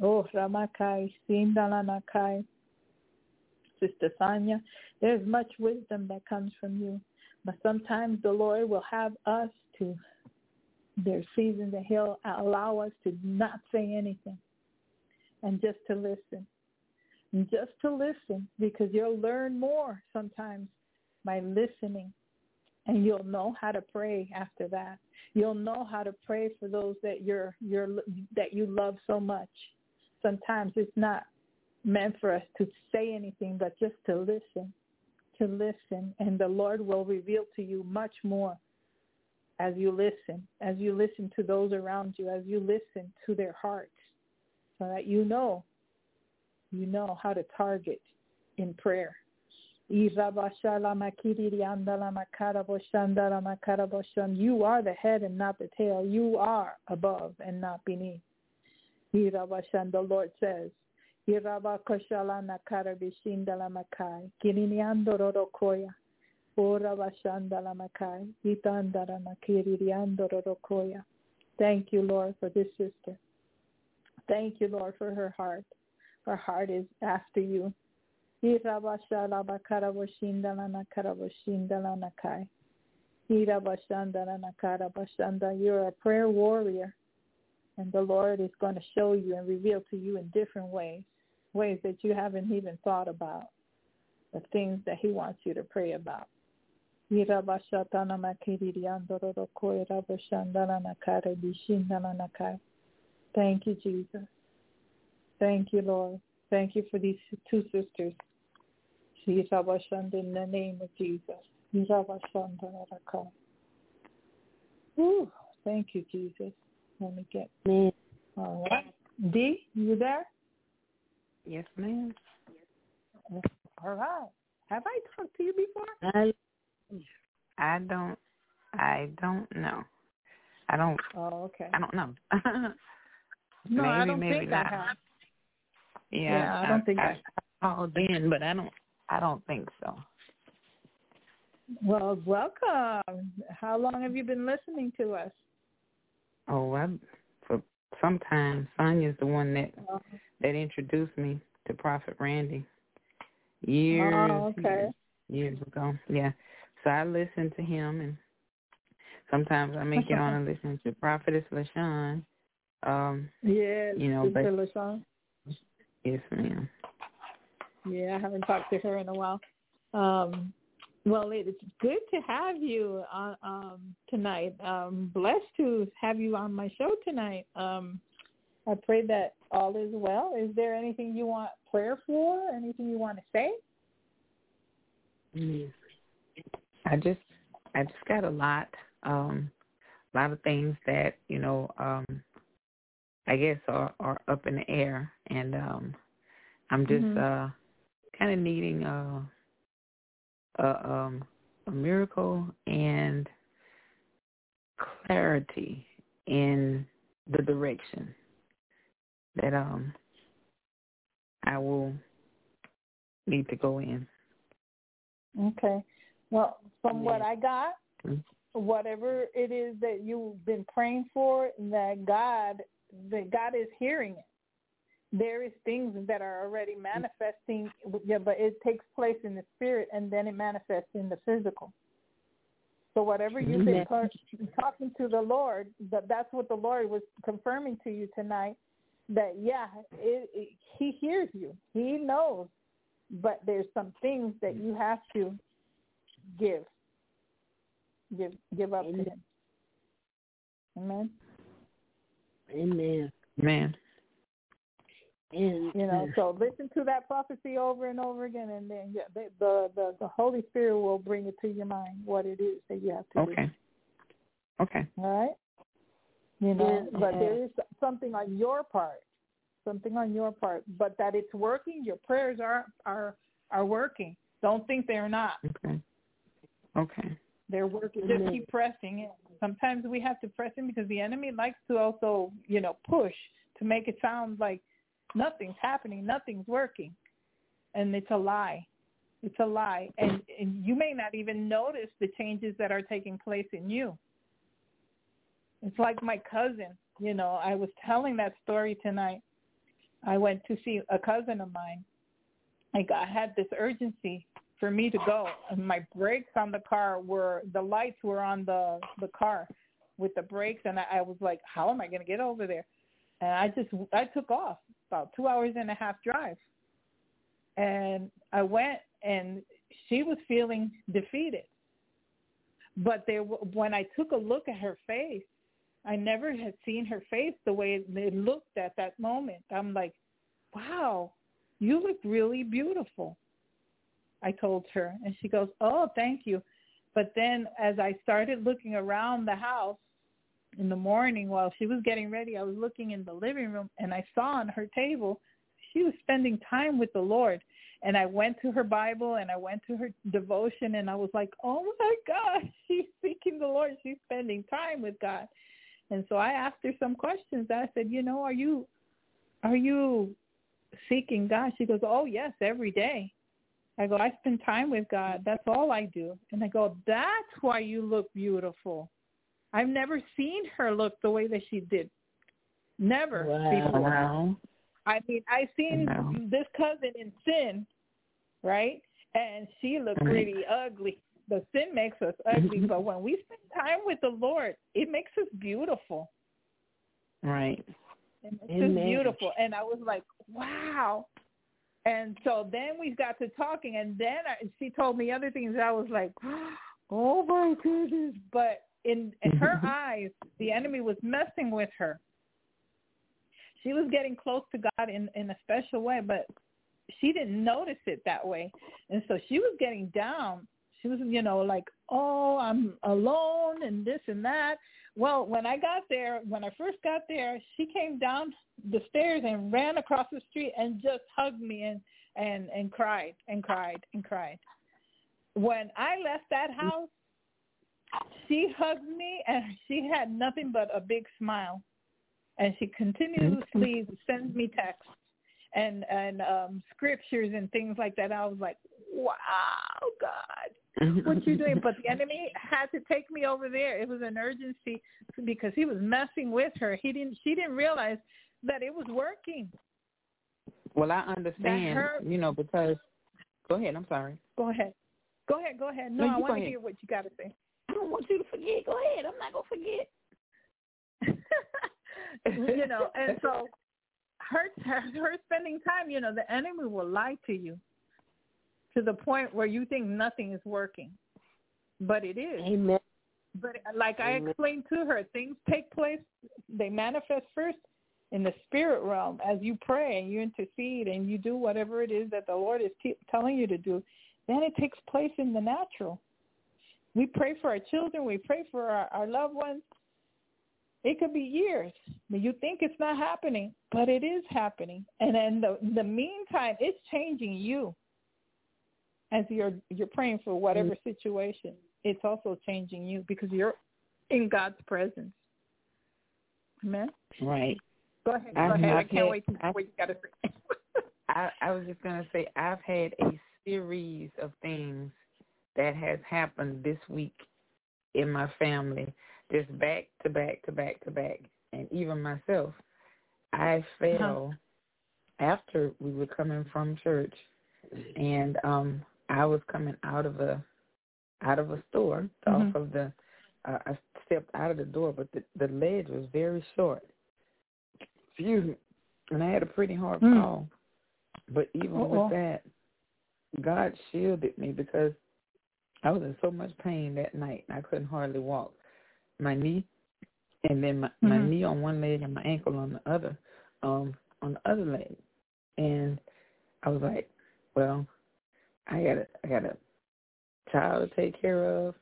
Speaker 3: Oh ramakai sindalanakai. Sister Sonia, there's much wisdom that comes from you. But sometimes the Lord will have us to there's seasons that he'll allow us to not say anything and just to listen. And just to listen because you'll learn more sometimes by listening and you'll know how to pray after that. You'll know how to pray for those that you're you're that you love so much. Sometimes it's not meant for us to say anything but just to listen. To listen and the Lord will reveal to you much more as you listen, as you listen to those around you, as you listen to their hearts, so that you know, you know how to target in prayer. You are the head and not the tail. You are above and not beneath. The Lord says. Thank you, Lord, for this sister. Thank you, Lord, for her heart. Her heart is after you. You're a prayer warrior, and the Lord is going to show you and reveal to you in different ways, ways that you haven't even thought about, the things that He wants you to pray about. Thank you, Jesus. Thank you, Lord. Thank you for these two sisters. In the name of Jesus. Ooh, thank you, Jesus. Let me get
Speaker 7: me.
Speaker 3: All right. D, you there?
Speaker 7: Yes, ma'am.
Speaker 3: All right. Have I talked to you before?
Speaker 7: I, I don't. I don't know. I don't.
Speaker 3: Oh, okay.
Speaker 7: I don't know.
Speaker 3: no,
Speaker 7: maybe,
Speaker 3: I don't
Speaker 7: maybe
Speaker 3: think
Speaker 7: not.
Speaker 3: I have.
Speaker 7: Yeah,
Speaker 3: yeah I don't think I,
Speaker 7: I called in, but I don't. I don't think so.
Speaker 3: Well, welcome. How long have you been listening to us?
Speaker 7: Oh, I for some time. Sonia's the one that
Speaker 3: Oh.
Speaker 7: that introduced me to Prophet Randy years,
Speaker 3: Oh, okay.
Speaker 7: years, years ago. Yeah, so I listen to him, and sometimes I make it on and listen to Prophetess LaShawn. Um,
Speaker 3: Yes,
Speaker 7: you know, but
Speaker 3: LaShawn.
Speaker 7: yes, ma'am.
Speaker 3: Yeah, I haven't talked to her in a while. Um, well, it's good to have you on um, tonight. Um, blessed to have you on my show tonight. Um, I pray that all is well. Is there anything you want prayer for? Anything you want to say?
Speaker 7: Mm. I just I just got a lot, um, a lot of things that you know, um, I guess are are up in the air, and um, I'm just
Speaker 3: Mhm.
Speaker 7: uh, kind of needing a, a um a miracle and clarity in the direction that um I will need to go in.
Speaker 3: Okay. Well, from what I got,
Speaker 7: Mm.
Speaker 3: whatever it is that you've been praying for, that God, that God is hearing it. There is things that are already mm-hmm. manifesting, yeah, but it takes place in the spirit and then it manifests in the physical. So whatever you've been
Speaker 7: mm-hmm.
Speaker 3: Amen. talking to the Lord, that that's what the Lord was confirming to you tonight. That yeah, it, it, He hears you. He knows, but there's some things that you have to give, give, give up to Him. Amen.
Speaker 10: Amen.
Speaker 7: Man.
Speaker 10: And
Speaker 3: You know, so listen to that prophecy over and over again, and then yeah, the the the, the Holy Spirit will bring it to your mind what it is that you have to do.
Speaker 7: Okay. Okay.
Speaker 3: All right. You know,
Speaker 10: Yeah.
Speaker 3: but there is something on your part, something on your part, but that it's working. Your prayers are are are working. Don't think they're not.
Speaker 7: Okay. Okay.
Speaker 3: They're working. Mm-hmm. Just
Speaker 10: Amen.
Speaker 3: keep pressing in. Sometimes we have to press in because the enemy likes to also, you know, push to make it sound like nothing's happening, nothing's working, and it's a lie. It's a lie, and and you may not even notice the changes that are taking place in you. It's like my cousin. You know, I was telling that story tonight. I went to see a cousin of mine. Got, I had this urgency for me to go, and my brakes on the car were the lights were on the the car with the brakes, and I, I was like, how am I going to get over there? And I just I took off about two hours and a half drive, and I went, and she was feeling defeated. But there, when I took a look at her face, I never had seen her face the way it looked at that moment. I'm like, wow, you look really beautiful. I told her, and she goes, oh, thank you. But then as I started looking around the house in the morning while she was getting ready, I was looking in the living room and I saw on her table she was spending time with the Lord. And I went to her Bible and I went to her devotion and I was like, oh my God, she's seeking the Lord. She's spending time with God. And so I asked her some questions. I said, you know, are you, are you seeking God? She goes, oh yes, every day. I go, I spend time with God. That's all I do. And I go, that's why you look beautiful. I've never seen her look the way that she did. Never
Speaker 10: Wow.
Speaker 3: before. I mean, I seen
Speaker 7: Wow.
Speaker 3: this cousin in sin, right? And she looked
Speaker 7: Right.
Speaker 3: pretty ugly. the sin makes us ugly, but when we spend time with the Lord, it makes us beautiful.
Speaker 7: Right.
Speaker 3: It makes us beautiful. And I was like, wow. And so then we got to talking, and then I, she told me other things. I was like, oh my goodness! But in in her mm-hmm. eyes, the enemy was messing with her. She was getting close to God in in a special way, but she didn't notice it that way, and so she was getting down. She was, you know, like, oh, I'm alone and this and that. Well, when I got there, when I first got there, she came down the stairs and ran across the street and just hugged me and and and cried and cried and cried. When I left that mm-hmm. house, she hugged me and she had nothing but a big smile. And she continuously sends me texts and and um scriptures and things like that. I was like, "Wow, God, what you doing?" But the enemy had to take me over there. It was an urgency because he was messing with her. He didn't. She didn't realize that it was working.
Speaker 7: Well, I understand,
Speaker 3: her,
Speaker 7: you know, because go ahead. I'm sorry.
Speaker 3: Go ahead. Go ahead. Go ahead. No,
Speaker 7: No,
Speaker 3: I want to hear what you got to say.
Speaker 7: Don't want you to forget. Go ahead. I'm not gonna forget.
Speaker 3: you know, and so her, her spending time, you know, the enemy will lie to you to the point where you think nothing is working, but it is.
Speaker 10: Amen.
Speaker 3: But like I explained to her, things take place, they manifest first in the spirit realm as you pray and you intercede and you do whatever it is that the Lord is t- telling you to do. Then it takes place in the natural. We pray for our children, we pray for our, our loved ones. It could be years, but you think it's not happening, but it is happening. And in the, the meantime, it's changing you as you're you're praying for whatever mm. situation. It's also changing you because you're in God's presence. Amen.
Speaker 7: Right.
Speaker 3: Go ahead. Go
Speaker 7: I've-
Speaker 3: ahead. I can't
Speaker 7: had-
Speaker 3: wait to hear what you got to say.
Speaker 7: I, I was just gonna say I've had a series of things that has happened this week in my family, just back to back to back to back, and even myself. I fell after we were coming from church, and um I was coming out of a out of a store
Speaker 3: Mhm.
Speaker 7: off of the. Uh, I stepped out of the door, but the the ledge was very short. Excuse me, and I had a pretty hard
Speaker 3: Mm.
Speaker 7: fall. But even
Speaker 3: Uh-oh.
Speaker 7: with that, God shielded me because I was in so much pain that night. I couldn't hardly walk. My knee, and then my, my
Speaker 3: Mhm.
Speaker 7: knee on one leg and my ankle on the other, um, on the other leg. And I was like, well, I got a, I got a child to take care of,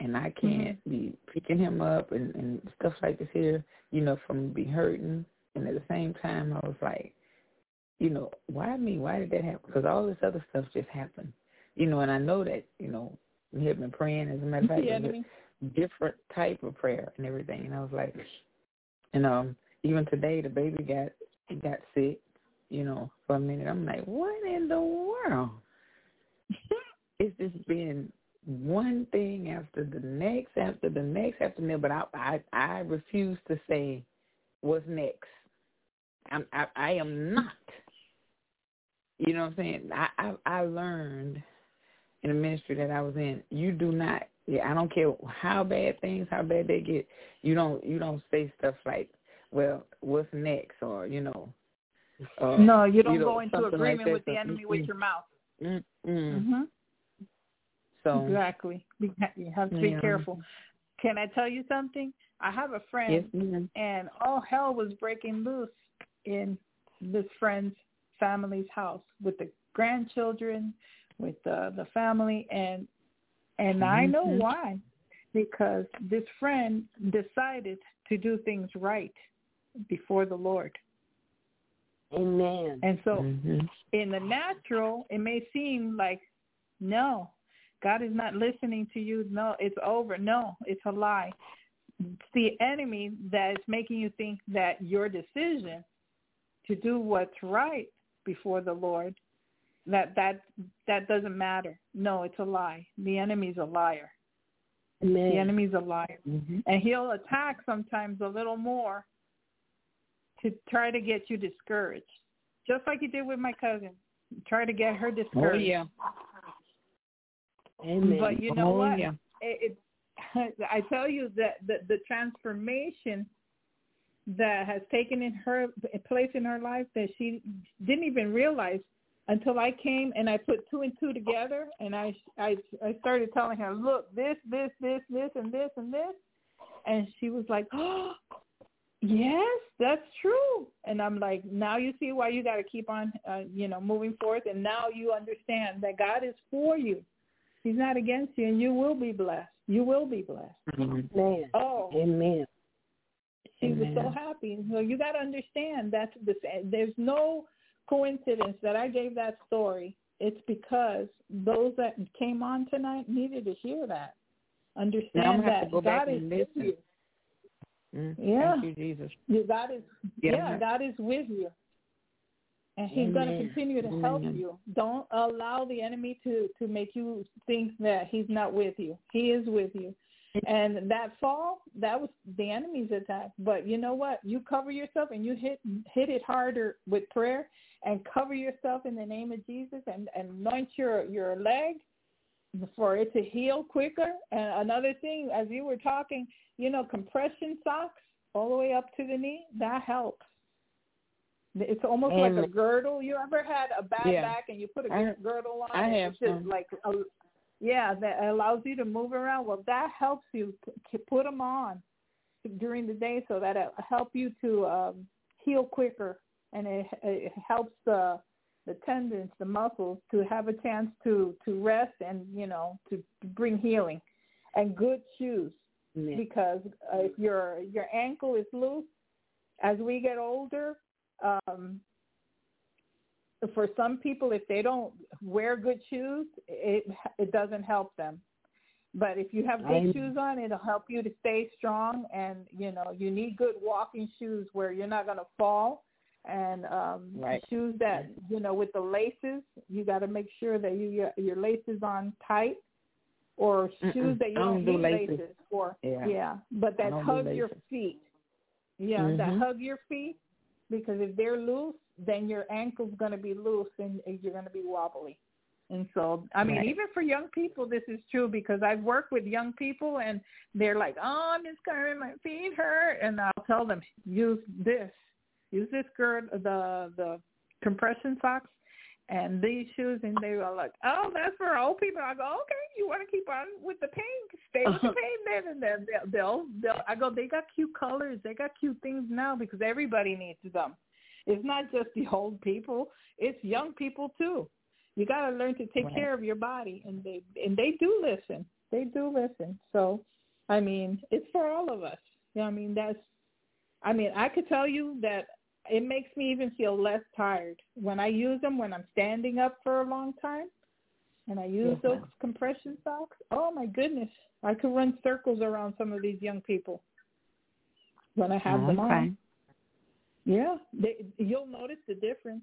Speaker 7: and I can't be picking him up and, and stuff like this here, you know, from be hurting. And at the same time, I was like, you know, why me? Why did that happen? Because all this other stuff just happened, you know. And I know that, you know, we have been praying. As a matter of fact,
Speaker 3: the
Speaker 7: it was
Speaker 3: enemy.
Speaker 7: a different type of prayer and everything. And I was like, and um, even today, the baby got got sick, you know, for a minute. I'm like, what in the world? it's just been one thing after the next, after the next, after the next. But I, I, I refuse to say what's next. I'm, I, I am not. You know what I'm saying? I, I, I learned in the ministry that I was in. You do not. Yeah, I don't care how bad things, how bad they get. You don't, you don't say stuff like, "Well, what's next?" or you know. Uh,
Speaker 3: no, you don't
Speaker 7: know,
Speaker 3: go into
Speaker 7: something like
Speaker 3: agreement with the enemy with
Speaker 7: mm,
Speaker 3: your mouth.
Speaker 7: mm, mm.
Speaker 3: Mm-hmm.
Speaker 7: So
Speaker 3: Exactly. You have to be
Speaker 7: Yeah.
Speaker 3: careful. Can I tell you something? I have a friend,
Speaker 7: yes,
Speaker 3: and all hell was breaking loose in this friend's family's house with the grandchildren, with the the family, and and I know
Speaker 7: Mhm.
Speaker 3: why, because this friend decided to do things right before the Lord,
Speaker 10: Amen.
Speaker 3: and so
Speaker 7: Mhm.
Speaker 3: in the natural, it may seem like, no, God is not listening to you. No, it's over. No, it's a lie. It's the enemy that is making you think that your decision to do what's right before the Lord, that that that doesn't matter. No, it's a lie. The enemy's a liar.
Speaker 10: Amen.
Speaker 3: The enemy's a liar.
Speaker 7: Mhm.
Speaker 3: And he'll attack sometimes a little more to try to get you discouraged. Just like he did with my cousin. Try to get her discouraged.
Speaker 7: Oh
Speaker 3: discouraged.
Speaker 7: yeah.
Speaker 10: Amen.
Speaker 3: But you know
Speaker 7: Oh,
Speaker 3: what?
Speaker 7: yeah.
Speaker 3: It, it, I tell you that the, the transformation that has taken in her place in her life that she didn't even realize until I came and I put two and two together and I I I started telling her, look, this, this, this, this, and this and this, and she was like, oh, yes, that's true. And I'm like, now you see why you got to keep on, uh, you know, moving forth, and now you understand that God is for you. He's not against you, and you will be blessed. You will be blessed.
Speaker 10: Amen.
Speaker 3: Oh,
Speaker 10: Amen.
Speaker 3: she was so
Speaker 7: Amen.
Speaker 3: happy. So you got to understand that's the there's no coincidence that I gave that story. It's because those that came on tonight needed to hear that. Understand that
Speaker 7: go
Speaker 3: God is with you.
Speaker 7: Mm,
Speaker 3: Yeah.
Speaker 7: Thank you, Jesus.
Speaker 3: God is
Speaker 7: Yeah.
Speaker 3: yeah, God is with you. And he's going to continue to help you. Don't allow the enemy to to make you think that he's not with you. He is with you. And that fall, that was the enemy's attack. But you know what? You cover yourself and you hit hit it harder with prayer and cover yourself in the name of Jesus and, and anoint your your leg for it to heal quicker. And another thing, as you were talking, you know, compression socks all the way up to the knee, that helps. It's almost like a girdle. You ever had a bad
Speaker 7: Yeah.
Speaker 3: back and you put a
Speaker 7: I-
Speaker 3: girdle on?
Speaker 7: I have
Speaker 3: it's just
Speaker 7: some.
Speaker 3: like a, yeah, that allows you to move around. Well, that helps you p- put them on during the day so that it help you to um, heal quicker, and it, it helps the the tendons, the muscles, to have a chance to to rest and you know to, to bring healing, and good shoes
Speaker 10: Amen.
Speaker 3: because uh, if your your ankle is loose, as we get older, um, for some people, if they don't wear good shoes, it it doesn't help them. But if you have good
Speaker 10: I-
Speaker 3: shoes on, it'll help you to stay strong. And you know, you need good walking shoes where you're not going to fall. And um,
Speaker 7: Right.
Speaker 3: shoes that you know with the laces, you got to make sure that you your, your laces on tight, or shoes
Speaker 7: Mm-mm.
Speaker 3: that you
Speaker 7: don't
Speaker 3: don't
Speaker 7: do
Speaker 3: need
Speaker 7: laces.
Speaker 3: laces for.
Speaker 7: Yeah.
Speaker 3: Yeah, but that hug your feet. Yeah, that
Speaker 7: Mhm.
Speaker 3: hug your feet because if they're loose, then your ankle's going to be loose and you're going to be wobbly. And so, I mean,
Speaker 7: Right.
Speaker 3: even for young people, this is true because I've worked with young people and they're like, "Oh, Miss Carmen, my feet hurt," and I'll tell them, "Use this, use this gird, the the compression socks." And these shoes, and they were like, "Oh, that's for old people." I go, "Okay, you want to keep on with the pain? Stay with the pain then." And then they'll, they'll, they'll. I go, "They got cute colors. They got cute things now because everybody needs them. It's not just the old people; it's young people too. You got to learn to take
Speaker 7: Right.
Speaker 3: care of your body, and they and they do listen. They do listen. So, I mean, it's for all of us. Yeah, I mean that's. I mean, I could tell you that it makes me even feel less tired when I use them when I'm standing up for a long time, and I use those compression socks. Oh my goodness, I could run circles around some of these young people when I have oh, them
Speaker 7: okay.
Speaker 3: on. Yeah, they, you'll notice the difference.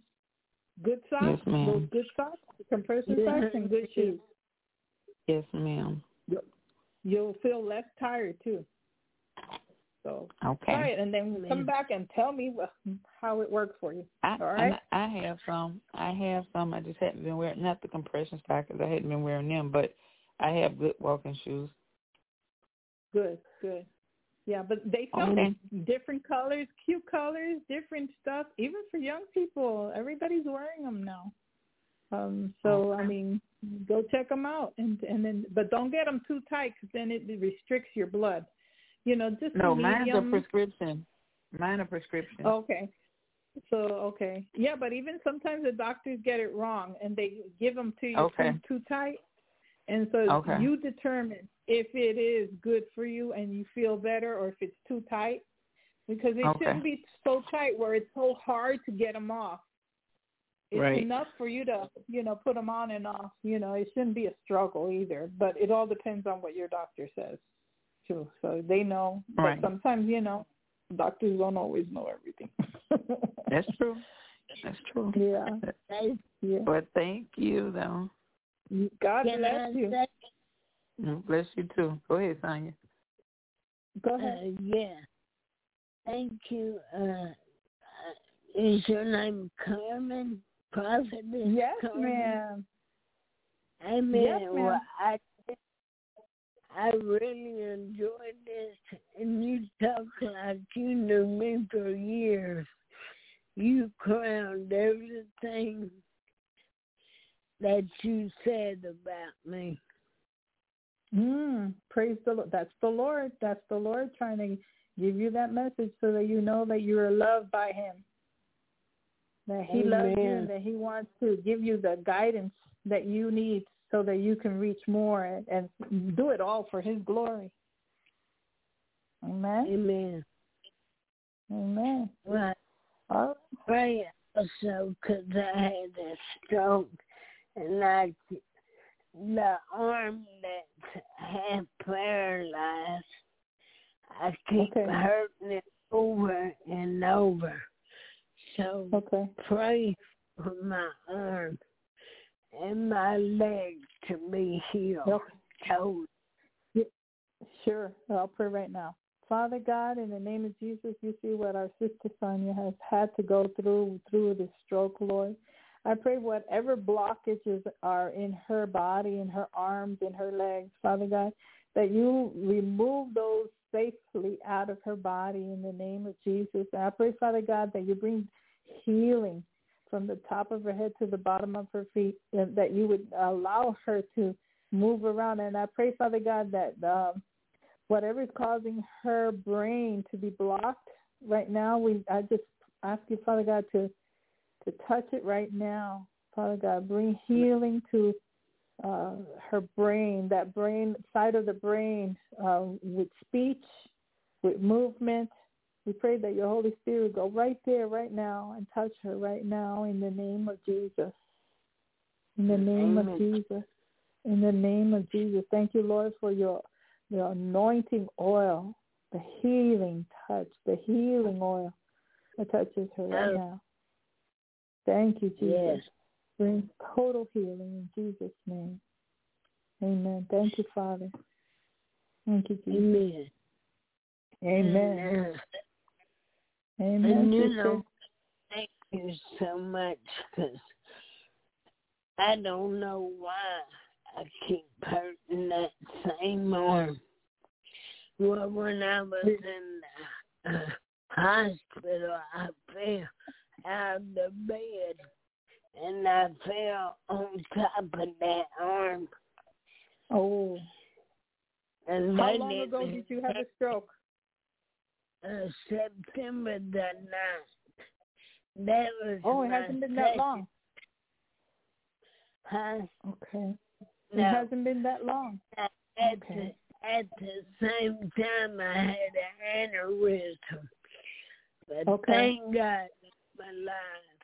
Speaker 3: Good socks,
Speaker 7: Yes, ma'am.
Speaker 3: those good socks, compression
Speaker 10: Yeah.
Speaker 3: socks, and good shoes.
Speaker 7: Yes, ma'am.
Speaker 3: You'll feel less tired too. So
Speaker 7: Okay.
Speaker 3: try it, and then
Speaker 10: Amen.
Speaker 3: come back and tell me how it worked for you.
Speaker 7: I,
Speaker 3: All right.
Speaker 7: and I have some. I have some. I just hadn't been wearing not the compression stockings. I hadn't been wearing them, but I have good walking shoes.
Speaker 3: Good, good. Yeah, but they sell
Speaker 7: Okay.
Speaker 3: different colors, cute colors, different stuff. Even for young people, everybody's wearing them now. Um, so I mean, go check them out, and and then but don't get them too tight because then it restricts your blood. You know, just
Speaker 7: No,
Speaker 3: a
Speaker 7: mine's a
Speaker 3: medium.
Speaker 7: prescription. Mine a prescription.
Speaker 3: Okay. So okay, yeah, but even sometimes the doctors get it wrong and they give them to you
Speaker 7: Okay.
Speaker 3: too, too tight, and so
Speaker 7: Okay.
Speaker 3: you determine if it is good for you and you feel better, or if it's too tight, because it
Speaker 7: Okay.
Speaker 3: shouldn't be so tight where it's so hard to get them off. It's
Speaker 7: Right.
Speaker 3: enough for you to you know put them on and off. You know, it shouldn't be a struggle either, but it all depends on what your doctor says too. So they know, but
Speaker 7: Right.
Speaker 3: sometimes you know doctors don't always know everything.
Speaker 7: That's true. That's true.
Speaker 3: Yeah. Yeah.
Speaker 7: But thank you, though.
Speaker 3: God
Speaker 10: can I
Speaker 3: bless you.
Speaker 10: say,
Speaker 7: Mm, Bless you too. Go ahead, Sonia.
Speaker 3: Go ahead.
Speaker 10: uh, yeah. Thank you. Uh, uh, is your name Carmen? Prophet
Speaker 3: yes,
Speaker 10: Carmen?
Speaker 3: ma'am.
Speaker 10: I mean,
Speaker 3: Yes, ma'am.
Speaker 10: well, I I really enjoyed this, and you talk like you knew me for years. You crowned everything that you said about me.
Speaker 3: Mm, praise the Lord. That's the Lord. That's the Lord trying to give you that message so that you know that you are loved by him. That he loves you and that he wants to give you the guidance that you need so that you can reach more and, and do it all for his glory. Amen.
Speaker 10: Amen.
Speaker 3: Amen.
Speaker 10: Well,
Speaker 3: All
Speaker 10: pray also because I had a stroke, and I the arm that half paralyzed, I keep
Speaker 3: Okay.
Speaker 10: hurting it over and over. So
Speaker 3: Okay.
Speaker 10: pray for my arm and my leg to be healed.
Speaker 3: Okay.
Speaker 10: Totally.
Speaker 3: Sure. I'll pray right now. Father God, in the name of Jesus, you see what our sister Sonia has had to go through through this stroke, Lord. I pray whatever blockages are in her body, in her arms, in her legs, Father God, that you remove those safely out of her body in the name of Jesus. And I pray, Father God, that you bring healing from the top of her head to the bottom of her feet, and that you would allow her to move around. And I pray, Father God, that um, whatever is causing her brain to be blocked right now, we I just ask you, Father God, to to touch it right now. Father God, bring healing to uh, her brain, that brain side of the brain, uh, with speech, with movement. We pray that your Holy Spirit go right there, right now, and touch her right now in the name of Jesus. In the name of Jesus. In the name of Jesus. Thank you, Lord, for your your anointing oil, the healing touch, the healing oil that touches her right now. Thank you, Jesus.
Speaker 10: Yes.
Speaker 3: Bring total healing in Jesus' name. Amen. Thank you, Father. Thank you, Jesus.
Speaker 10: Amen.
Speaker 3: Amen.
Speaker 10: Uh,
Speaker 3: Amen.
Speaker 10: and you
Speaker 3: sister.
Speaker 10: know, thank you so much because I don't know why I keep hurting that same arm. Well, when I was in the uh, hospital, I fell out of the bed and I fell on top of that arm.
Speaker 3: Oh,
Speaker 10: And
Speaker 3: how long ago did you have a stroke?
Speaker 10: uh, September the 9th. That was
Speaker 3: Oh, it hasn't been that long.
Speaker 10: Huh?
Speaker 3: Okay. It hasn't been that long.
Speaker 10: At
Speaker 3: Okay.
Speaker 10: the at the same time, I had an aneurysm. But
Speaker 3: Okay.
Speaker 10: thank God I'm alive.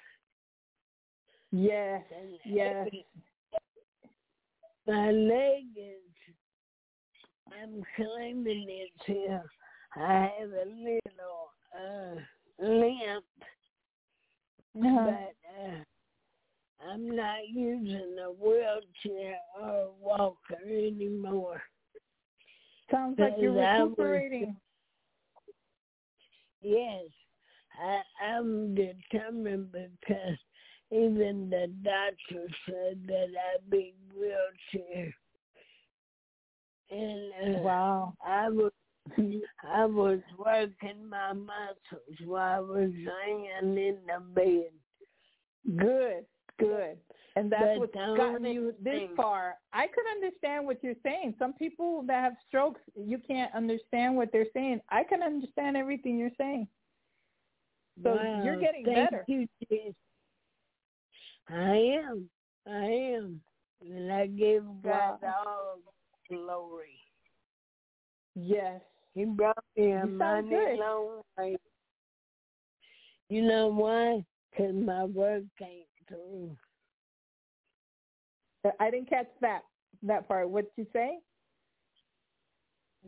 Speaker 3: Yes. Yes.
Speaker 10: My leg is, I'm claiming it's here. I have a little uh, limp,
Speaker 3: Uh-huh.
Speaker 10: but uh, I'm not using a wheelchair or a walker anymore.
Speaker 3: Sounds like you're
Speaker 10: I was-
Speaker 3: recuperating.
Speaker 10: Yes, I, I'm determined because even the doctor said that I'd be wheelchair. And uh,
Speaker 3: Wow.
Speaker 10: I was I was working my muscles while I was laying in the bed.
Speaker 3: Good. Good. And that's
Speaker 10: But
Speaker 3: what's gotten you this
Speaker 10: thing-
Speaker 3: far. I could understand what you're saying. Some people that have strokes, you can't understand what they're saying. I can understand everything you're saying. So you're getting
Speaker 10: thank
Speaker 3: better.
Speaker 10: You, Jesus. I am. I am. And I give God
Speaker 3: Wow.
Speaker 10: all glory.
Speaker 3: Yes.
Speaker 10: He brought me a
Speaker 3: You sound
Speaker 10: mighty
Speaker 3: good.
Speaker 10: long way. You know why? 'Cause my work ain't through.
Speaker 3: Uh, I didn't catch that that part. What you say?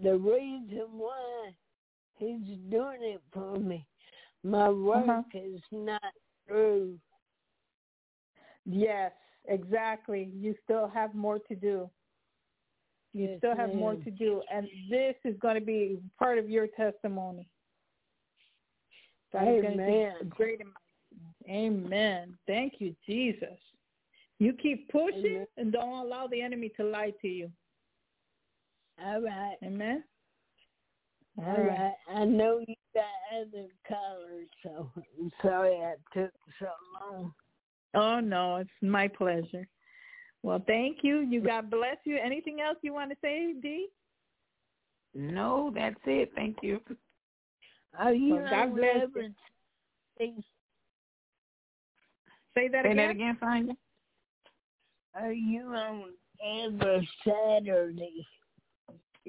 Speaker 10: The reason why he's doing it for me, my work
Speaker 3: Uh-huh.
Speaker 10: is not through.
Speaker 3: Yes, exactly. You still have more to do. You
Speaker 10: Yes,
Speaker 3: still have more to do, and this is going to be part of your testimony. God is going to do
Speaker 10: Amen.
Speaker 3: great. Amen. Thank you, Jesus. You keep pushing and don't allow the enemy to lie to you.
Speaker 10: All right.
Speaker 3: Amen.
Speaker 10: All right. I know you got other callers, so I'm sorry I took so long.
Speaker 3: Oh no, it's my pleasure. Well, thank you. You God bless you. Anything else you want to say, Dee?
Speaker 7: No, that's it. Thank you.
Speaker 10: Are you
Speaker 3: Well, God bless you.
Speaker 10: every-
Speaker 3: Say that
Speaker 7: Say
Speaker 3: again.
Speaker 7: that again, Sonia.
Speaker 10: Are oh, you on every Saturday?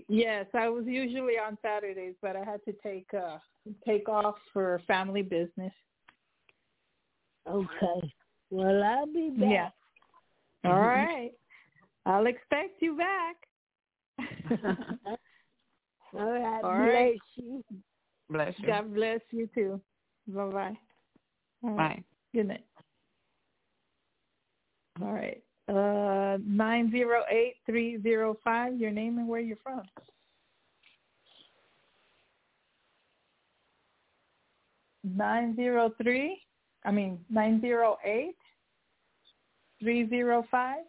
Speaker 3: Yes, I was usually on Saturdays, but I had to take uh take off for family business.
Speaker 10: Okay. Well, I'll be back.
Speaker 3: Yeah. All right. I'll expect you back.
Speaker 10: All right.
Speaker 3: All
Speaker 10: bless
Speaker 3: right.
Speaker 10: you.
Speaker 7: Bless you.
Speaker 3: God bless you too. Bye bye.
Speaker 7: Bye.
Speaker 3: Good night. All right. Uh nine zero eight three zero five, your name and where you're from. Nine zero three I mean nine zero eight three zero five.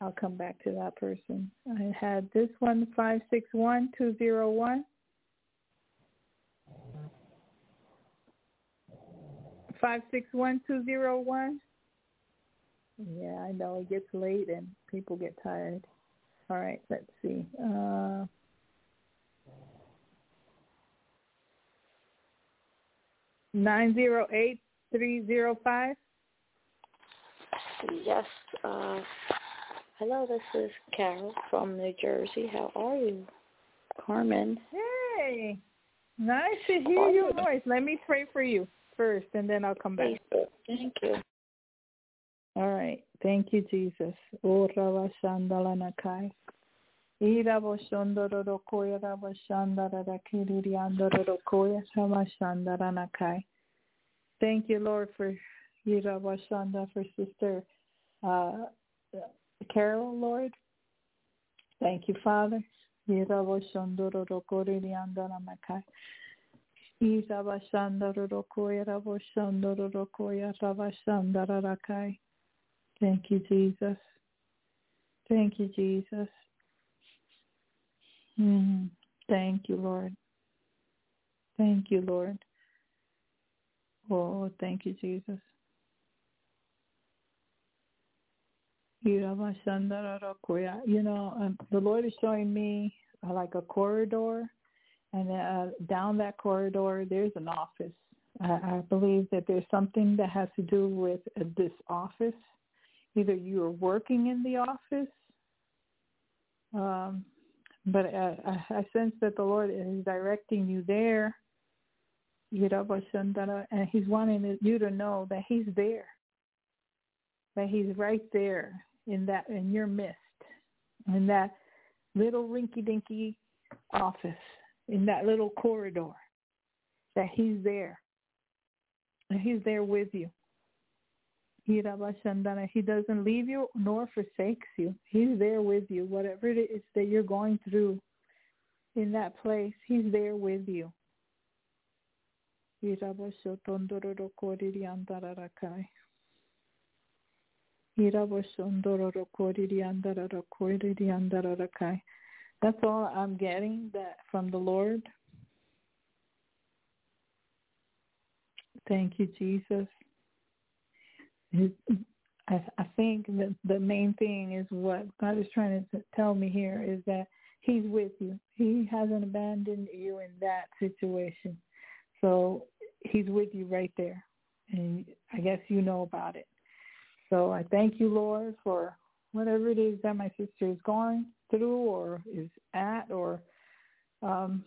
Speaker 3: I'll come back to that person. I had this one five six one two zero one. Five six one two zero one. Yeah, I know it gets late and people get tired. All right, let's see. Uh, nine zero eight three zero five.
Speaker 11: Yes. Uh, hello, this is Carol from New Jersey. How are you? Carmen.
Speaker 3: Hey, nice to hear your voice. Let me pray for you first, and then I'll come back.
Speaker 11: Thank you.
Speaker 3: All right. Thank you, Jesus. O Rava Nakai. Ira Boshondoro Koya Rava Shandara Rakiri Andoro Koya Rava Shandara Nakai. Thank you, Lord, for Ira Boshanda, for Sister uh, Carol, Lord. Thank you, Father. Ira Boshondoro Kori Andara Nakai. Rakai. Thank you, Jesus. Thank you, Jesus. Mm, thank you, Lord. Thank you, Lord. Oh, thank you, Jesus. You know, um, the Lord is showing me uh, like a corridor, and uh, down that corridor there's an office. I, I believe that there's something that has to do with uh, this office. Either you are working in the office, um, but I, I, I sense that the Lord is directing you there, and He's wanting you to know that He's there, that He's right there in that in your midst, in that little rinky-dinky office, in that little corridor, that He's there, and He's there with you. He doesn't leave you nor forsakes you. He's there with you. Whatever it is that you're going through in that place, he's there with you. That's all I'm getting that from the Lord. Thank you, Jesus. I, think that the main thing is what God is trying to tell me here is that He's with you. He hasn't abandoned you in that situation. So He's with you right there. And I guess you know about it. So I thank you, Lord, for whatever it is that my sister is going through or is at or um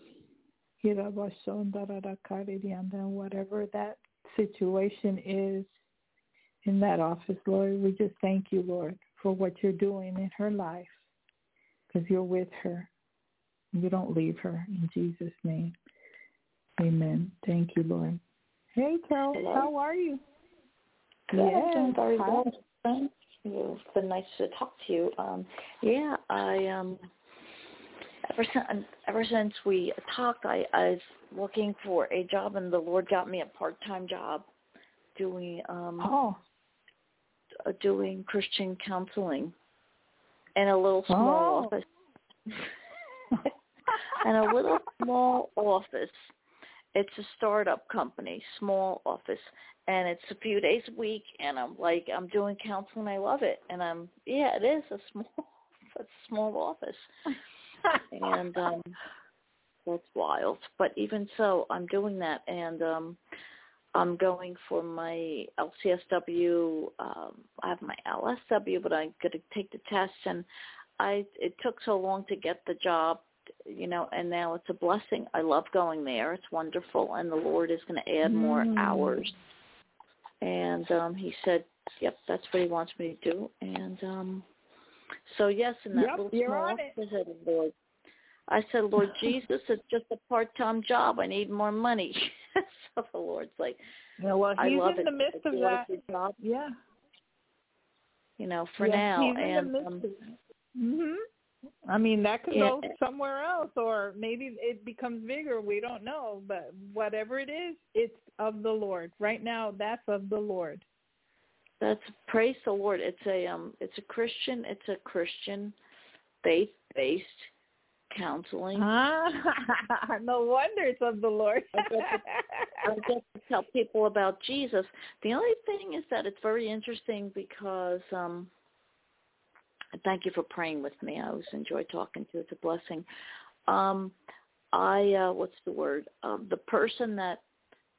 Speaker 3: whatever that situation is in that office, Lord. We just thank you, Lord, for what you're doing in her life because you're with her. You don't leave her in Jesus' name. Amen. Thank you, Lord. Hey, Carol,
Speaker 11: Hello.
Speaker 3: how are you?
Speaker 11: Good. I'm doing very
Speaker 3: hi.
Speaker 11: Well. It's been nice to talk to you. Um, yeah, I um, ever since ever since we talked, I, I was looking for a job, and the Lord got me a part-time job doing um
Speaker 3: Oh.
Speaker 11: uh, doing Christian counseling in a little small
Speaker 3: Oh.
Speaker 11: office. in a little small office. It's a startup company, small office, and it's a few days a week. And I'm like, I'm doing counseling. I love it, and I'm yeah, it is a small, a small office, and um, that's wild. But even so, I'm doing that, and um, I'm going for my LCSW. Um, I have my LSW, but I'm going to take the test, and I it took so long to get the job you know, and now it's a blessing. I love going there. It's wonderful, and the Lord is going to add more
Speaker 3: Mm.
Speaker 11: hours. And um he said, "Yep, that's what He wants me to do." And um so yes, in that
Speaker 3: Yep,
Speaker 11: little small office, I said, "Lord," I said, "Lord Jesus, it's just a part-time job. I need more money." so the Lord's like,
Speaker 3: Yeah, well,
Speaker 11: "I
Speaker 3: he's
Speaker 11: love
Speaker 3: in
Speaker 11: it.
Speaker 3: the midst
Speaker 11: It's
Speaker 3: of that.
Speaker 11: job,
Speaker 3: Yeah.
Speaker 11: you know, for
Speaker 3: yeah,
Speaker 11: now." And um.
Speaker 3: Mhm. I mean, that could
Speaker 11: Yeah.
Speaker 3: go somewhere else, or maybe it becomes bigger. We don't know, but whatever it is, it's of the Lord. Right now, that's of the Lord.
Speaker 11: That's praise the Lord. It's a um it's a Christian it's a Christian faith based counseling.
Speaker 3: Ah, no wonder it's of the Lord.
Speaker 11: I get to tell people about Jesus. The only thing is that it's very interesting because um thank you for praying with me. I always enjoy talking to you. It's a blessing. Um I uh what's the word? Um the person that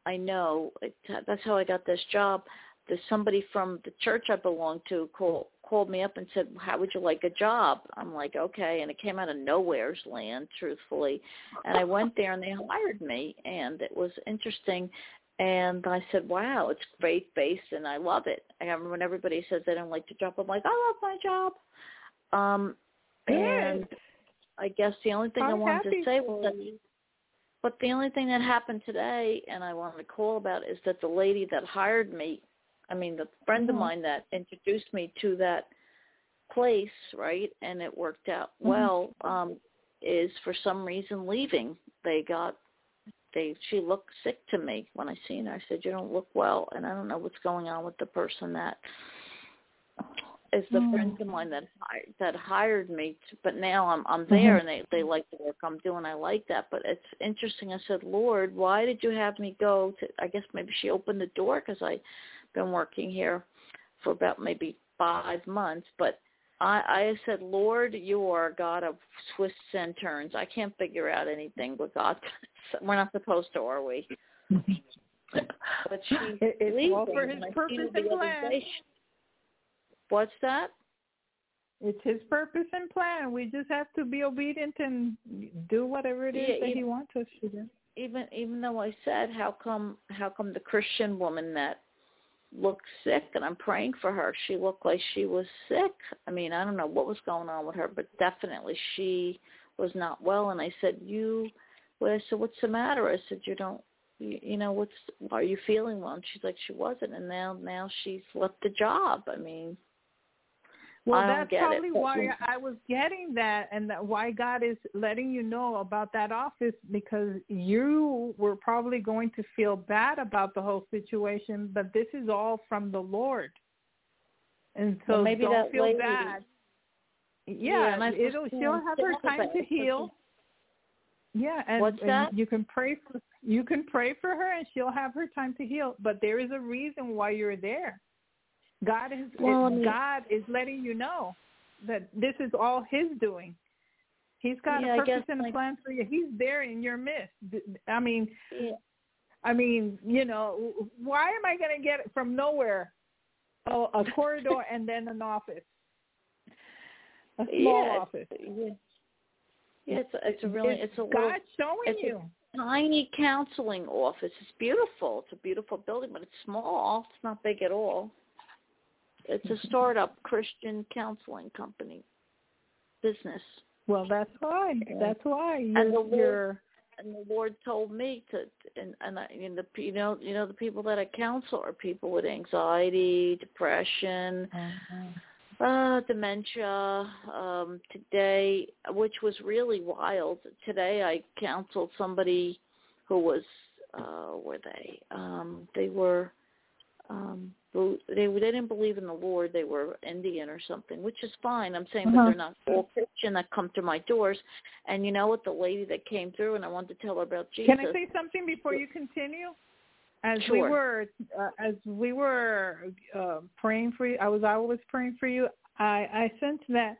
Speaker 11: I know it, that's how I got this job. There's somebody from the church I belong to call, called me up and said, "How would you like a job?" I'm like, "Okay," and it came out of nowhere's land, truthfully. And I went there and they hired me, and it was interesting. And I said, "Wow, it's faith based, and I love it." I remember when everybody says they don't like the job, I'm like, "I love my job." Um, and I guess the only thing I
Speaker 3: I'm
Speaker 11: wanted to say was that but the only thing that happened today, and I wanted to call about, is that the lady that hired me, I mean, the friend of
Speaker 3: Mhm.
Speaker 11: mine that introduced me to that place, right, and it worked out
Speaker 3: Mhm.
Speaker 11: well, um, is for some reason leaving. They got, they, she looked sick to me when I seen her. I said, you don't look well, and I don't know what's going on with the person that is the
Speaker 3: Hmm.
Speaker 11: friend of mine that hired, that hired me to, but now I'm I'm there
Speaker 3: Mhm.
Speaker 11: and they they like the work I'm doing I like that but it's interesting I said Lord why did you have me go to I guess maybe she opened the door because I've been working here for about maybe five months but I I said Lord you are a God of twists and turns I can't figure out anything but God we're not supposed to are we but she
Speaker 3: It- it's all for his purpose and plan.
Speaker 11: What's that?
Speaker 3: It's his purpose and plan. We just have to be obedient and do whatever it is
Speaker 11: Yeah,
Speaker 3: that
Speaker 11: you-
Speaker 3: he wants us to do.
Speaker 11: even even though I said how come how come the Christian woman that looked sick and I'm praying for her, she looked like she was sick. I mean, I don't know what was going on with her, but definitely she was not well and I said, "You well, I said, "What's the matter?" I said, "You don't you, you know, what's are you feeling well?" And she's like, "She wasn't." And now now she's left the job. I mean,
Speaker 3: Well, that's
Speaker 11: it,
Speaker 3: probably
Speaker 11: but
Speaker 3: why I was getting that, and that why God is letting you know about that office because you were probably going to feel bad about the whole situation, but this is all from the Lord, and so
Speaker 11: Well, maybe
Speaker 3: don't feel
Speaker 11: lady-
Speaker 3: bad.
Speaker 11: Yeah,
Speaker 3: Yeah, it'll she'll have her time to heal. Yeah, and, and you can pray for you can pray for her, and she'll have her time to heal. But there is a reason why you're there. God is
Speaker 11: Well,
Speaker 3: God is letting you know that this is all His doing. He's got
Speaker 11: Yeah,
Speaker 3: a purpose
Speaker 11: guess,
Speaker 3: and a plan for you. He's there in your midst. I mean,
Speaker 11: Yeah.
Speaker 3: I mean, you know, why am I going to get it from nowhere? Oh, a corridor and then an office, a small
Speaker 11: yeah,
Speaker 3: office.
Speaker 11: Yeah. It's a, it's a really it's, a little
Speaker 3: God showing
Speaker 11: it's
Speaker 3: you.
Speaker 11: a tiny counseling office. It's beautiful. It's a beautiful building, but it's small. It's not big at all. It's a startup Christian counseling company business.
Speaker 3: Well, that's why. That's why you're,
Speaker 11: And the Lord- And the Lord told me to, and and I, and the you know you know the people that I counsel are people with anxiety, depression, uh, dementia. Um, today, which was really wild. Today, I counseled somebody who was, uh, were they? Um, they were um they they didn't believe in the Lord. They were Indian or something, which is fine. I'm saying,
Speaker 3: Uh-huh.
Speaker 11: but they're not all Christian that come to my doors. And you know what? The lady that came through, and I wanted to tell her about Jesus.
Speaker 3: Can I say something before you continue? As we were uh, as we were uh, praying for you, I was always praying for you. I I sensed that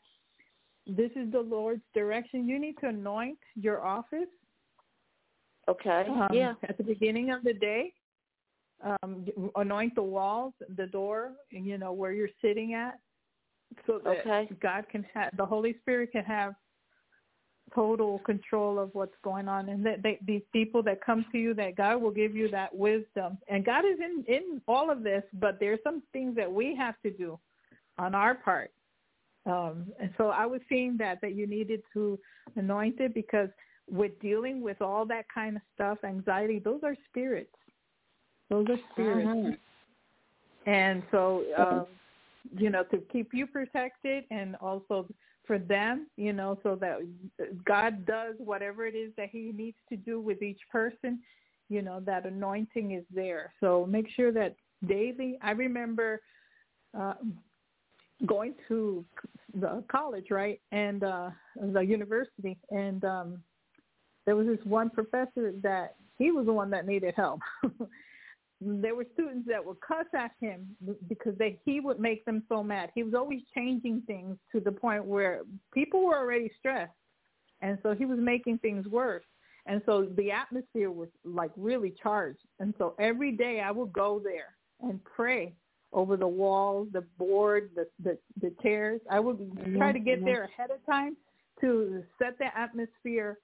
Speaker 3: this is the Lord's direction. You need to anoint your office.
Speaker 11: Okay.
Speaker 3: um,
Speaker 11: yeah.
Speaker 3: At the beginning of the day, um, anoint the walls, the door, you know where you're sitting at, so that
Speaker 11: Okay.
Speaker 3: God can have the Holy Spirit can have total control of what's going on, and that they, these people that come to you, that God will give you that wisdom, and God is in in all of this, but there's some things that we have to do on our part. Um, and so I was seeing that that you needed to anoint it because with dealing with all that kind of stuff, anxiety, those are spirits. Those are spirits.
Speaker 11: Mhm.
Speaker 3: And so, um, you know, to keep you protected and also for them, you know, so that God does whatever it is that he needs to do with each person, you know, that anointing is there. So make sure that daily, I remember uh, going to the college, right, and uh, the university, and um, there was this one professor that he was the one that needed help. there were students that would cuss at him because they he would make them so mad. He was always changing things to the point where people were already stressed, and so he was making things worse. And so the atmosphere was like really charged. And so every day I would go there and pray over the walls, the board, the the, the chairs. I would mm-hmm. try to get mm-hmm. there ahead of time to set the atmosphere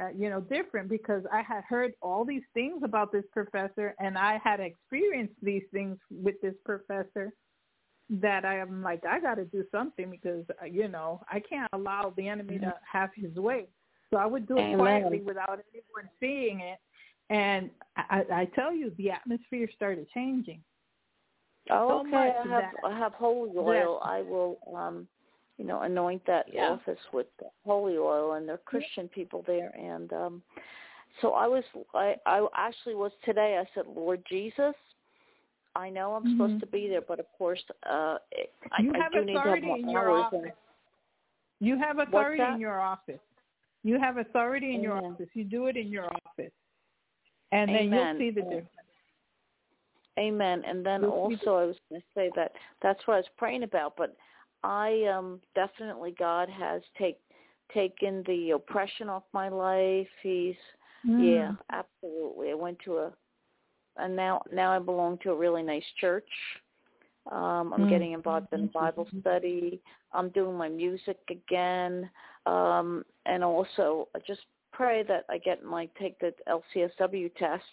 Speaker 3: uh, you know, different because I had heard all these things about this professor and I had experienced these things with this professor that I am like, I got to do something because, uh, you know, I can't allow the enemy to have his way. So I would do it
Speaker 11: Amen.
Speaker 3: quietly without anyone seeing it. And I, I tell you, the atmosphere started changing.
Speaker 11: Oh,
Speaker 3: so
Speaker 11: okay.
Speaker 3: much
Speaker 11: I have
Speaker 3: that-
Speaker 11: I have holy oil. I will um you know, anoint that
Speaker 3: Yeah.
Speaker 11: office with holy oil and they're Christian people there and um so I was I I actually was today I said, Lord Jesus, I know I'm
Speaker 3: Mhm.
Speaker 11: supposed to be there, but of course uh I,
Speaker 3: You
Speaker 11: I
Speaker 3: have
Speaker 11: do need to have
Speaker 3: authority
Speaker 11: more
Speaker 3: in your office.
Speaker 11: and
Speaker 3: You have authority in your office. You have authority in your office. You do it in your office. And then you'll see the difference.
Speaker 11: Amen. And then
Speaker 3: You'll see the-
Speaker 11: also I was going to say that that's what I was praying about, but I um definitely God has take taken the oppression off my life. He's yeah,
Speaker 3: Mm.
Speaker 11: absolutely. I went to a and now now I belong to a really nice church. Um I'm
Speaker 3: Mm.
Speaker 11: getting involved in Bible study. I'm doing my music again. Um and also I just pray that I get my take the LCSW test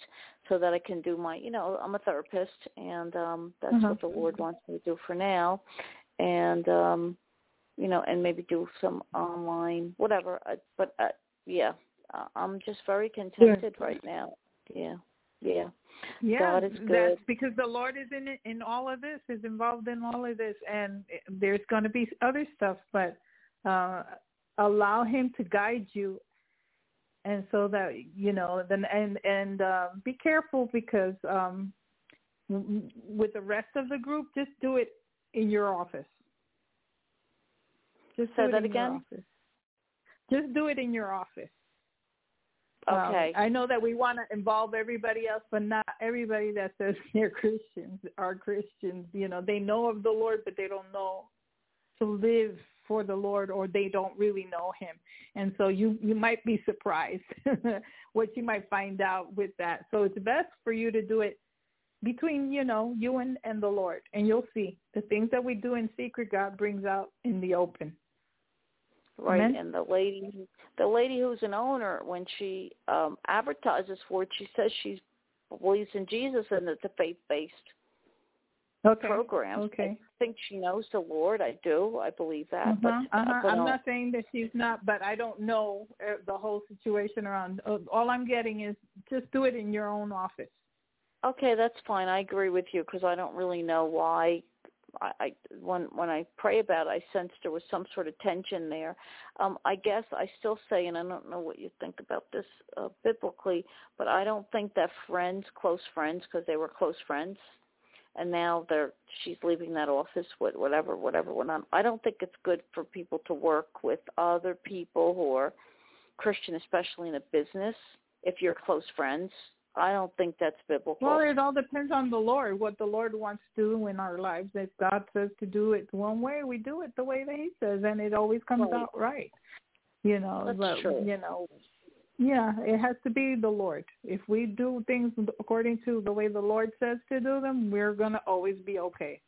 Speaker 11: so that I can do my you know, I'm a therapist and um that's
Speaker 3: Uh-huh.
Speaker 11: what the Lord wants me to do for now. And um you know, and maybe do some online whatever. I, but uh, yeah, uh, I'm just very contented right now. Yeah. Yeah.
Speaker 3: Yeah,
Speaker 11: God is
Speaker 3: that's
Speaker 11: good.
Speaker 3: because the Lord is in it, in all of this, is involved in all of this, and there's going to be other stuff, but uh allow Him to guide you, and so that you know, then and and uh, be careful because um with the rest of the group, just do it in your office. Just
Speaker 11: Say that
Speaker 3: in
Speaker 11: again?
Speaker 3: Just do it in your office. Um,
Speaker 11: Okay.
Speaker 3: I know that we want to involve everybody else, but not everybody that says they're Christians are Christians. You know, they know of the Lord, but they don't know to live for the Lord, or they don't really know Him. And so you you might be surprised what you might find out with that. So it's best for you to do it between you know you and and the Lord, and you'll see the things that we do in secret, God brings out in the open.
Speaker 11: right.
Speaker 3: Amen.
Speaker 11: And the lady the lady who's an owner when she um advertises for it, she says she believes in Jesus and it's a faith based
Speaker 3: Okay.
Speaker 11: program.
Speaker 3: Okay.
Speaker 11: I think she knows the Lord. I do. I believe that. But
Speaker 3: Uh-huh, uh-huh.
Speaker 11: but
Speaker 3: I'm
Speaker 11: no.
Speaker 3: not saying that she's not, but I don't know uh, the whole situation around. Uh, all I'm getting is just do it in your own office.
Speaker 11: Okay, that's fine. I agree with you because I don't really know why. I, I when when I pray about, it, I sensed there was some sort of tension there. Um, I guess I still say, and I don't know what you think about this uh, biblically, but I don't think that friends, close friends, because they were close friends, and now they're she's leaving that office with whatever whatever went on. I don't think it's good for people to work with other people who are Christian, especially in a business. If you're close friends, I don't think that's biblical.
Speaker 3: Well, it all depends on the Lord, what the Lord wants to do in our lives. If God says to do it one way, we do it the way that He says, and it always comes
Speaker 11: right.
Speaker 3: out right. You know,
Speaker 11: that's
Speaker 3: but,
Speaker 11: true.
Speaker 3: you know, yeah, it has to be the Lord. If we do things according to the way the Lord says to do them, we're gonna always be okay.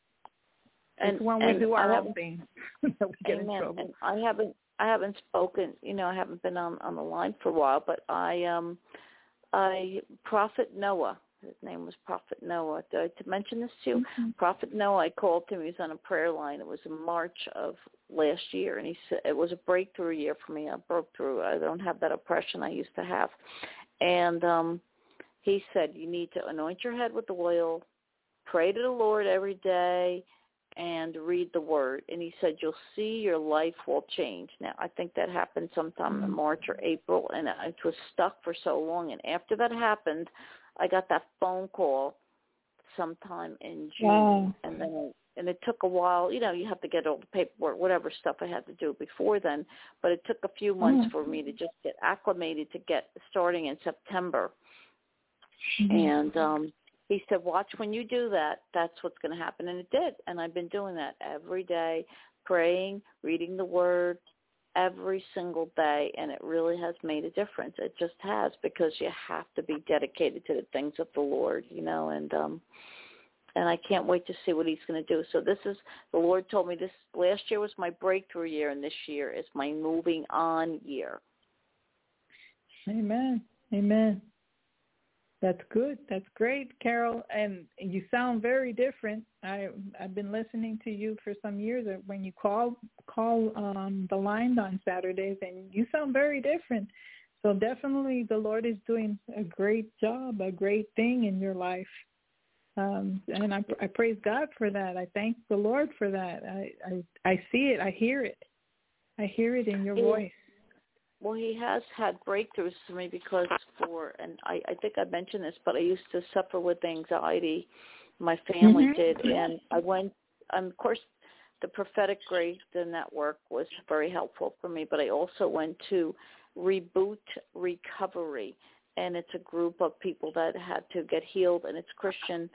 Speaker 11: And
Speaker 3: it's when
Speaker 11: and
Speaker 3: we do our own thing that we get
Speaker 11: amen.
Speaker 3: in trouble.
Speaker 11: And I haven't I haven't spoken, you know, I haven't been on on the line for a while, but I um I Prophet Noah, his name was Prophet Noah. Did I to mention this to you?
Speaker 3: Mm-hmm.
Speaker 11: Prophet Noah, I called him. He was on a prayer line. It was in March of last year, and he said it was a breakthrough year for me. I broke through. I don't have that oppression I used to have, and um he said you need to anoint your head with oil, pray to the Lord every day, and read the word. And he said you'll see your life will change. Now I think that happened sometime in March or April, and I was stuck for so long. And after that happened, I got that phone call sometime in June,
Speaker 3: Wow.
Speaker 11: and then and it took a while. You know, you have to get all the paperwork, whatever stuff I had to do before then. But it took a few months
Speaker 3: Mhm.
Speaker 11: for me to just get acclimated to get starting in September.
Speaker 3: Mhm.
Speaker 11: And um he said, "Watch when you do that. That's what's going to happen." And it did. And I've been doing that every day, praying, reading the Word every single day, and it really has made a difference. It just has because you have to be dedicated to the things of the Lord, you know. And um and I can't wait to see what He's going to do. So this is the Lord told me this last year was my breakthrough year, and this year is my moving on year.
Speaker 3: Amen. Amen. That's good. That's great, Carol. And you sound very different. I I've been listening to you for some years. uh, When you call call um, the line on Saturdays, and you sound very different. So definitely, the Lord is doing a great job, a great thing in your life. Um, and I, I praise God for that. I thank the Lord for that. I, I I see it. I hear it. I hear it in your voice.
Speaker 11: Well, he has had breakthroughs for me because for, and I, I think I mentioned this, but I used to suffer with anxiety. My family
Speaker 3: Mhm.
Speaker 11: did, and I went. Um, of course, the prophetic grace, the network was very helpful for me. But I also went to Reboot Recovery, and it's a group of people that had to get healed, and it's Christian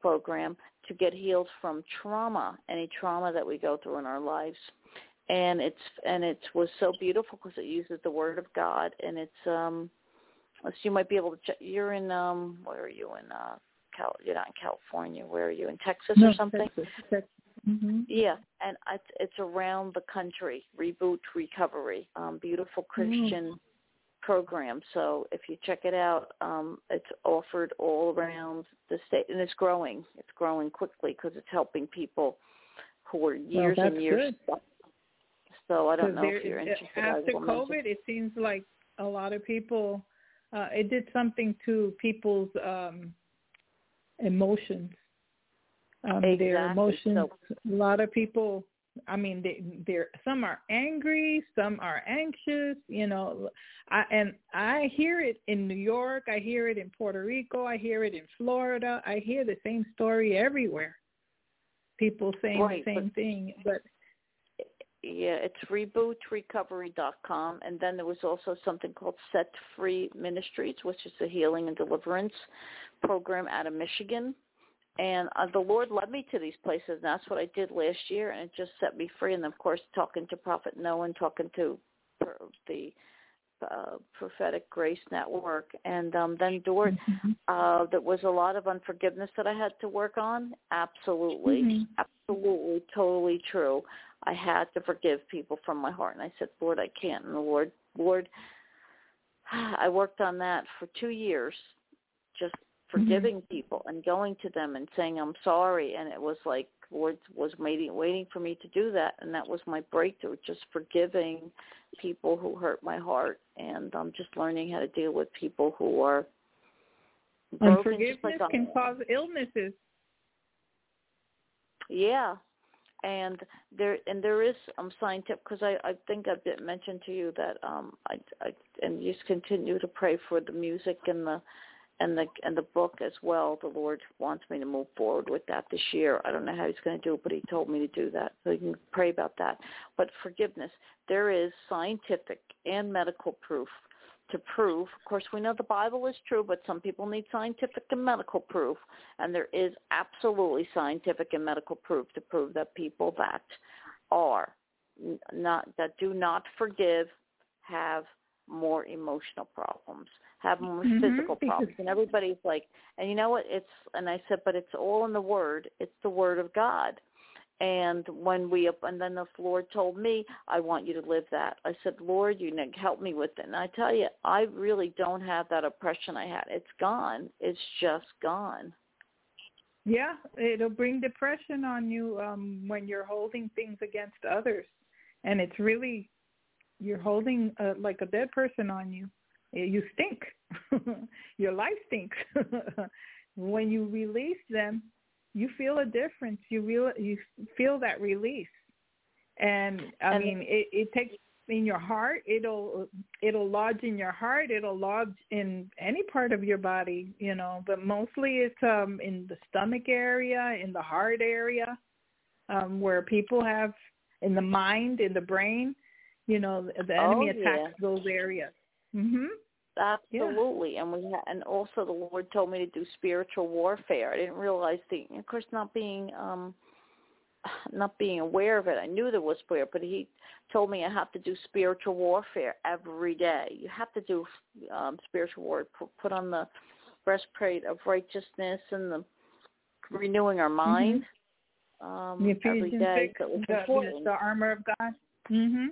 Speaker 11: program to get healed from trauma, any trauma that we go through in our lives and it's and it was so beautiful because it uses the word of God and it's um so you might be able to check you're in um where are you in uh Cal you're not in California where are you in Texas
Speaker 3: No,
Speaker 11: or something
Speaker 3: Texas, Texas. hmm
Speaker 11: yeah and it's it's around the country reboot recovery um beautiful Christian program so if you check it out um it's offered all around the state and it's growing it's growing quickly because it's helping people who are years
Speaker 3: that's
Speaker 11: and years
Speaker 3: good.
Speaker 11: stuck so I don't know
Speaker 3: there-
Speaker 11: if you're interested.
Speaker 3: After COVID, it seems like a lot of people, uh, it did something to people's um, emotions. Um, Their emotions.
Speaker 11: So-
Speaker 3: a lot of people. I mean, they, they're some are angry, some are anxious. You know, I and I hear it in New York. I hear it in Puerto Rico. I hear it in Florida. I hear the same story everywhere. People saying
Speaker 11: Right,
Speaker 3: the same
Speaker 11: but-
Speaker 3: thing, but
Speaker 11: yeah, it's rebootrecovery.com, and then there was also something called Set Free Ministries, which is a healing and deliverance program out of Michigan. And uh, the Lord led me to these places, and that's what I did last year, and it just set me free. And of course, talking to Prophet Noah and talking to the uh, Prophetic Grace Network, and um, then Dort, uh, there was a lot of unforgiveness that I had to work on. Absolutely,
Speaker 3: Mhm.
Speaker 11: absolutely, totally true. I had to forgive people from my heart, and I said, Lord, I can't. And the Lord, Lord, I worked on that for two years, just forgiving people and going to them and saying I'm sorry. And it was like Lord was waiting, waiting for me to do that, and that was my breakthrough, just forgiving people who hurt my heart, and um, just learning how to deal with people who are broken, just
Speaker 3: Unforgiveness
Speaker 11: like
Speaker 3: can cause illnesses.
Speaker 11: Yeah, and there and there is um scientific because I I think I did mention to you that um I I and you just continue to pray for the music and the and the and the book as well. The Lord wants me to move forward with that this year. I don't know how He's going to do it, but He told me to do that. So you can pray about that. But forgiveness, there is scientific and medical proof to prove. Of course, we know the Bible is true, but some people need scientific and medical proof, and there is absolutely scientific and medical proof to prove that people that are not that do not forgive have more emotional problems, have more
Speaker 3: Mhm,
Speaker 11: physical problems. And everybody's like, and you know what? It's and I said, but it's all in the Word. It's the Word of God. And when we and then the Lord told me, I want you to live that. I said, Lord, you know, help me with it. And I tell you, I really don't have that oppression I had. It's gone. It's just gone.
Speaker 3: Yeah, it'll bring depression on you um when you're holding things against others, and it's really you're holding uh, like a dead person on you. You stink. Your life stinks. when you release them, you feel a difference. You real you feel that release, and I
Speaker 11: And-
Speaker 3: mean it, it takes in your heart. It'll it'll lodge in your heart. It'll lodge in any part of your body, you know. But mostly it's um in the stomach area, in the heart area, um, where people have in the mind, in the brain. You know, the enemy
Speaker 11: Oh, yeah.
Speaker 3: attacks those areas. Mhm.
Speaker 11: Absolutely, and we ha- and also the Lord told me to do spiritual warfare. I didn't realize the, of course, not being um not being aware of it. I knew there was prayer, but He told me I have to do spiritual warfare every day. You have to do um spiritual war. Put, on the breastplate of righteousness and the renewing our mind um
Speaker 3: The
Speaker 11: every day.
Speaker 3: six,
Speaker 11: So
Speaker 3: the, the armor of God. Mhm.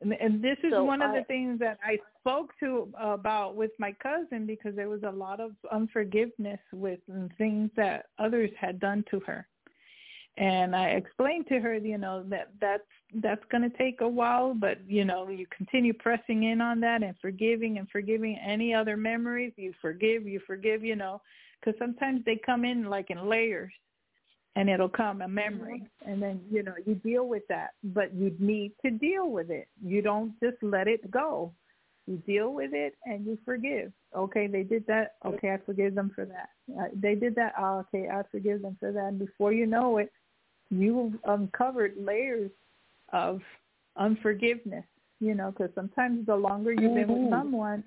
Speaker 3: And, and this is
Speaker 11: So
Speaker 3: one of
Speaker 11: I-
Speaker 3: the things that I spoke to uh, about with my cousin because there was a lot of unforgiveness with things that others had done to her. And I explained to her, you know, that that's that's going to take a while, but you know, you continue pressing in on that and forgiving and forgiving any other memories. You forgive, you forgive, you know, because sometimes they come in like in layers and it'll come a memory. And then you know you deal with that but you need to deal with it. You don't just let it go. You deal with it and you forgive. Okay they did that. Okay i forgive them for that. Uh, they did that. Oh, okay i forgive them for that. And before you know it you've uncovered layers of unforgiveness you know because sometimes the longer you've been with
Speaker 5: Mhm.
Speaker 3: someone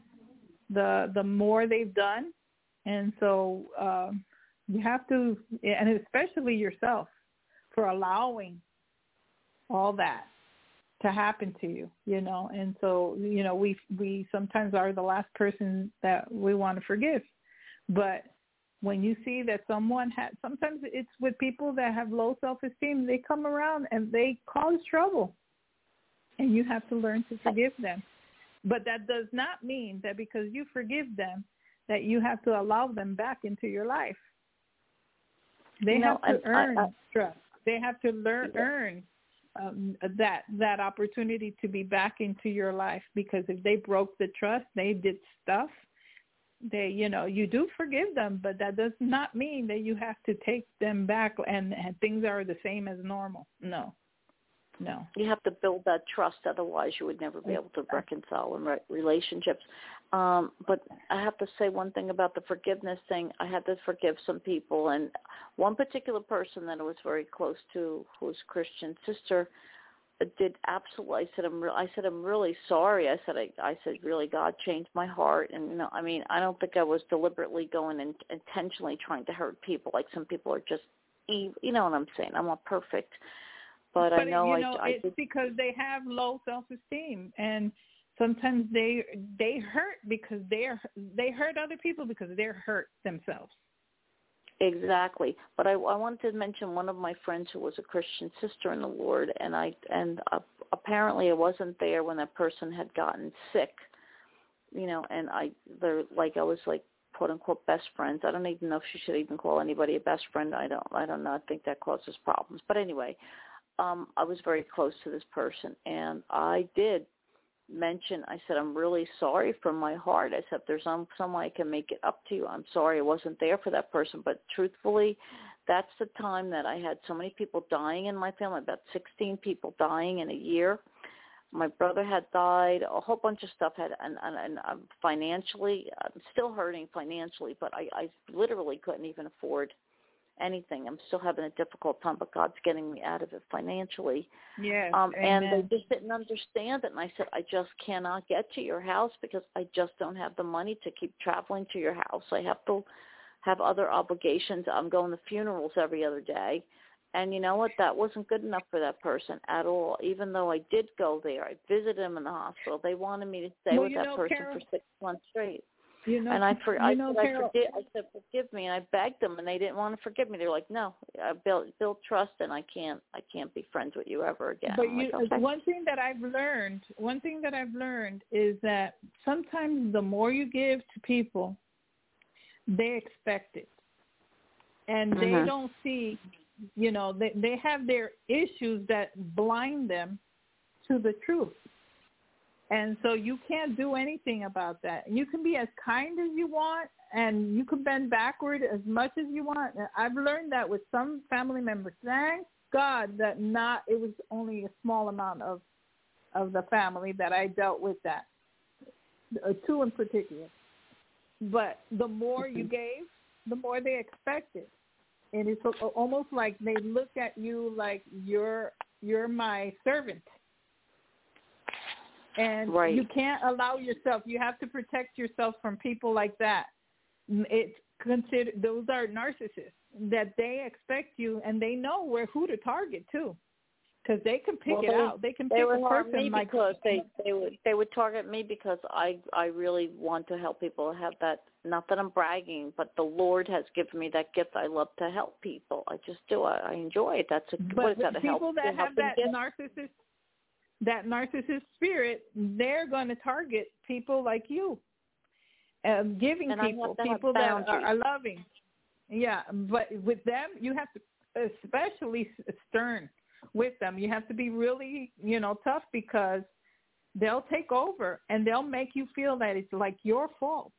Speaker 3: the the more they've done. And so um you have to and especially yourself for allowing all that to happen to you you know? And so you know we we sometimes are the last person that we want to forgive. But when you see that someone had sometimes it's with people that have low self esteem they come around and they cause trouble. And you have to learn to forgive them. But that does not mean that because you forgive them that you have to allow them back into your life they
Speaker 11: No,
Speaker 3: have to
Speaker 11: I- I-
Speaker 3: earn
Speaker 11: I-
Speaker 3: trust. They have to learn earn um, that that opportunity to be back into your life because if they broke the trust, they did stuff. They, you know, you do forgive them, but that does not mean that you have to take them back and, and things are the same as normal. No, no.
Speaker 11: you have to build that trust otherwise you would never be able to reconcile in re- relationships. Um but i have to say one thing about the forgiveness thing. I had to forgive some people and one particular person that i was very close to who's a christian sister did absolutely i said i'm re- i said i'm really sorry. I said i i said really god changed my heart. And you know i mean i don't think i was deliberately going and intentionally trying to hurt people. Like some people are just ev- you know what i'm saying? I'm not perfect but, I know
Speaker 3: you
Speaker 11: I,
Speaker 3: know
Speaker 11: I
Speaker 3: it's because they have low self esteem and sometimes they they hurt because they're they hurt other people because they're hurt themselves.
Speaker 11: Exactly. But I, I wanted to mention one of my friends who was a Christian sister in the Lord, and I and uh, apparently I wasn't there when that person had gotten sick, you know, and I they're like I was like quote unquote best friends. I don't even know if she should even call anybody a best friend. I don't I don't know. I think that causes problems. But anyway, um, I was very close to this person, and I did mention. I said I'm really sorry from my heart. I said if there's some some way I can make it up to you. I'm sorry I wasn't there for that person, but truthfully, that's the time that I had so many people dying in my family, about 16 people dying in a year. my brother had died. A whole bunch of stuff had, and and, and um, financially, I'm still hurting financially, but I I literally couldn't even afford anything. I'm still having a difficult time, but God's getting me out of it financially.
Speaker 3: Yes,
Speaker 11: Um, and they just didn't understand it. And I said, I just cannot get to your house because I just don't have the money to keep traveling to your house. I have to have other obligations. I'm going to funerals every other day. And you know what? That wasn't good enough for that person at all. Even though I did go there, I visited him in the hospital. They wanted me to stay
Speaker 3: Well,
Speaker 11: with that
Speaker 3: know,
Speaker 11: person
Speaker 3: Carol-
Speaker 11: for six months straight.
Speaker 3: You know,
Speaker 11: and I for I
Speaker 3: know,
Speaker 11: said I
Speaker 3: Carol,
Speaker 11: forgive I said forgive me and I begged them and they didn't want to forgive me. They're like, No, I built built trust and I can't I can't be friends with you ever again.
Speaker 3: But
Speaker 11: I'm
Speaker 3: you,
Speaker 11: like, okay.
Speaker 3: one thing that I've learned, one thing that I've learned is that sometimes the more you give to people, they expect it, and they
Speaker 11: Mhm.
Speaker 3: don't see, you know, they they have their issues that blind them to the truth, and so you can't do anything about that. You can be as kind as you want, and you can bend backward as much as you want. I've learned that with some family members. Thank God that not it was only a small amount of of the family that I dealt with that, uh, two in particular. But the more you gave, the more they expected, and it's almost like they look at you like you're you're my servant, and
Speaker 11: Right.
Speaker 3: you can't allow yourself. You have to protect yourself from people like that. Mm, it's consider those are narcissists that they expect you, and they know where who to target too, because they can pick
Speaker 11: Well,
Speaker 3: it out. They can
Speaker 11: they
Speaker 3: pick a person
Speaker 11: me
Speaker 3: like
Speaker 11: because they they would they would target me because I I really want to help people have that not that I'm bragging but the Lord has given me that gift I love to help people I just do I, I enjoy it that's a what
Speaker 3: But
Speaker 11: is that a
Speaker 3: people
Speaker 11: help
Speaker 3: that have that
Speaker 11: gift?
Speaker 3: narcissist, that narcissist spirit, they're going to target people like you, um, giving
Speaker 11: And
Speaker 3: people, people that are, are loving. Yeah, but with them, you have to, especially stern with them. You have to be really, you know, tough because they'll take over and they'll make you feel that it's like your fault.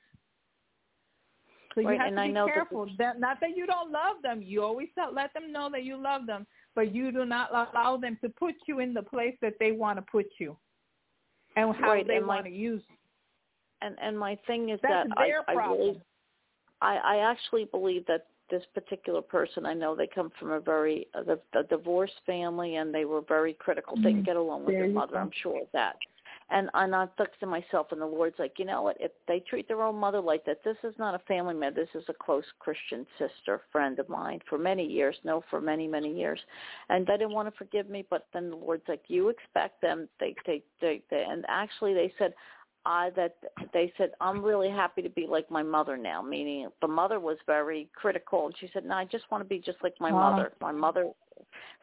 Speaker 3: So you
Speaker 11: Right,
Speaker 3: have
Speaker 11: and
Speaker 3: to
Speaker 11: I
Speaker 3: be careful. That not that you don't love them. You always tell, let them know that you love them, but you do not allow them to put you in the place that they want to put you, and how
Speaker 11: Right,
Speaker 3: they
Speaker 11: and my-
Speaker 3: want to use. you.
Speaker 11: and and my thing is
Speaker 3: That's
Speaker 11: that I I really I I actually believe that this particular person I know they come from a very a, a divorced family and they were very critical They didn't
Speaker 3: Mhm.
Speaker 11: get along with their mother. I'm sure of that and and I thought to myself and the Lord's like you know what if they treat their own mother like that this is not a family member this is a close Christian sister friend of mine for many years no for many many years and they didn't want to forgive me but then the Lord's like you expect them they they they, they and actually they said I that they said I'm really happy to be like my mother now. Meaning the mother was very critical, and she said, "No, I just want to be just like my
Speaker 3: Wow.
Speaker 11: mother." My mother.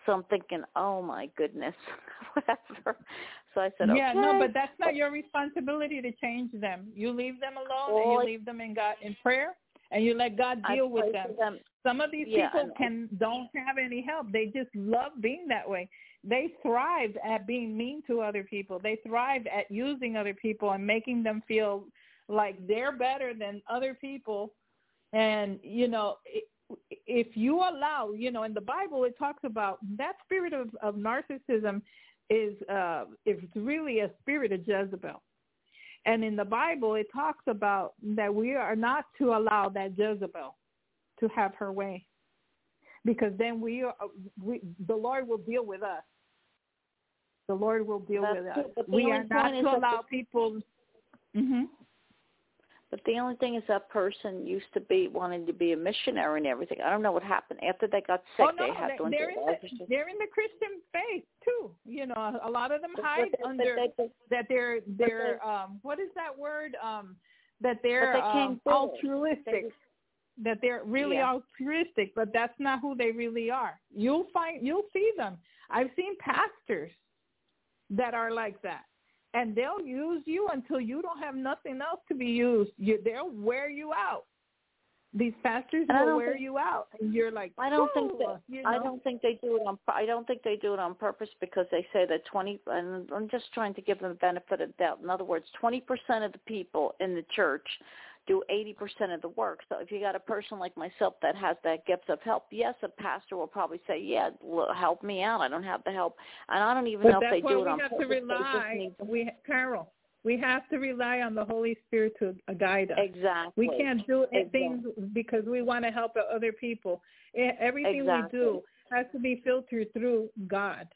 Speaker 11: So I'm thinking, "Oh my goodness, whatever." So I said,
Speaker 3: yeah,
Speaker 11: "Okay."
Speaker 3: no, but that's not your responsibility to change them. You leave them alone and you leave them in God in prayer, and you let God
Speaker 11: I
Speaker 3: deal with them.
Speaker 11: them.
Speaker 3: Some of these
Speaker 11: Yeah,
Speaker 3: people can don't have any help. They just love being that way. They thrive at being mean to other people. They thrive at using other people and making them feel like they're better than other people. And you know, i- if you allow, you know, in the Bible it talks about that spirit of, of narcissism is uh it's really a spirit of Jezebel. And in the Bible it talks about that we are not to allow that Jezebel to have her way. Because then we are we the lord will deal with us. The lord will deal
Speaker 11: That's
Speaker 3: with us.
Speaker 11: true, the
Speaker 3: we are not to allow people hmm
Speaker 11: But the only thing is that person used to be wanting to be a missionary and everything. I don't know what happened after they got sick.
Speaker 3: oh no
Speaker 11: they had to
Speaker 3: they, they're in the they're in the christian faith too you know a lot of them hide
Speaker 11: but- but
Speaker 3: under
Speaker 11: but-
Speaker 3: that they're they're
Speaker 11: they-
Speaker 3: um what is that word um that they're
Speaker 11: they
Speaker 3: um,
Speaker 11: can't do it.
Speaker 3: altruistic
Speaker 11: They-
Speaker 3: that they're really
Speaker 11: Yeah.
Speaker 3: altruistic, but that's not who they really are. You'll find you'll see them. I've seen pastors that are like that. And they'll use you until you don't have nothing else to be used. You, they'll wear you out. These pastors will wear
Speaker 11: think-
Speaker 3: you out, and you're like,
Speaker 11: I don't think that
Speaker 3: you
Speaker 11: I don't think they do it on. I don't think they do it on purpose because they say that twenty. And I'm just trying to give them the benefit of the doubt. In other words, twenty percent of the people in the church do 80% of the work. So if you got a person like myself that has that gift of help, yes, a pastor will probably say, "Yeah, help me out. I don't have the help," and I don't even
Speaker 3: but
Speaker 11: know
Speaker 3: if
Speaker 11: they do it
Speaker 3: we
Speaker 11: on
Speaker 3: have
Speaker 11: purpose.
Speaker 3: To rely,
Speaker 11: need to...
Speaker 3: we Carol, we have to rely on the Holy Spirit to guide us.
Speaker 11: Exactly.
Speaker 3: We can't do
Speaker 11: exactly.
Speaker 3: things because we want to help other people. Everything
Speaker 11: exactly.
Speaker 3: we do has to be filtered through God.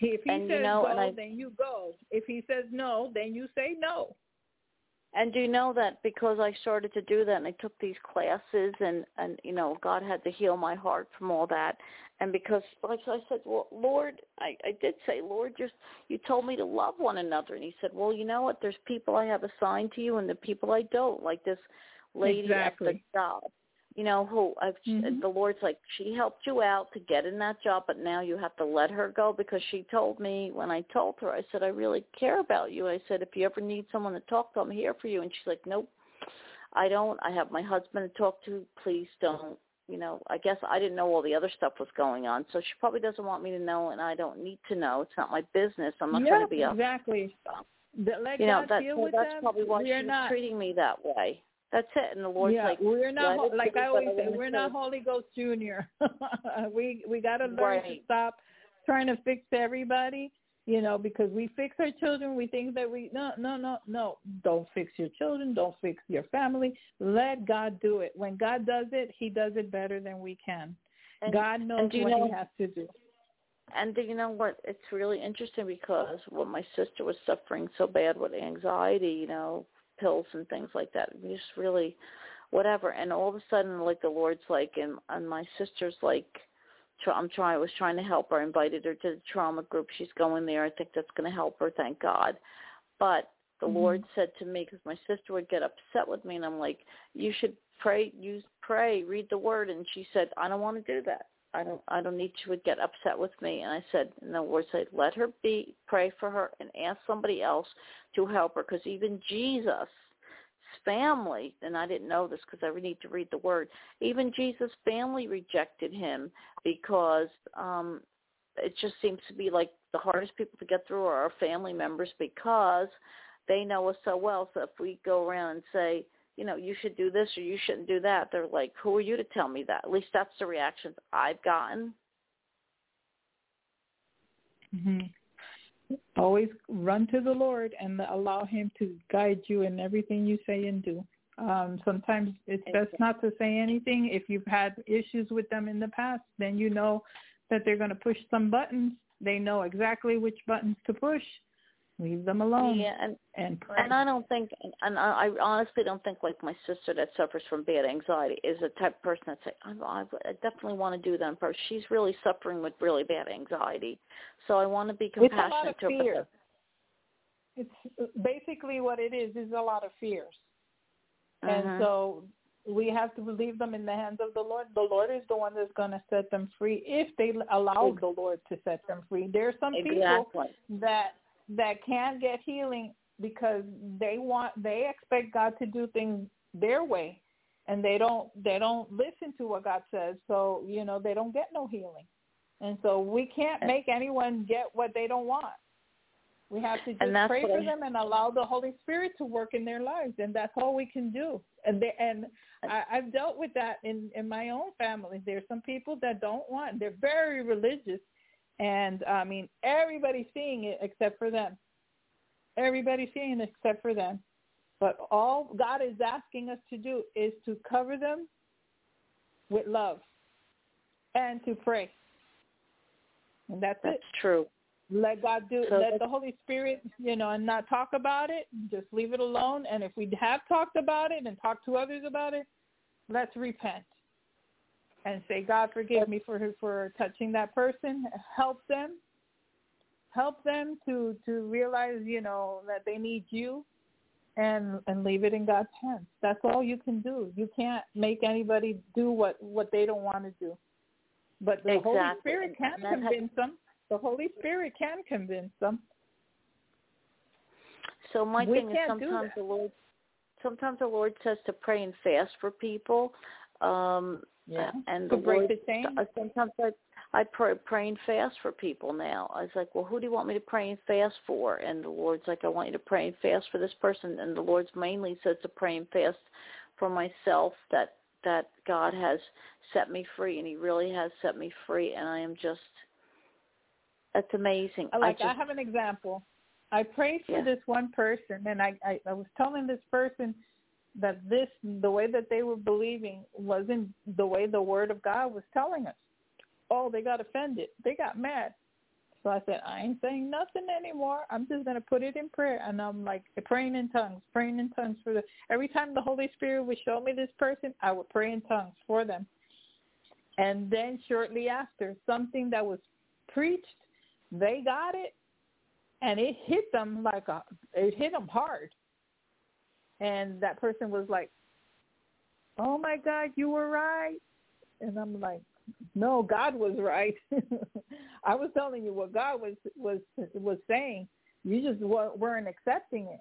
Speaker 3: If he
Speaker 11: and,
Speaker 3: says
Speaker 11: you know,
Speaker 3: go,
Speaker 11: I,
Speaker 3: then you go. If he says no, then you say no.
Speaker 11: And do you know that because I started to do that and I took these classes and and you know God had to heal my heart from all that. And because like I said, well Lord, I I did say Lord, just you told me to love one another. And he said, well you know what, there's people I have assigned to you and the people I don't, like this lady
Speaker 3: exactly.
Speaker 11: at the job you know, who I've,
Speaker 3: mm-hmm.
Speaker 11: the Lord's like, she helped you out to get in that job, but now you have to let her go because she told me when I told her, I said, I really care about you. I said, if you ever need someone to talk to, I'm here for you. And she's like, nope, I don't. I have my husband to talk to. Please don't. You know, I guess I didn't know all the other stuff was going on, so she probably doesn't want me to know, and I don't need to know. It's not my business. I'm not
Speaker 3: yeah,
Speaker 11: trying to be
Speaker 3: exactly.
Speaker 11: You know,
Speaker 3: God
Speaker 11: that,
Speaker 3: deal
Speaker 11: so
Speaker 3: with
Speaker 11: that's
Speaker 3: them.
Speaker 11: probably why she's
Speaker 3: not.
Speaker 11: treating me that way. That's it. And the Lord's
Speaker 3: yeah,
Speaker 11: like,
Speaker 3: we're not
Speaker 11: like
Speaker 3: I always say, we're not Holy Ghost Junior. we we got to learn
Speaker 11: right.
Speaker 3: to stop trying to fix everybody. You know, because we fix our children, we think that we no no no no. Don't fix your children. Don't fix your family. Let God do it. When God does it, He does it better than we can.
Speaker 11: And,
Speaker 3: God knows
Speaker 11: what
Speaker 3: know,
Speaker 11: He
Speaker 3: has to do.
Speaker 11: And do you know what? It's really interesting because when my sister was suffering so bad with anxiety, you know, pills and things like that. We just really, whatever. And all of a sudden, like the Lord's like, and and my sister's like, I'm trying. I was trying to help her. I invited her to the trauma group. She's going there. I think that's going to help her. Thank God. But the
Speaker 3: mm-hmm.
Speaker 11: Lord said to me, because my sister would get upset with me, and I'm like, you should pray, use pray, read the Word. And she said, I don't want to do that. I don't I don't need she would get upset with me. And I said in the Lord said let her be pray for her and ask somebody else to help her. Because even Jesus family and I didn't know this because I need to read the word even Jesus family rejected him because um it just seems to be like the hardest people to get through are our family members because they know us so well. So if we go around and say you know, you should do this or you shouldn't do that. They're like, who are you to tell me that? At least that's the reactions I've gotten.
Speaker 3: Mm-hmm. Always run to the Lord and allow him to guide you in everything you say and do. Um, sometimes it's best not to say anything. If you've had issues with them in the past, then you know that they're going to push some buttons. They know exactly which buttons to push Leave them alone.
Speaker 11: Yeah, and
Speaker 3: and pray.
Speaker 11: and I don't think, and I honestly don't think like my sister that suffers from bad anxiety is the type of person that say, I, I definitely want to do that first. She's really suffering with really bad anxiety, so I want to be compassionate
Speaker 3: it's a lot of
Speaker 11: to
Speaker 3: fear.
Speaker 11: her.
Speaker 3: It's basically what it is. Is a lot of fears,
Speaker 11: mm-hmm.
Speaker 3: and so we have to leave them in the hands of the Lord. The Lord is the one that's going to set them free if they allow the Lord to set them free. There are some
Speaker 11: exactly.
Speaker 3: people that that can't get healing because they want they expect God to do things their way. And they don't they don't listen to what God says. So you know they don't get no healing. And so we can't make anyone get what they don't want. We have to just pray for them and allow the Holy Spirit to work in their lives. And that's all we can do. And they, and I, I've dealt with that in in my own family. There's some people that don't want they're very religious and I mean, everybody's seeing it except for them. Everybody's seeing it except for them. But all God is asking us to do is to cover them with love and to pray. And that's,
Speaker 11: that's
Speaker 3: it.
Speaker 11: true.
Speaker 3: Let God do
Speaker 11: so
Speaker 3: let the Holy Spirit, you know, and not talk about it. Just leave it alone. And if we have talked about it and talked to others about it, let's repent and say, God, forgive me for for touching that person. Help them, help them to to realize, you know, that they need you, and and leave it in God's hands. That's all you can do. You can't make anybody do what what they don't want to do. But the
Speaker 11: exactly.
Speaker 3: Holy Spirit can convince them. The Holy Spirit can convince them.
Speaker 11: So my
Speaker 3: we
Speaker 11: thing is sometimes the Lord sometimes the Lord says to pray and fast for people. Um
Speaker 3: yeah.
Speaker 11: Uh, and
Speaker 3: to
Speaker 11: the
Speaker 3: break
Speaker 11: Lord,
Speaker 3: the chain.
Speaker 11: Sometimes I, I pray pray and fast for people now. I was like, well, who do you want me to pray and fast for? And the Lord's like, I want you to pray and fast for this person. And the Lord's mainly says to pray and fast for myself that that God has set me free, and He really has set me free, and I am just. That's amazing.
Speaker 3: Like
Speaker 11: I, just,
Speaker 3: I have an example. I prayed for
Speaker 11: Yeah.
Speaker 3: this one person, and I, I I was telling this person that this the way that they were believing wasn't the way the Word of God was telling us. Oh, they got offended. They got mad. So I said, I ain't saying nothing anymore. I'm just gonna put it in prayer, and I'm like praying in tongues, praying in tongues for the. Every time the Holy Spirit would show me this person, I would pray in tongues for them. And then shortly after, something that was preached, they got it, and it hit them like a. It hit them hard. And that person was like, "Oh my God, you were right," and I'm like, no, God was right. I was telling you what God was was was saying. You just weren't accepting it.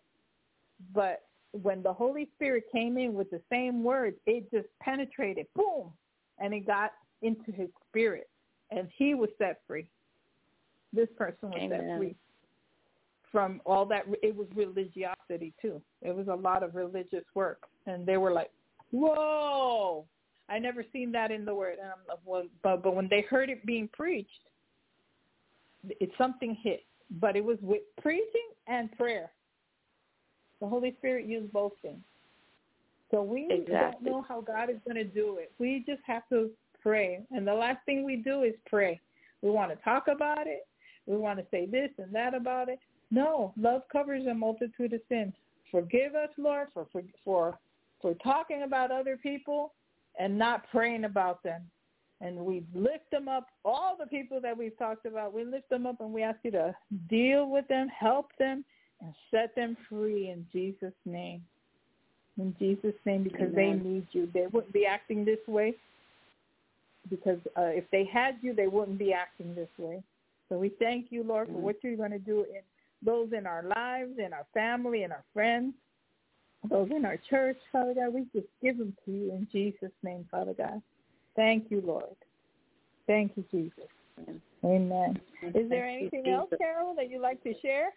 Speaker 3: But when the Holy Spirit came in with the same words, it just penetrated, boom, and it got into his spirit, and he was set free. This person was set free from all that. It was religiosity too. It was a lot of religious work, and they were like, "Whoa." I never seen that in the word. And I'm like, well, but but when they heard it being preached, it something hit. But it was with preaching and prayer. The Holy Spirit used both things. So we don't know how God is going to do it. We just have to pray. And the last thing we do is pray. We want to talk about it. We want to say this and that about it. No, love covers a multitude of sins. Forgive us, Lord, for for for, for talking about other people and not praying about them. And we lift them up, all the people that we've talked about, we lift them up and we ask you to deal with them, help them, and set them free in Jesus' name. In Jesus' name, because
Speaker 11: Amen.
Speaker 3: they need you. They wouldn't be acting this way because uh, if they had you, they wouldn't be acting this way. So we thank you, Lord, for what you're going to do in those in our lives, in our family, in our friends, those in our church, Father God. We just give them to you in Jesus' name, Father God. Thank you, Lord. Thank you, Jesus. Amen. Is there anything else, Carol, that you'd like to share?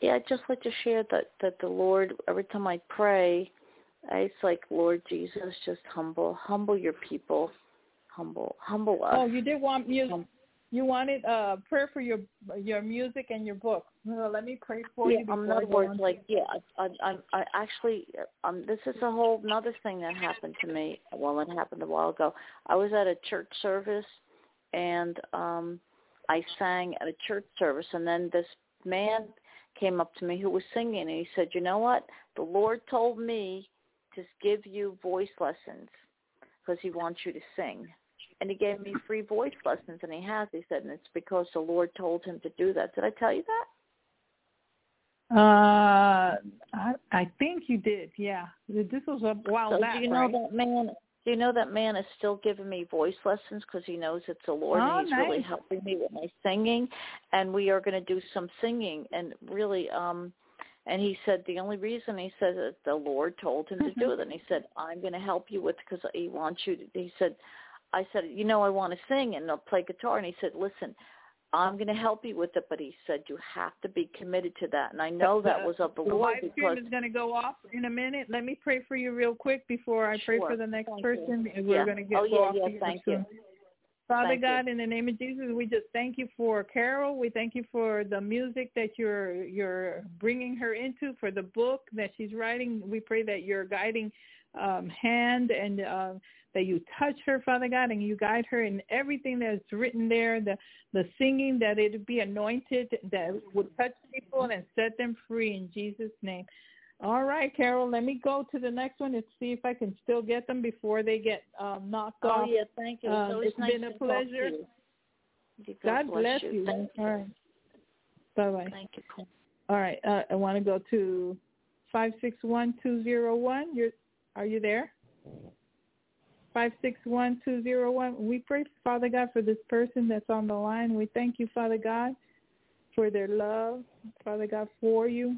Speaker 11: Yeah, I'd just like to share that that the Lord every time I pray, it's like Lord Jesus, just humble, humble your people, humble, humble oh, us.
Speaker 3: Oh, you did want music. You wanted uh, prayer for your your music and your book. Well, let me pray for
Speaker 11: yeah,
Speaker 3: you.
Speaker 11: in
Speaker 3: I
Speaker 11: other
Speaker 3: go
Speaker 11: words, like yeah, I, I, I, I actually, um, this is a whole another thing that happened to me. Well, it happened a while ago. I was at a church service, and um, I sang at a church service, and then this man came up to me who was singing, and he said, "You know what? The Lord told me to give you voice lessons because He wants you to sing." And he gave me free voice lessons, and he has. He said, and it's because the Lord told him to do that. Did I tell you that?
Speaker 3: Uh, I I think you did. Yeah, this was a while
Speaker 11: So
Speaker 3: back,
Speaker 11: do you know
Speaker 3: right?
Speaker 11: that man? Do you know that man is still giving me voice lessons because he knows it's the Lord
Speaker 3: Oh,
Speaker 11: and he's really helping me with my singing, and we are going to do some singing and really. um and he said the only reason he said that the Lord told him to do it, and he said I'm going to help you with because he wants you to. He said, I said, you know, I want to sing and I'll play guitar, and he said, listen, I'm going to help you with it, but he said you have to be committed to that, and I know that was of the
Speaker 3: the
Speaker 11: Lord
Speaker 3: live
Speaker 11: because
Speaker 3: stream is going to go off in a minute. Let me pray for you real quick before I pray for the next
Speaker 11: Thank
Speaker 3: person.
Speaker 11: you.
Speaker 3: We're
Speaker 11: Yeah.
Speaker 3: going to get
Speaker 11: Oh, yeah,
Speaker 3: off
Speaker 11: yeah,
Speaker 3: you
Speaker 11: thank
Speaker 3: soon.
Speaker 11: you.
Speaker 3: Father
Speaker 11: Thank
Speaker 3: God, in the name of Jesus, we just thank you for Carol. We thank you for the music that you're you're bringing her into, for the book that she's writing. We pray that your guiding um, hand and uh, that you touch her, Father God, and you guide her in everything that's written there. The the singing that it would be anointed, that would touch people and set them free in Jesus' name. All right, Carol, let me go to the next one and see if I can still get them before they get um, knocked
Speaker 11: Oh
Speaker 3: off.
Speaker 11: yeah, thank you. It's
Speaker 3: Um,
Speaker 11: always
Speaker 3: it's
Speaker 11: nice
Speaker 3: been a
Speaker 11: to talk to
Speaker 3: pleasure.
Speaker 11: you.
Speaker 3: God bless
Speaker 11: you.
Speaker 3: you.
Speaker 11: Thank.
Speaker 3: All right. Bye bye.
Speaker 11: Thank you.
Speaker 3: All right. Uh, I want to go to five six one two zero one. You're are you there? Five six one two zero one. We pray, Father God, for this person that's on the line. We thank you, Father God, for their love, Father God, for you.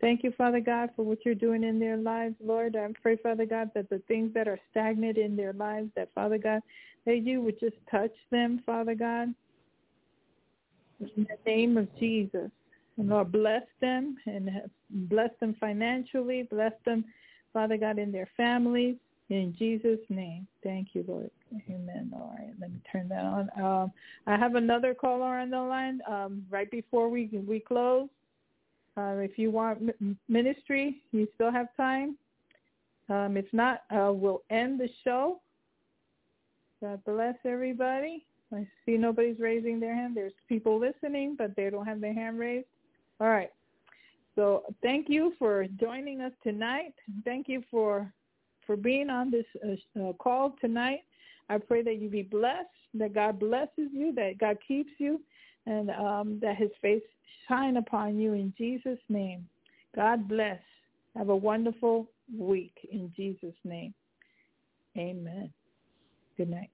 Speaker 3: Thank you, Father God, for what you're doing in their lives, Lord. I pray, Father God, that the things that are stagnant in their lives, that, Father God, that you would just touch them, Father God. In the name of Jesus. Lord, bless them and bless them financially. Bless them, Father God, in their families. In Jesus' name. Thank you, Lord. Amen. All right, let me turn that on. Um, I have another caller on the line um, right before we we close. Uh, if you want ministry, you still have time. Um, if not, uh, we'll end the show. God bless everybody. I see nobody's raising their hand. There's people listening, but they don't have their hand raised. All right. So thank you for joining us tonight. Thank you for for being on this uh, uh, call tonight. I pray that you be blessed, that God blesses you, that God keeps you, and um, that his face shine upon you in Jesus' name. God bless. Have a wonderful week in Jesus' name. Amen. Good night.